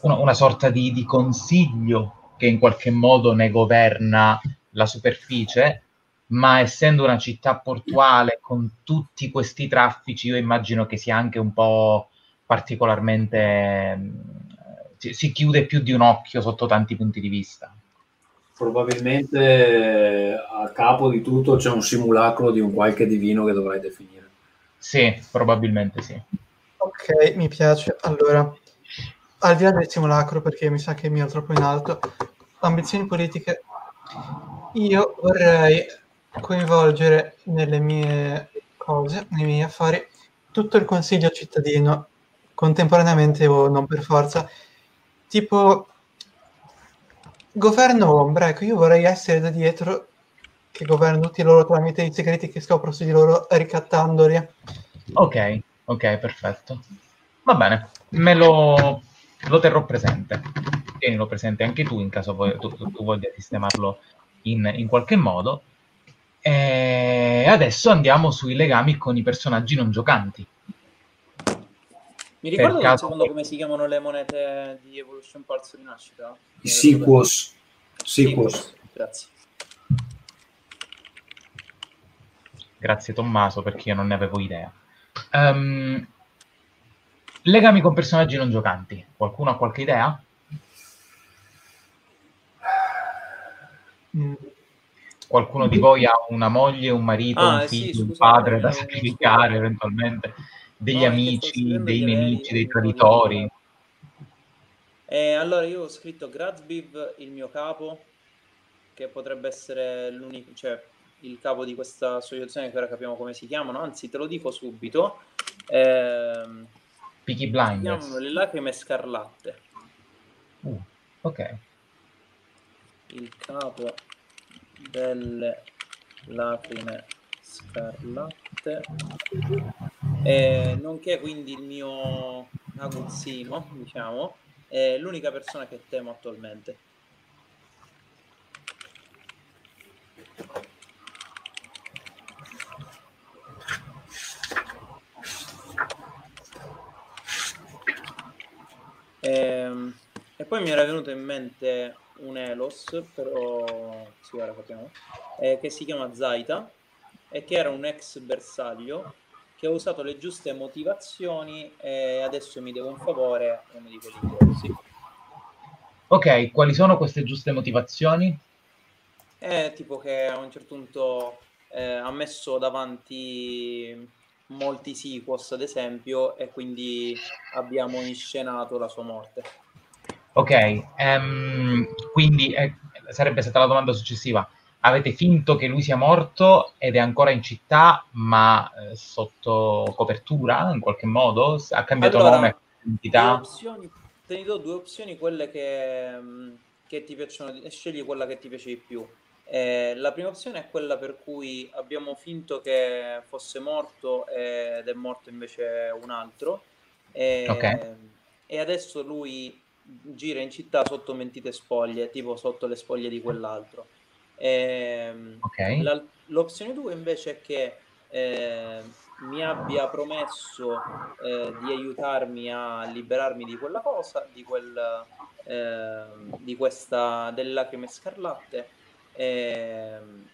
una, una sorta di, di consiglio che in qualche modo ne governa la superficie, ma essendo una città portuale con tutti questi traffici, io immagino che sia anche un po' particolarmente si, si chiude più di un occhio sotto tanti punti di vista. Probabilmente a capo di tutto c'è un simulacro di un qualche divino che dovrai definire. Sì, probabilmente sì. Ok, mi piace. Allora, al di là del simulacro, perché mi sa che mi è troppo in alto, ambizioni politiche, io vorrei coinvolgere nelle mie cose, nei miei affari, tutto il consiglio cittadino, contemporaneamente o non per forza, tipo governo ombra, ecco, io vorrei essere da dietro che governo tutti loro tramite i segreti che scopro su di loro ricattandoli. Ok, ok, perfetto. Va bene, me lo, lo terrò presente. Tienilo presente anche tu in caso poi, tu, tu, tu voglia sistemarlo in, in qualche modo. E adesso andiamo sui legami con i personaggi non giocanti. Mi ricordo caso... un secondo come si chiamano le monete di Evolution Pulse Rinascita? I Sequos. Sequos. Grazie. Grazie Tommaso perché io non ne avevo idea. Um, legami con personaggi non giocanti. Qualcuno ha qualche idea? Qualcuno di voi ha una moglie, un marito, ah, un figlio, sì, un padre da sacrificare eventualmente? Degli no, amici, dei nemici, dei traditori? Eh, allora io ho scritto Grazbiv, il mio capo, che potrebbe essere l'unico, cioè il capo di questa associazione che ora capiamo come si chiamano, anzi te lo dico subito. Eh, Peaky Blinders. Chiamano le lacrime scarlatte. Uh, ok. Il capo delle lacrime scarlatte, eh, nonché quindi il mio aguzzino, diciamo, è l'unica persona che temo attualmente. E, ehm, e poi mi era venuto in mente un Elos, però sì, ora capiamo, eh, che si chiama Zaita e che era un ex bersaglio che ha usato le giuste motivazioni e adesso mi deve un favore e mi dico di grossi. Ok, quali sono queste giuste motivazioni? È tipo che a un certo punto eh, ha messo davanti molti sequels, ad esempio, e quindi abbiamo inscenato la sua morte. Ok, um, quindi eh, sarebbe stata la domanda successiva. Avete finto che lui sia morto ed è ancora in città, ma eh, sotto copertura in qualche modo? Ha cambiato allora, nome, identità? Opzioni, te ne do due opzioni, quelle che, mm, che ti piacciono, scegli quella che ti piace di più. Eh, la prima opzione è quella per cui abbiamo finto che fosse morto ed è morto invece un altro. E, okay. e adesso lui gira in città sotto mentite spoglie, tipo sotto le spoglie di quell'altro. E, ehm, okay. la, l'opzione 2 invece è che eh, mi abbia promesso eh, di aiutarmi a liberarmi di quella cosa, di, quel, eh, di questa delle lacrime scarlatte ehm,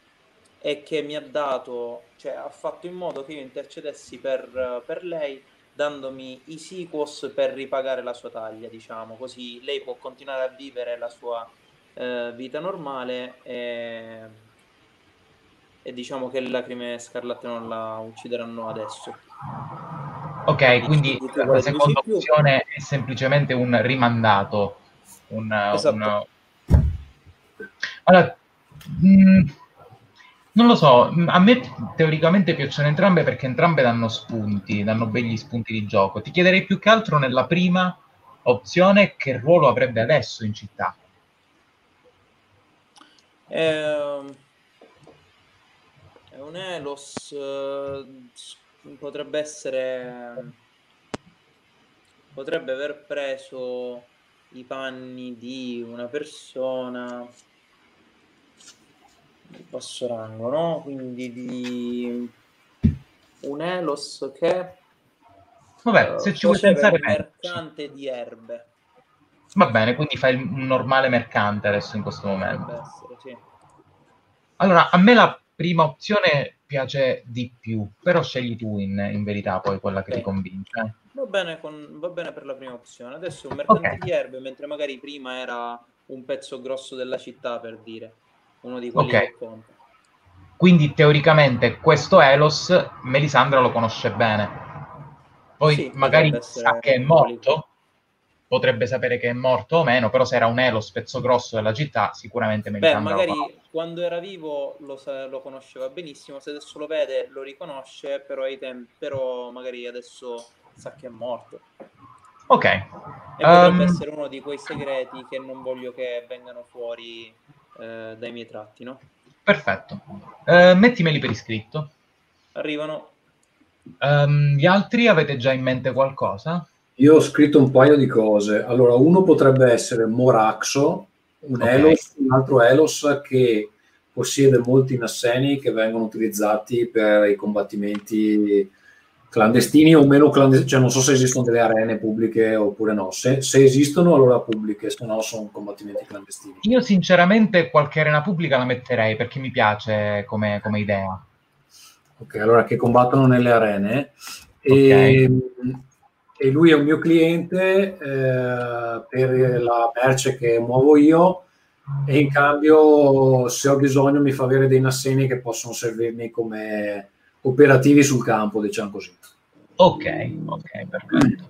e che mi ha dato, cioè ha fatto in modo che io intercedessi per, per lei dandomi i sequos per ripagare la sua taglia, diciamo, così lei può continuare a vivere la sua eh, vita normale e, e, diciamo che le lacrime scarlatte non la uccideranno adesso. Ok, quindi la seconda opzione è semplicemente un rimandato. Un, esatto. un... Allora, mm, non lo so, a me teoricamente piacciono entrambe perché entrambe danno spunti, danno begli spunti di gioco. Ti chiederei più che altro nella prima opzione che ruolo avrebbe adesso in città. È, è un Elos, eh, potrebbe essere... potrebbe aver preso i panni di una persona di basso rango, no? Quindi di un Elos che Vabbè, se ci vuoi pensare mercante di erbe. Va bene, quindi fai un normale mercante adesso in questo momento. Essere, sì. Allora, a me la prima opzione piace di più, però scegli tu in, in verità poi quella che okay. ti convince. Va bene, con, va bene, per la prima opzione. Adesso un mercante okay. di erbe, mentre magari prima era un pezzo grosso della città, per dire uno di quelli okay. che conta. Quindi teoricamente questo Elos Melisandra lo conosce bene. Poi sì, magari sa che è morto, potrebbe sapere che è morto o meno, però se era un elo spezzo grosso della città, sicuramente Melisandre Beh, magari quando era vivo lo, lo, conosceva benissimo, se adesso lo vede lo riconosce, però, tem- però magari adesso sa che è morto. Ok. E potrebbe um, essere uno di quei segreti che non voglio che vengano fuori eh, dai miei tratti, no? Perfetto. Uh, mettimeli per iscritto. Arrivano. Um, gli altri avete già in mente qualcosa? Io ho scritto un paio di cose. Allora, uno potrebbe essere Moraxo, un okay. Elos, un altro Elos che possiede molti nasseni che vengono utilizzati per i combattimenti clandestini o meno clandestini, cioè non so se esistono delle arene pubbliche oppure no, se, se esistono allora pubbliche, se no sono combattimenti clandestini. Io sinceramente qualche arena pubblica la metterei perché mi piace come, come idea. Ok, allora che combattono nelle arene. Okay. E, e lui è un mio cliente eh, per la merce che muovo io e in cambio se ho bisogno mi fa avere dei nasseni che possono servirmi come operativi sul campo, diciamo così. Ok, ok, perfetto.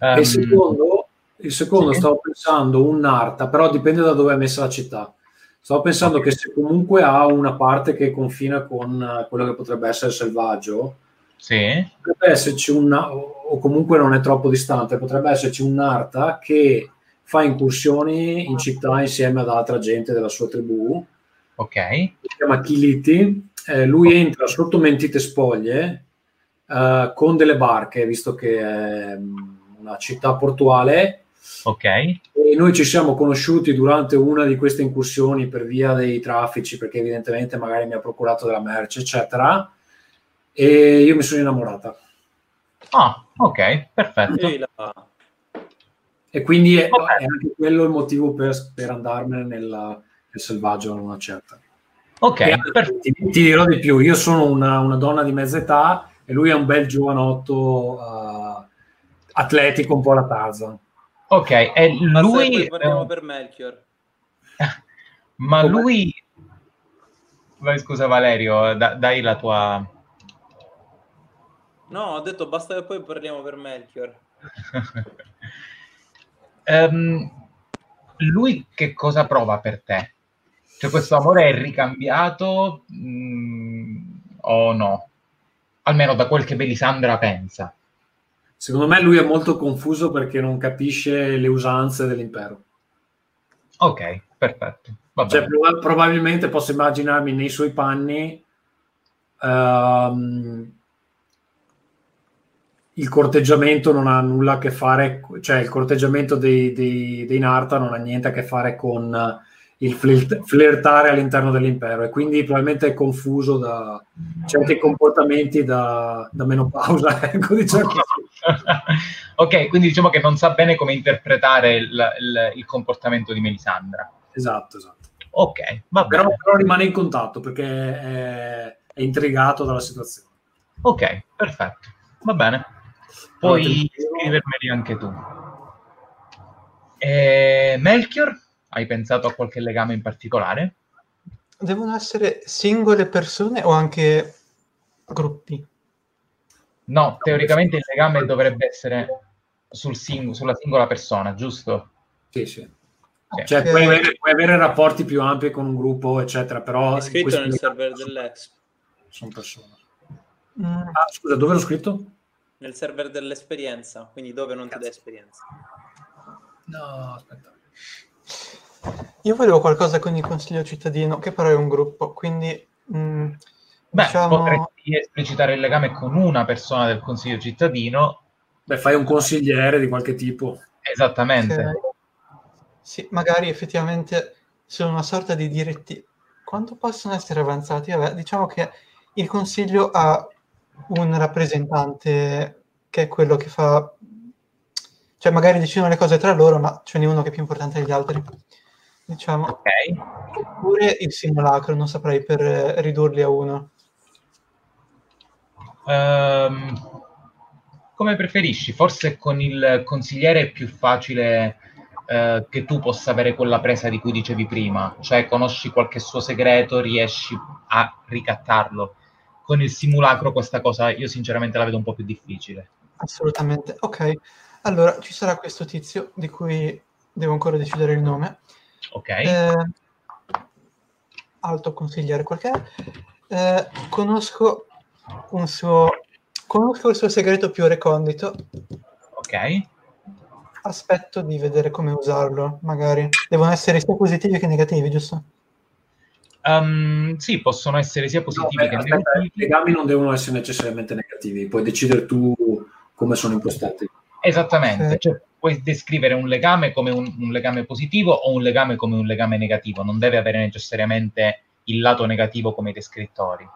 Um, e il secondo, il secondo sì. stavo pensando un Narta, però dipende da dove è messa la città. Stavo pensando che se comunque ha una parte che confina con quello che potrebbe essere selvaggio, sì. potrebbe esserci una, o comunque non è troppo distante, potrebbe esserci un Narta che fa incursioni in città insieme ad altra gente della sua tribù. Ok. Si chiama Kiliti. Eh, lui entra sotto mentite spoglie eh, con delle barche, visto che è mm, una città portuale. Ok. E noi ci siamo conosciuti durante una di queste incursioni per via dei traffici, perché evidentemente magari mi ha procurato della merce, eccetera e io mi sono innamorata. Ah, ok, perfetto. E quindi è, è, anche quello il motivo per, per andarmene nella, nel selvaggio una certa. Ok, per... ti, ti, dirò di più, io sono una, una, donna di mezza età e lui è un bel giovanotto uh, atletico, un po' la Tarzan. Ok, e lui... Parliamo per Melchior. Ma Come? lui... Vai, scusa Valerio, da, dai la tua No, ho detto basta che poi parliamo per Melchior. um, lui che cosa prova per te? Cioè questo amore è ricambiato mh, mm, o no? Almeno da quel che Belisandra pensa. Secondo me lui è molto confuso perché non capisce le usanze dell'impero. Ok, perfetto. Cioè, probabilmente posso immaginarmi nei suoi panni um, il corteggiamento non ha nulla a che fare, cioè il corteggiamento dei, dei, dei Narta non ha niente a che fare con il flirt, flirtare all'interno dell'impero e quindi probabilmente è confuso da certi comportamenti da, da menopausa. Ecco, diciamo ok, quindi diciamo che non sa bene come interpretare il, il, il comportamento di Melisandra. Esatto, esatto. Ok, va però, però, rimane in contatto perché è, è intrigato dalla situazione. Ok, perfetto, va bene. Puoi scrivermeli anche tu. E Melchior, hai pensato a qualche legame in particolare? Devono essere singole persone o anche gruppi? No, teoricamente il legame dovrebbe essere sul sing- sulla singola persona, giusto? Sì, sì. sì. Cioè, puoi avere, puoi avere, rapporti più ampi con un gruppo, eccetera, però... È scritto nel server dell'Expo. Sono persone. Mm. Ah, scusa, dove l'ho scritto? nel server dell'esperienza, quindi dove non Cazzo. ti dà esperienza. No, aspetta. Io volevo qualcosa con il consiglio cittadino, che però è un gruppo, quindi... Mh, mm, Beh, diciamo... potresti esplicitare il legame con una persona del consiglio cittadino. Beh, fai un consigliere di qualche tipo. Esattamente. Okay. Sì, magari effettivamente sono una sorta di diretti. Quanto possono essere avanzati? Vabbè, diciamo che il consiglio ha un rappresentante che è quello che fa cioè magari decidono le cose tra loro ma ce n'è uno che è più importante degli altri diciamo. Ok. Oppure il simulacro non saprei per ridurli a uno. Um, come preferisci? Forse con il consigliere è più facile uh, che tu possa avere quella presa di cui dicevi prima. Cioè conosci qualche suo segreto riesci a ricattarlo. Con il simulacro questa cosa io sinceramente la vedo un po' più difficile. Assolutamente. Ok, allora ci sarà questo tizio di cui devo ancora decidere il nome. Ok. Eh, alto consigliere qualche. Eh, conosco un suo conosco il suo segreto più recondito. Ok. Aspetto di vedere come usarlo, magari. Devono essere sia positivi che negativi, giusto? Um, sì, possono essere sia positivi no, beh, che aspetta, negativi. I legami non devono essere necessariamente negativi, puoi decidere tu come sono impostati. Esattamente, okay. cioè, puoi descrivere un legame come un, un, legame positivo o un legame come un legame negativo, non deve avere necessariamente il lato negativo come i descrittori.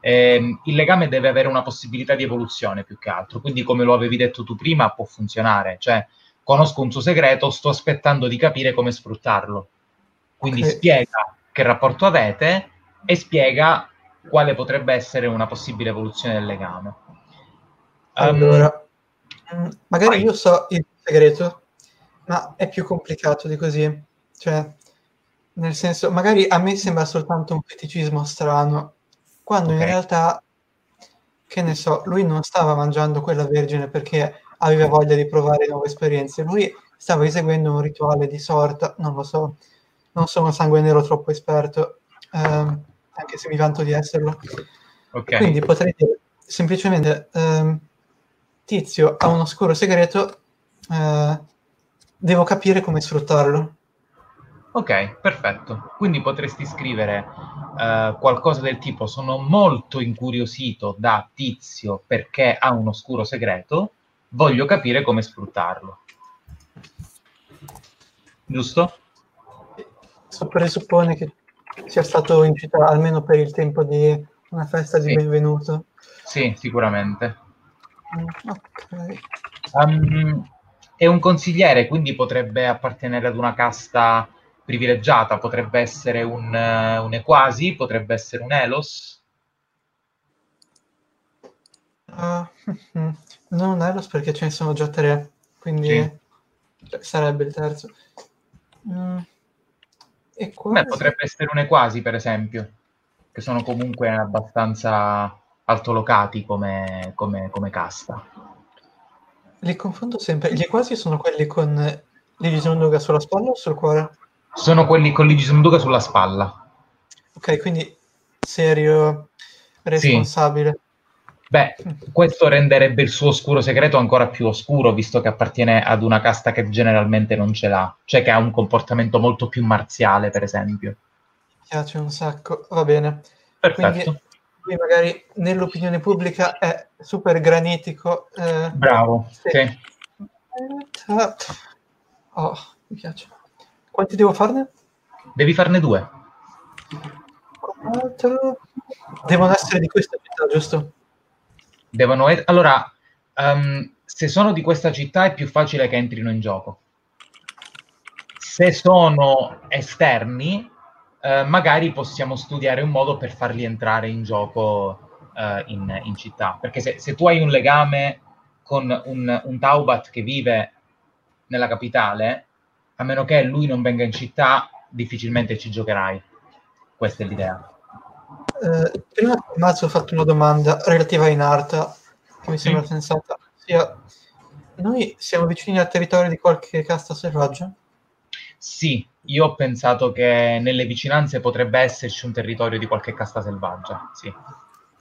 Eh, il legame deve avere una possibilità di evoluzione più che altro, quindi come lo avevi detto tu prima può funzionare, cioè conosco un suo segreto, sto aspettando di capire come sfruttarlo. Quindi okay. spiega che rapporto avete e spiega quale potrebbe essere una possibile evoluzione del legame. Allora, um, magari vai. io so il segreto, ma è più complicato di così. Cioè, nel senso, magari a me sembra soltanto un feticismo strano, quando okay. in realtà, che ne so, lui non stava mangiando quella vergine perché aveva voglia di provare nuove esperienze, lui stava eseguendo un rituale di sorta, non lo so, non sono sangue nero troppo esperto, ehm, anche se mi vanto di esserlo. Okay. Quindi potrei dire semplicemente, ehm, tizio ha un oscuro segreto, eh, devo capire come sfruttarlo. Ok, perfetto. Quindi potresti scrivere uh, qualcosa del tipo: Sono molto incuriosito da tizio perché ha un oscuro segreto, voglio capire come sfruttarlo. Giusto? So, presuppone che sia stato in città almeno per il tempo di una festa di benvenuto. Sì, sicuramente. Ok. Um, è un consigliere, quindi potrebbe appartenere ad una casta privilegiata, potrebbe essere un, uh, un Equasi, potrebbe essere un Elos. Uh, non un Elos perché ce ne sono già tre, quindi sì. Sarebbe il terzo. Mm. Beh, potrebbe essere un Equasi, per esempio, che sono comunque abbastanza altolocati come, come, come casta. Li confondo sempre. Gli Equasi sono quelli con l'Igisonduga sulla spalla o sul cuore? Sono quelli con l'Igisonduga sulla spalla. Ok, quindi serio, responsabile. Sì. Beh, questo renderebbe il suo oscuro segreto ancora più oscuro, visto che appartiene ad una casta che generalmente non ce l'ha, cioè che ha un comportamento molto più marziale, per esempio. Mi piace un sacco, va bene. Perfetto. Quindi, magari nell'opinione pubblica è super granitico. Eh, Bravo, sì. sì. Oh, mi piace. Quanti devo farne? Devi farne due. Devono essere di questa città, giusto? devono essere... Allora, um, se sono di questa città è più facile che entrino in gioco. Se sono esterni, uh, magari possiamo studiare un modo per farli entrare in gioco uh, in, in, città. Perché se, se, tu hai un legame con un, un Taubat che vive nella capitale, a meno che lui non venga in città, difficilmente ci giocherai. Questa è l'idea. Eh, prima Mazzo ho fatto una domanda relativa in Arta, che mi sembra sì. sensata. Sia, noi siamo vicini al territorio di qualche casta selvaggia? Sì, io ho pensato che nelle vicinanze potrebbe esserci un territorio di qualche casta selvaggia, sì.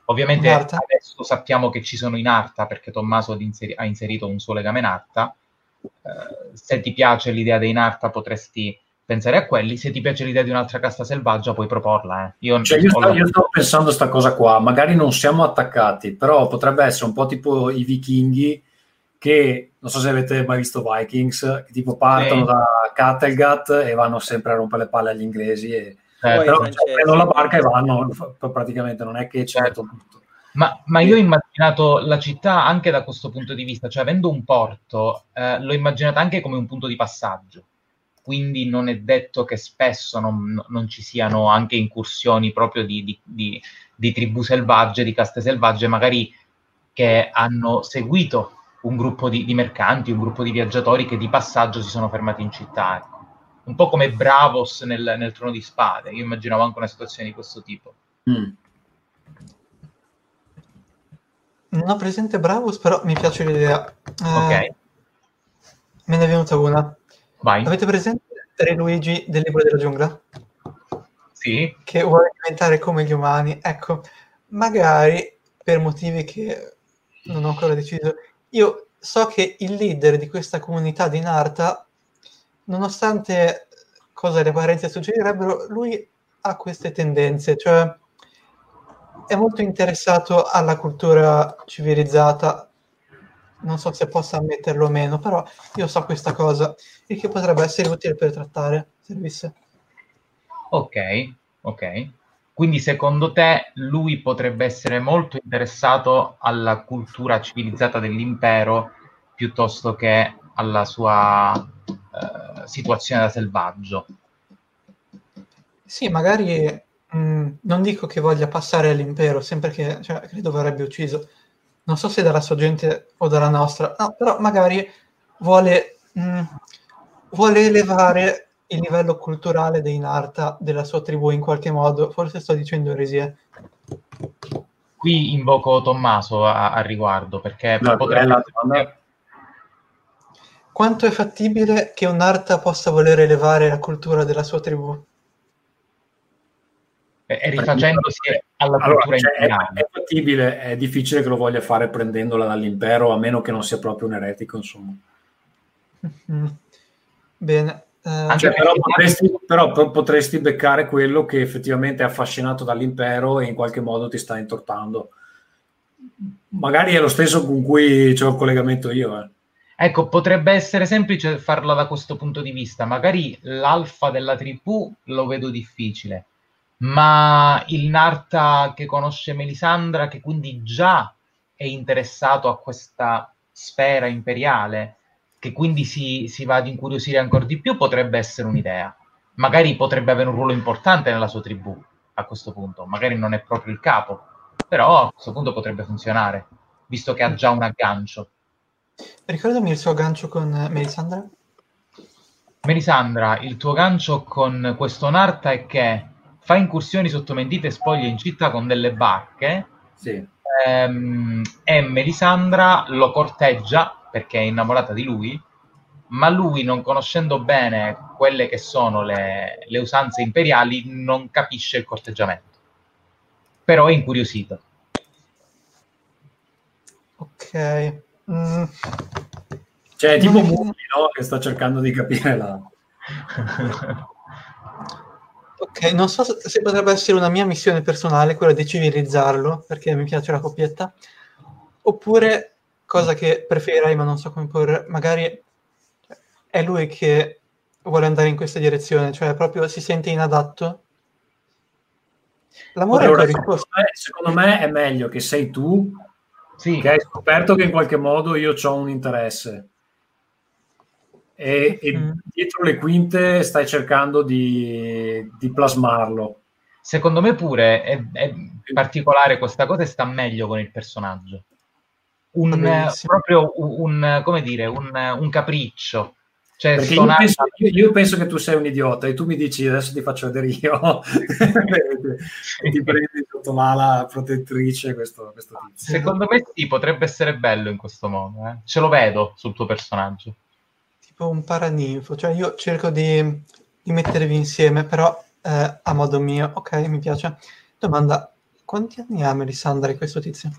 Ovviamente adesso sappiamo che ci sono in Arta perché Tommaso ha inserito un suo legame in Arta. Eh, se ti piace l'idea dei Narta potresti pensare a quelli. Se ti piace l'idea di un'altra casta selvaggia, puoi proporla. Eh. Io, cioè, io, sto, io sto pensando a questa cosa qua. Magari non siamo attaccati, però potrebbe essere un po' tipo i vichinghi che non so se avete mai visto Vikings, che tipo partono sì. da Kattegat e vanno sempre a rompere le palle agli inglesi. E, eh, però cioè, prendono la barca e vanno, praticamente non è che ci certo. tutto. Ma, ma, io ho immaginato la città anche da questo punto di vista, cioè avendo un porto, eh, l'ho immaginata anche come un punto di passaggio quindi non è detto che spesso non, non ci siano anche incursioni proprio di, di, di, di, tribù selvagge, di caste selvagge, magari che hanno seguito un gruppo di, mercanti, un gruppo di viaggiatori che di passaggio si sono fermati in città. Ecco. Un po' come Bravos nel, nel, Trono di Spade, io immaginavo anche una situazione di questo tipo. Mm. Non ho presente Bravos, però mi piace l'idea. Eh, Ok, Me ne è venuta una. vai. Avete presente Re Luigi del libro della giungla? Sì, Che vuole diventare come gli umani. Ecco, magari per motivi che non ho ancora deciso. Io so che il leader di questa comunità di Narta, nonostante cosa le apparenze suggerirebbero, lui ha queste tendenze, cioè è molto interessato alla cultura civilizzata. Non so se possa ammetterlo o meno, però io so questa cosa, il che potrebbe essere utile per trattare, servisse. ok, ok. Quindi secondo te lui potrebbe essere molto interessato alla cultura civilizzata dell'impero piuttosto che alla sua eh, situazione da selvaggio? Sì, magari mh, non dico che voglia passare all'impero, sempre che cioè, credo verrebbe ucciso. Non so se dalla sua gente o dalla nostra, no, però magari vuole, mh, vuole elevare il livello culturale dei Narta, della sua tribù in qualche modo. Forse sto dicendo eresie. Qui invoco Tommaso a, a riguardo perché No, potrebbe. Quanto è fattibile che un Narta possa voler elevare la cultura della sua tribù? e rifacendosi alla Allora, cultura cioè, è, imperiale. è fattibile, è difficile che lo voglia fare prendendola dall'impero, a meno che non sia proprio un eretico, insomma. Mm. Bene. Eh, Anche Cioè, però, potresti, però po- potresti beccare quello che effettivamente è affascinato dall'impero e in qualche modo ti sta intortando. Magari è lo stesso con cui c'ho il collegamento io. eh. Ecco, potrebbe essere semplice farla da questo punto di vista. Magari l'alfa della tribù lo vedo difficile, ma il Narta che conosce Melisandra, che quindi già è interessato a questa sfera imperiale, che quindi si, si va ad incuriosire ancora di più, potrebbe essere un'idea. Magari potrebbe avere un ruolo importante nella sua tribù a questo punto. Magari non è proprio il capo, però a questo punto potrebbe funzionare, visto che ha già un aggancio. Ricordami il suo aggancio con eh, Melisandra. Melisandra, il tuo gancio con questo Narta è che fa incursioni sotto mentite e spoglie in città con delle barche Sì. ehm, e Melisandra lo corteggia perché è innamorata di lui, ma lui, non conoscendo bene quelle che sono le, le usanze imperiali, non capisce il corteggiamento. Però è incuriosito. Ok. Mm, Cioè, è tipo Non- Mummy, no? Che sta cercando di capire la... ok, non so se se potrebbe essere una mia missione personale, quella di civilizzarlo, perché mi piace la coppietta, oppure cosa che preferirei, ma non so come porre, magari è lui che vuole andare in questa direzione, cioè proprio si sente inadatto. L'amore Allora, è secondo, risposta. me, secondo me è meglio che sei tu sì, che hai scoperto che in qualche modo io ho un interesse e, e Mm. dietro le quinte stai cercando di, di plasmarlo. secondo me pure è, è particolare questa cosa e sta meglio con il personaggio. Un, benissimo. proprio un, come dire, un, un capriccio. Cioè, io penso, io- io penso che tu sei un idiota e tu mi dici adesso ti faccio vedere io e ti prendi sotto l'ala protettrice questo, questo tizio. Secondo me sì, potrebbe essere bello in questo modo. eh. Ce lo vedo sul tuo personaggio. tipo un paraninfo, cioè io cerco di, di mettervi insieme, però eh, a modo mio, ok, mi piace. Domanda, quanti anni ha Melisandra e questo tizio?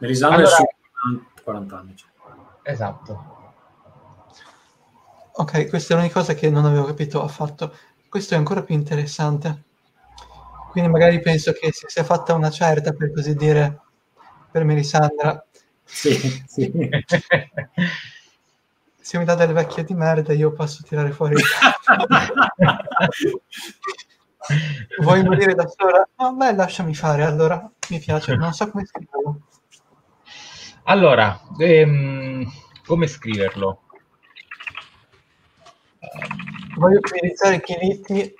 Melisandre Allora- è su 40 anni. cioè. Esatto. Ok, questa è l'unica cosa che non avevo capito affatto. Questo è ancora più interessante. Quindi magari penso che si sia fatta una certa, per così dire, per Melisandra. Sì, sì. Se mi dà delle vecchie di merda, io posso tirare fuori. Vuoi morire da sola? No, beh, lasciami fare, allora. Mi piace, non so come scriverlo. Allora, ehm, come scriverlo? Voglio utilizzare Kiliti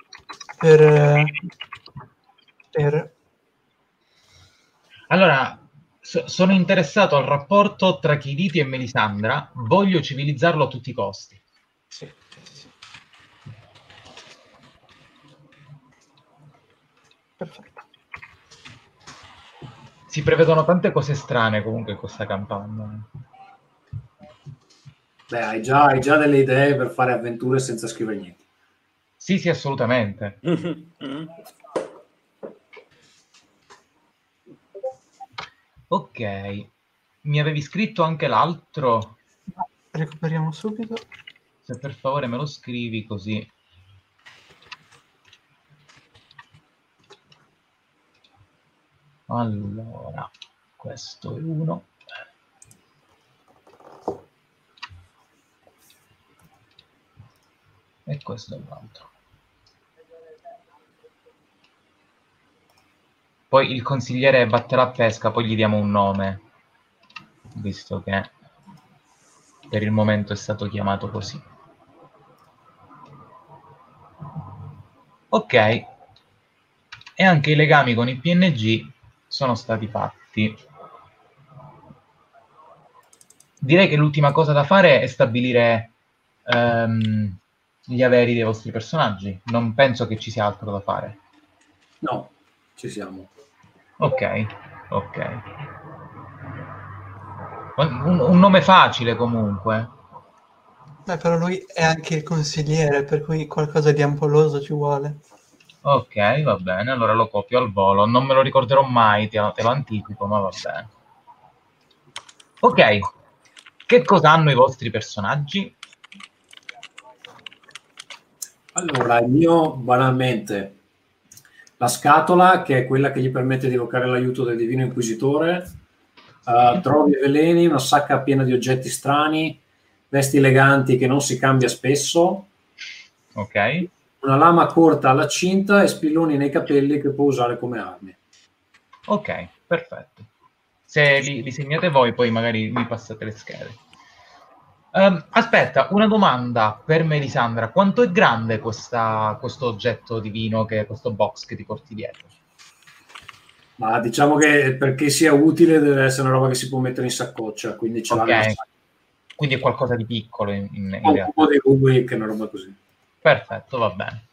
per... per... Allora, so- sono interessato al rapporto tra Chiriti e Melisandra, voglio civilizzarlo a tutti i costi. Sì. Perfetto. Si prevedono tante cose strane comunque in questa campagna. Beh, hai già, hai già delle idee per fare avventure senza scrivere niente. Sì, sì, assolutamente. ok, mi avevi scritto anche l'altro? Recuperiamo subito. Se per favore me lo scrivi così. Allora, questo è uno. E questo è l'altro. Poi il consigliere batterà a pesca, poi gli diamo un nome, visto che per il momento è stato chiamato così. Ok, e anche i legami con i PNG sono stati fatti. Direi che l'ultima cosa da fare è stabilire um, gli averi dei vostri personaggi. Non penso che ci sia altro da fare. No, ci siamo. Ok, ok. Un, un nome facile comunque. Beh, però lui è anche il consigliere, per cui qualcosa di ampolloso ci vuole. Ok, va bene, allora lo copio al volo. Non me lo ricorderò mai, te lo, te lo anticipo, ma va bene. Ok, che cosa hanno i vostri personaggi? Allora, il mio banalmente la scatola, che è quella che gli permette di evocare l'aiuto del divino inquisitore, uh, trovi veleni, una sacca piena di oggetti strani, vesti eleganti che non si cambia spesso. Ok una lama corta alla cinta e spilloni nei capelli che può usare come armi. Ok, perfetto. Se li, li segnate voi, poi magari mi passate le schede. Um, aspetta, una domanda per Melisandra. Quanto è grande questa, questo oggetto divino, che è questo box che ti porti dietro? Ma diciamo che perché sia utile deve essere una roba che si può mettere in saccoccia, quindi ce okay. Quindi è qualcosa di piccolo in, in, in Un po' di Rubik, una roba così. Perfetto, va bene.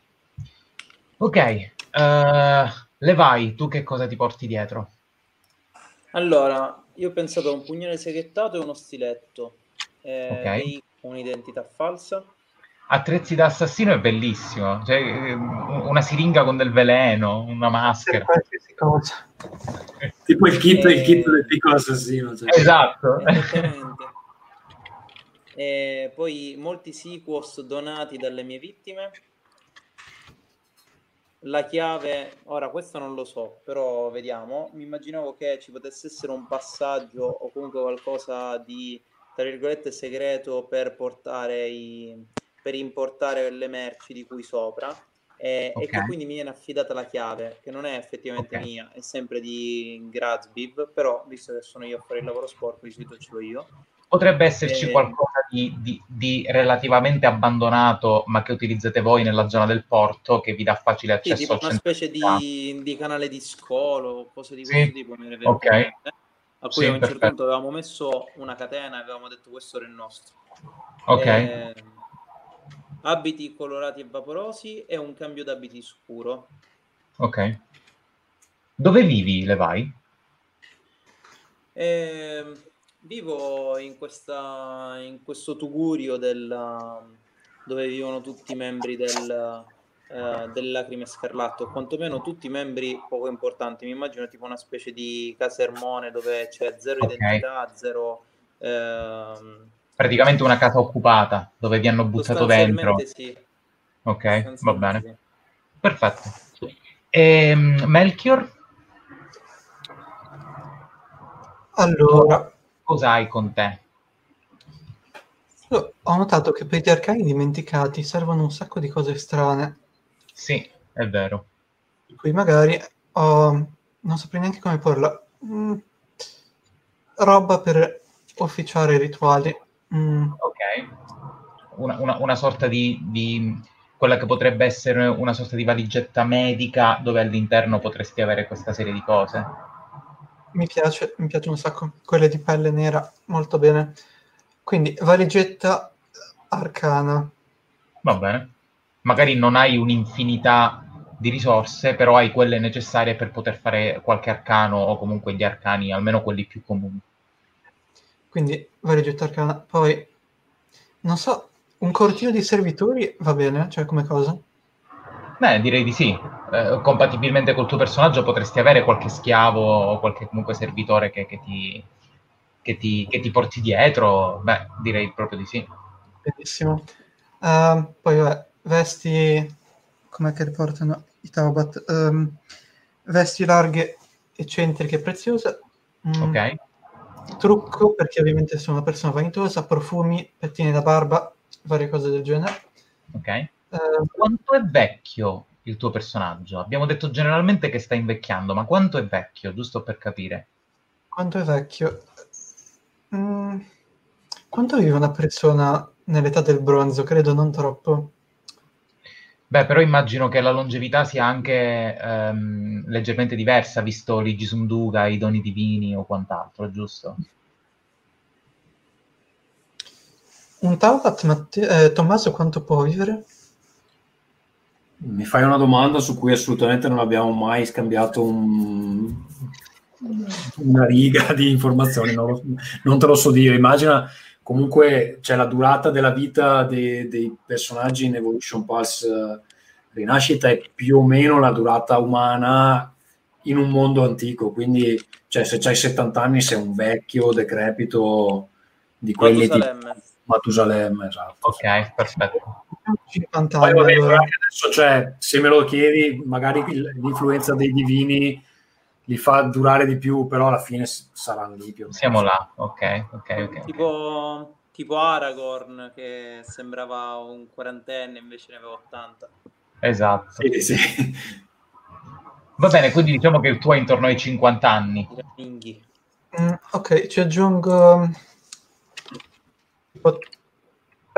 Ok, uh, Levai, tu che cosa ti porti dietro? Allora, io ho pensato a un pugnale seghettato e uno stiletto. Eh, okay. un'identità falsa. Attrezzi da assassino è bellissimo. Cioè, una siringa con del veleno, una maschera. tipo il kit, e... il kit del piccolo assassino. Cioè. Esatto. E poi molti sequos donati dalle mie vittime. La chiave, ora questo non lo so, però vediamo. Mi immaginavo che ci potesse essere un passaggio o comunque qualcosa di, tra virgolette, segreto per portare i, per importare le merci di cui sopra. E, okay. e, che quindi mi viene affidata la chiave, che non è effettivamente okay. mia, è sempre di Grazbiv, però visto che sono io a fare il lavoro sporco, di solito ce l'ho io. Potrebbe esserci eh, qualcosa di, di, di, relativamente abbandonato, ma che utilizzate voi nella zona del porto, che vi dà facile accesso sì, tipo una specie di, di, canale di scolo, cose di questo sì. tipo. Ok. Eh? A cui sì, a un certo punto avevamo messo una catena e avevamo detto questo era il nostro. Ok. Eh, abiti colorati e vaporosi e un cambio d'abiti scuro. Ok. Dove vivi, Levai? Eh, Vivo in, questa, in questo tugurio del, dove vivono tutti i membri del, eh, del Lacrime Scarlatto, o quantomeno tutti i membri poco importanti. Mi immagino tipo una specie di casermone dove c'è zero okay. identità, zero... Ehm... Praticamente una casa occupata dove vi hanno buttato dentro. Sì. Ok, va bene. Sì. Perfetto. E, ehm, Melchior? Allora, cosa hai con te? Ho notato che per gli arcani dimenticati servono un sacco di cose strane. Sì, è vero. Qui magari ho... non saprei neanche come porla. Mm, roba per officiare i rituali. Mm. Ok. Una, una, una sorta di, di, quella che potrebbe essere una sorta di valigetta medica dove all'interno potresti avere questa serie di cose. Mi piace, mi piace un sacco. Quelle di pelle nera, molto bene. Quindi, valigetta arcana. Va bene. Magari non hai un'infinità di risorse, però hai quelle necessarie per poter fare qualche arcano o comunque gli arcani, almeno quelli più comuni. Quindi vari oggetto arcana. Poi, non so, un cortino di servitori va bene, cioè come cosa? Beh, direi di sì. Eh, compatibilmente col tuo personaggio potresti avere qualche schiavo o qualche comunque servitore che, che, ti, che, ti, che ti, porti dietro. Beh, direi proprio di sì. Benissimo. Uh, poi vabbè, vesti... Com'è che riportano i Taubat? Um, vesti larghe, eccentriche e preziose. Mm. Ok. Trucco, perché ovviamente sono una persona vanitosa, profumi, pettine da barba, varie cose del genere. Ok. Uh, quanto è vecchio il tuo personaggio? Abbiamo detto generalmente che sta invecchiando, ma quanto è vecchio, giusto per capire? Quanto è vecchio? Mm, quanto vive una persona nell'età del bronzo? Credo non troppo. Beh, però immagino che la longevità sia anche ehm, leggermente diversa, visto l'Igisunduga, i doni divini o quant'altro, giusto? Un Taubat, Matte- eh, Tommaso, quanto può vivere? Mi fai una domanda su cui assolutamente non abbiamo mai scambiato un, una riga di informazioni, non, lo, non, te lo so dire. Immagina comunque cioè, la durata della vita dei, dei personaggi in Evolution Pulse uh, Rinascita è più o meno la durata umana in un mondo antico. Quindi, cioè, se hai 70 anni, sei un vecchio decrepito di quelli Matusalemme. di Matusalemme, esatto. Ok, perfetto. 50 Poi, anni. vabbè, allora. adesso, cioè, se me lo chiedi, magari l'influenza dei divini li fa durare di più, però alla fine saranno lì più. Siamo là, ok, ok, ok. Tipo, tipo Aragorn che sembrava un quarantenne invece ne aveva 80. Esatto. Sì, sì. Va bene, quindi diciamo che il tuo è intorno ai 50 anni. Mm, ok, ci aggiungo tipo,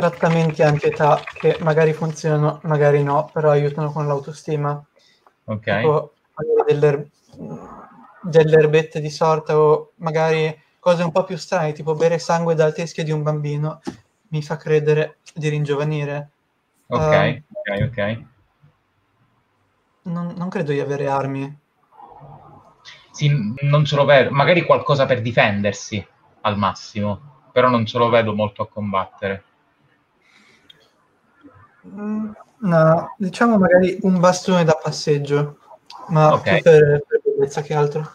trattamenti anti-età che magari funzionano, magari no, però aiutano con l'autostima. Ok. Tipo delle, delle erbette di sorta o magari cose un po' più strane, tipo bere sangue dal teschio di un bambino mi fa credere di ringiovanire. Ok, Ehm, ok, ok. non, non credo di avere armi. Sì, non ce lo vedo. Magari qualcosa per difendersi al massimo, però non ce lo vedo molto a combattere. Mm, No, diciamo magari un bastone da passeggio, ma Ok. più per, per bellezza che altro.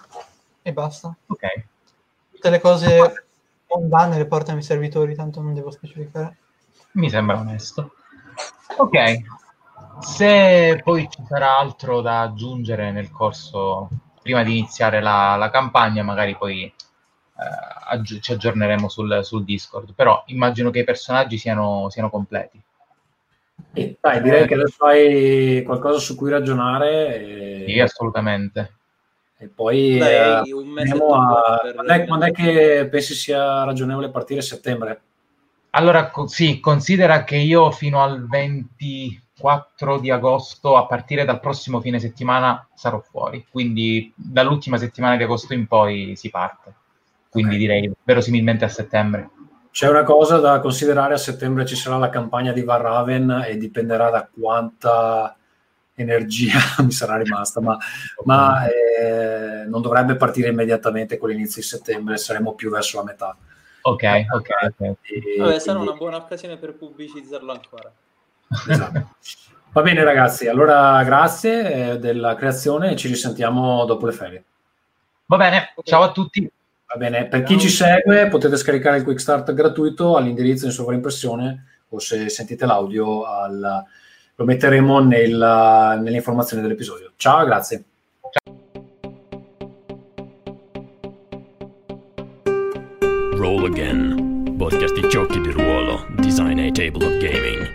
E basta. Ok. Tutte le cose mondane le portano i servitori, tanto non devo specificare. Mi sembra onesto. Ok. Se poi ci sarà altro da aggiungere nel corso, prima di iniziare la, la campagna, magari poi eh, aggi- ci aggiorneremo sul, sul Discord. Però immagino che i personaggi siano, siano completi. E dai, direi che adesso hai qualcosa su cui ragionare e, Sì, assolutamente. e poi Dai, eh, un mese andiamo a- quando, è, quando è che pensi sia ragionevole partire a settembre? Allora, co- sì, considera che io fino al 24 di agosto, a partire dal prossimo fine settimana, sarò fuori. Quindi dall'ultima settimana di agosto in poi si parte. Quindi Ok. direi verosimilmente a settembre. C'è una cosa da considerare, a settembre ci sarà la campagna di Varraven e dipenderà da quanta energia mi sarà rimasta, ma, ma, eh, non dovrebbe partire immediatamente con l'inizio di settembre, saremo più verso la metà. Ok, ok, ok. E Vabbè, sarà quindi- una buona occasione per pubblicizzarlo ancora. esatto. Va bene ragazzi, allora grazie eh, della creazione e ci risentiamo dopo le ferie. Va bene, ciao a tutti. Va bene, per chi ci segue potete scaricare il Quick Start gratuito all'indirizzo in sovraimpressione o se sentite l'audio al- lo metteremo nella- nelle informazioni dell'episodio. Ciao, grazie. Roll Again, podcast di giochi di ruolo, design a table of gaming.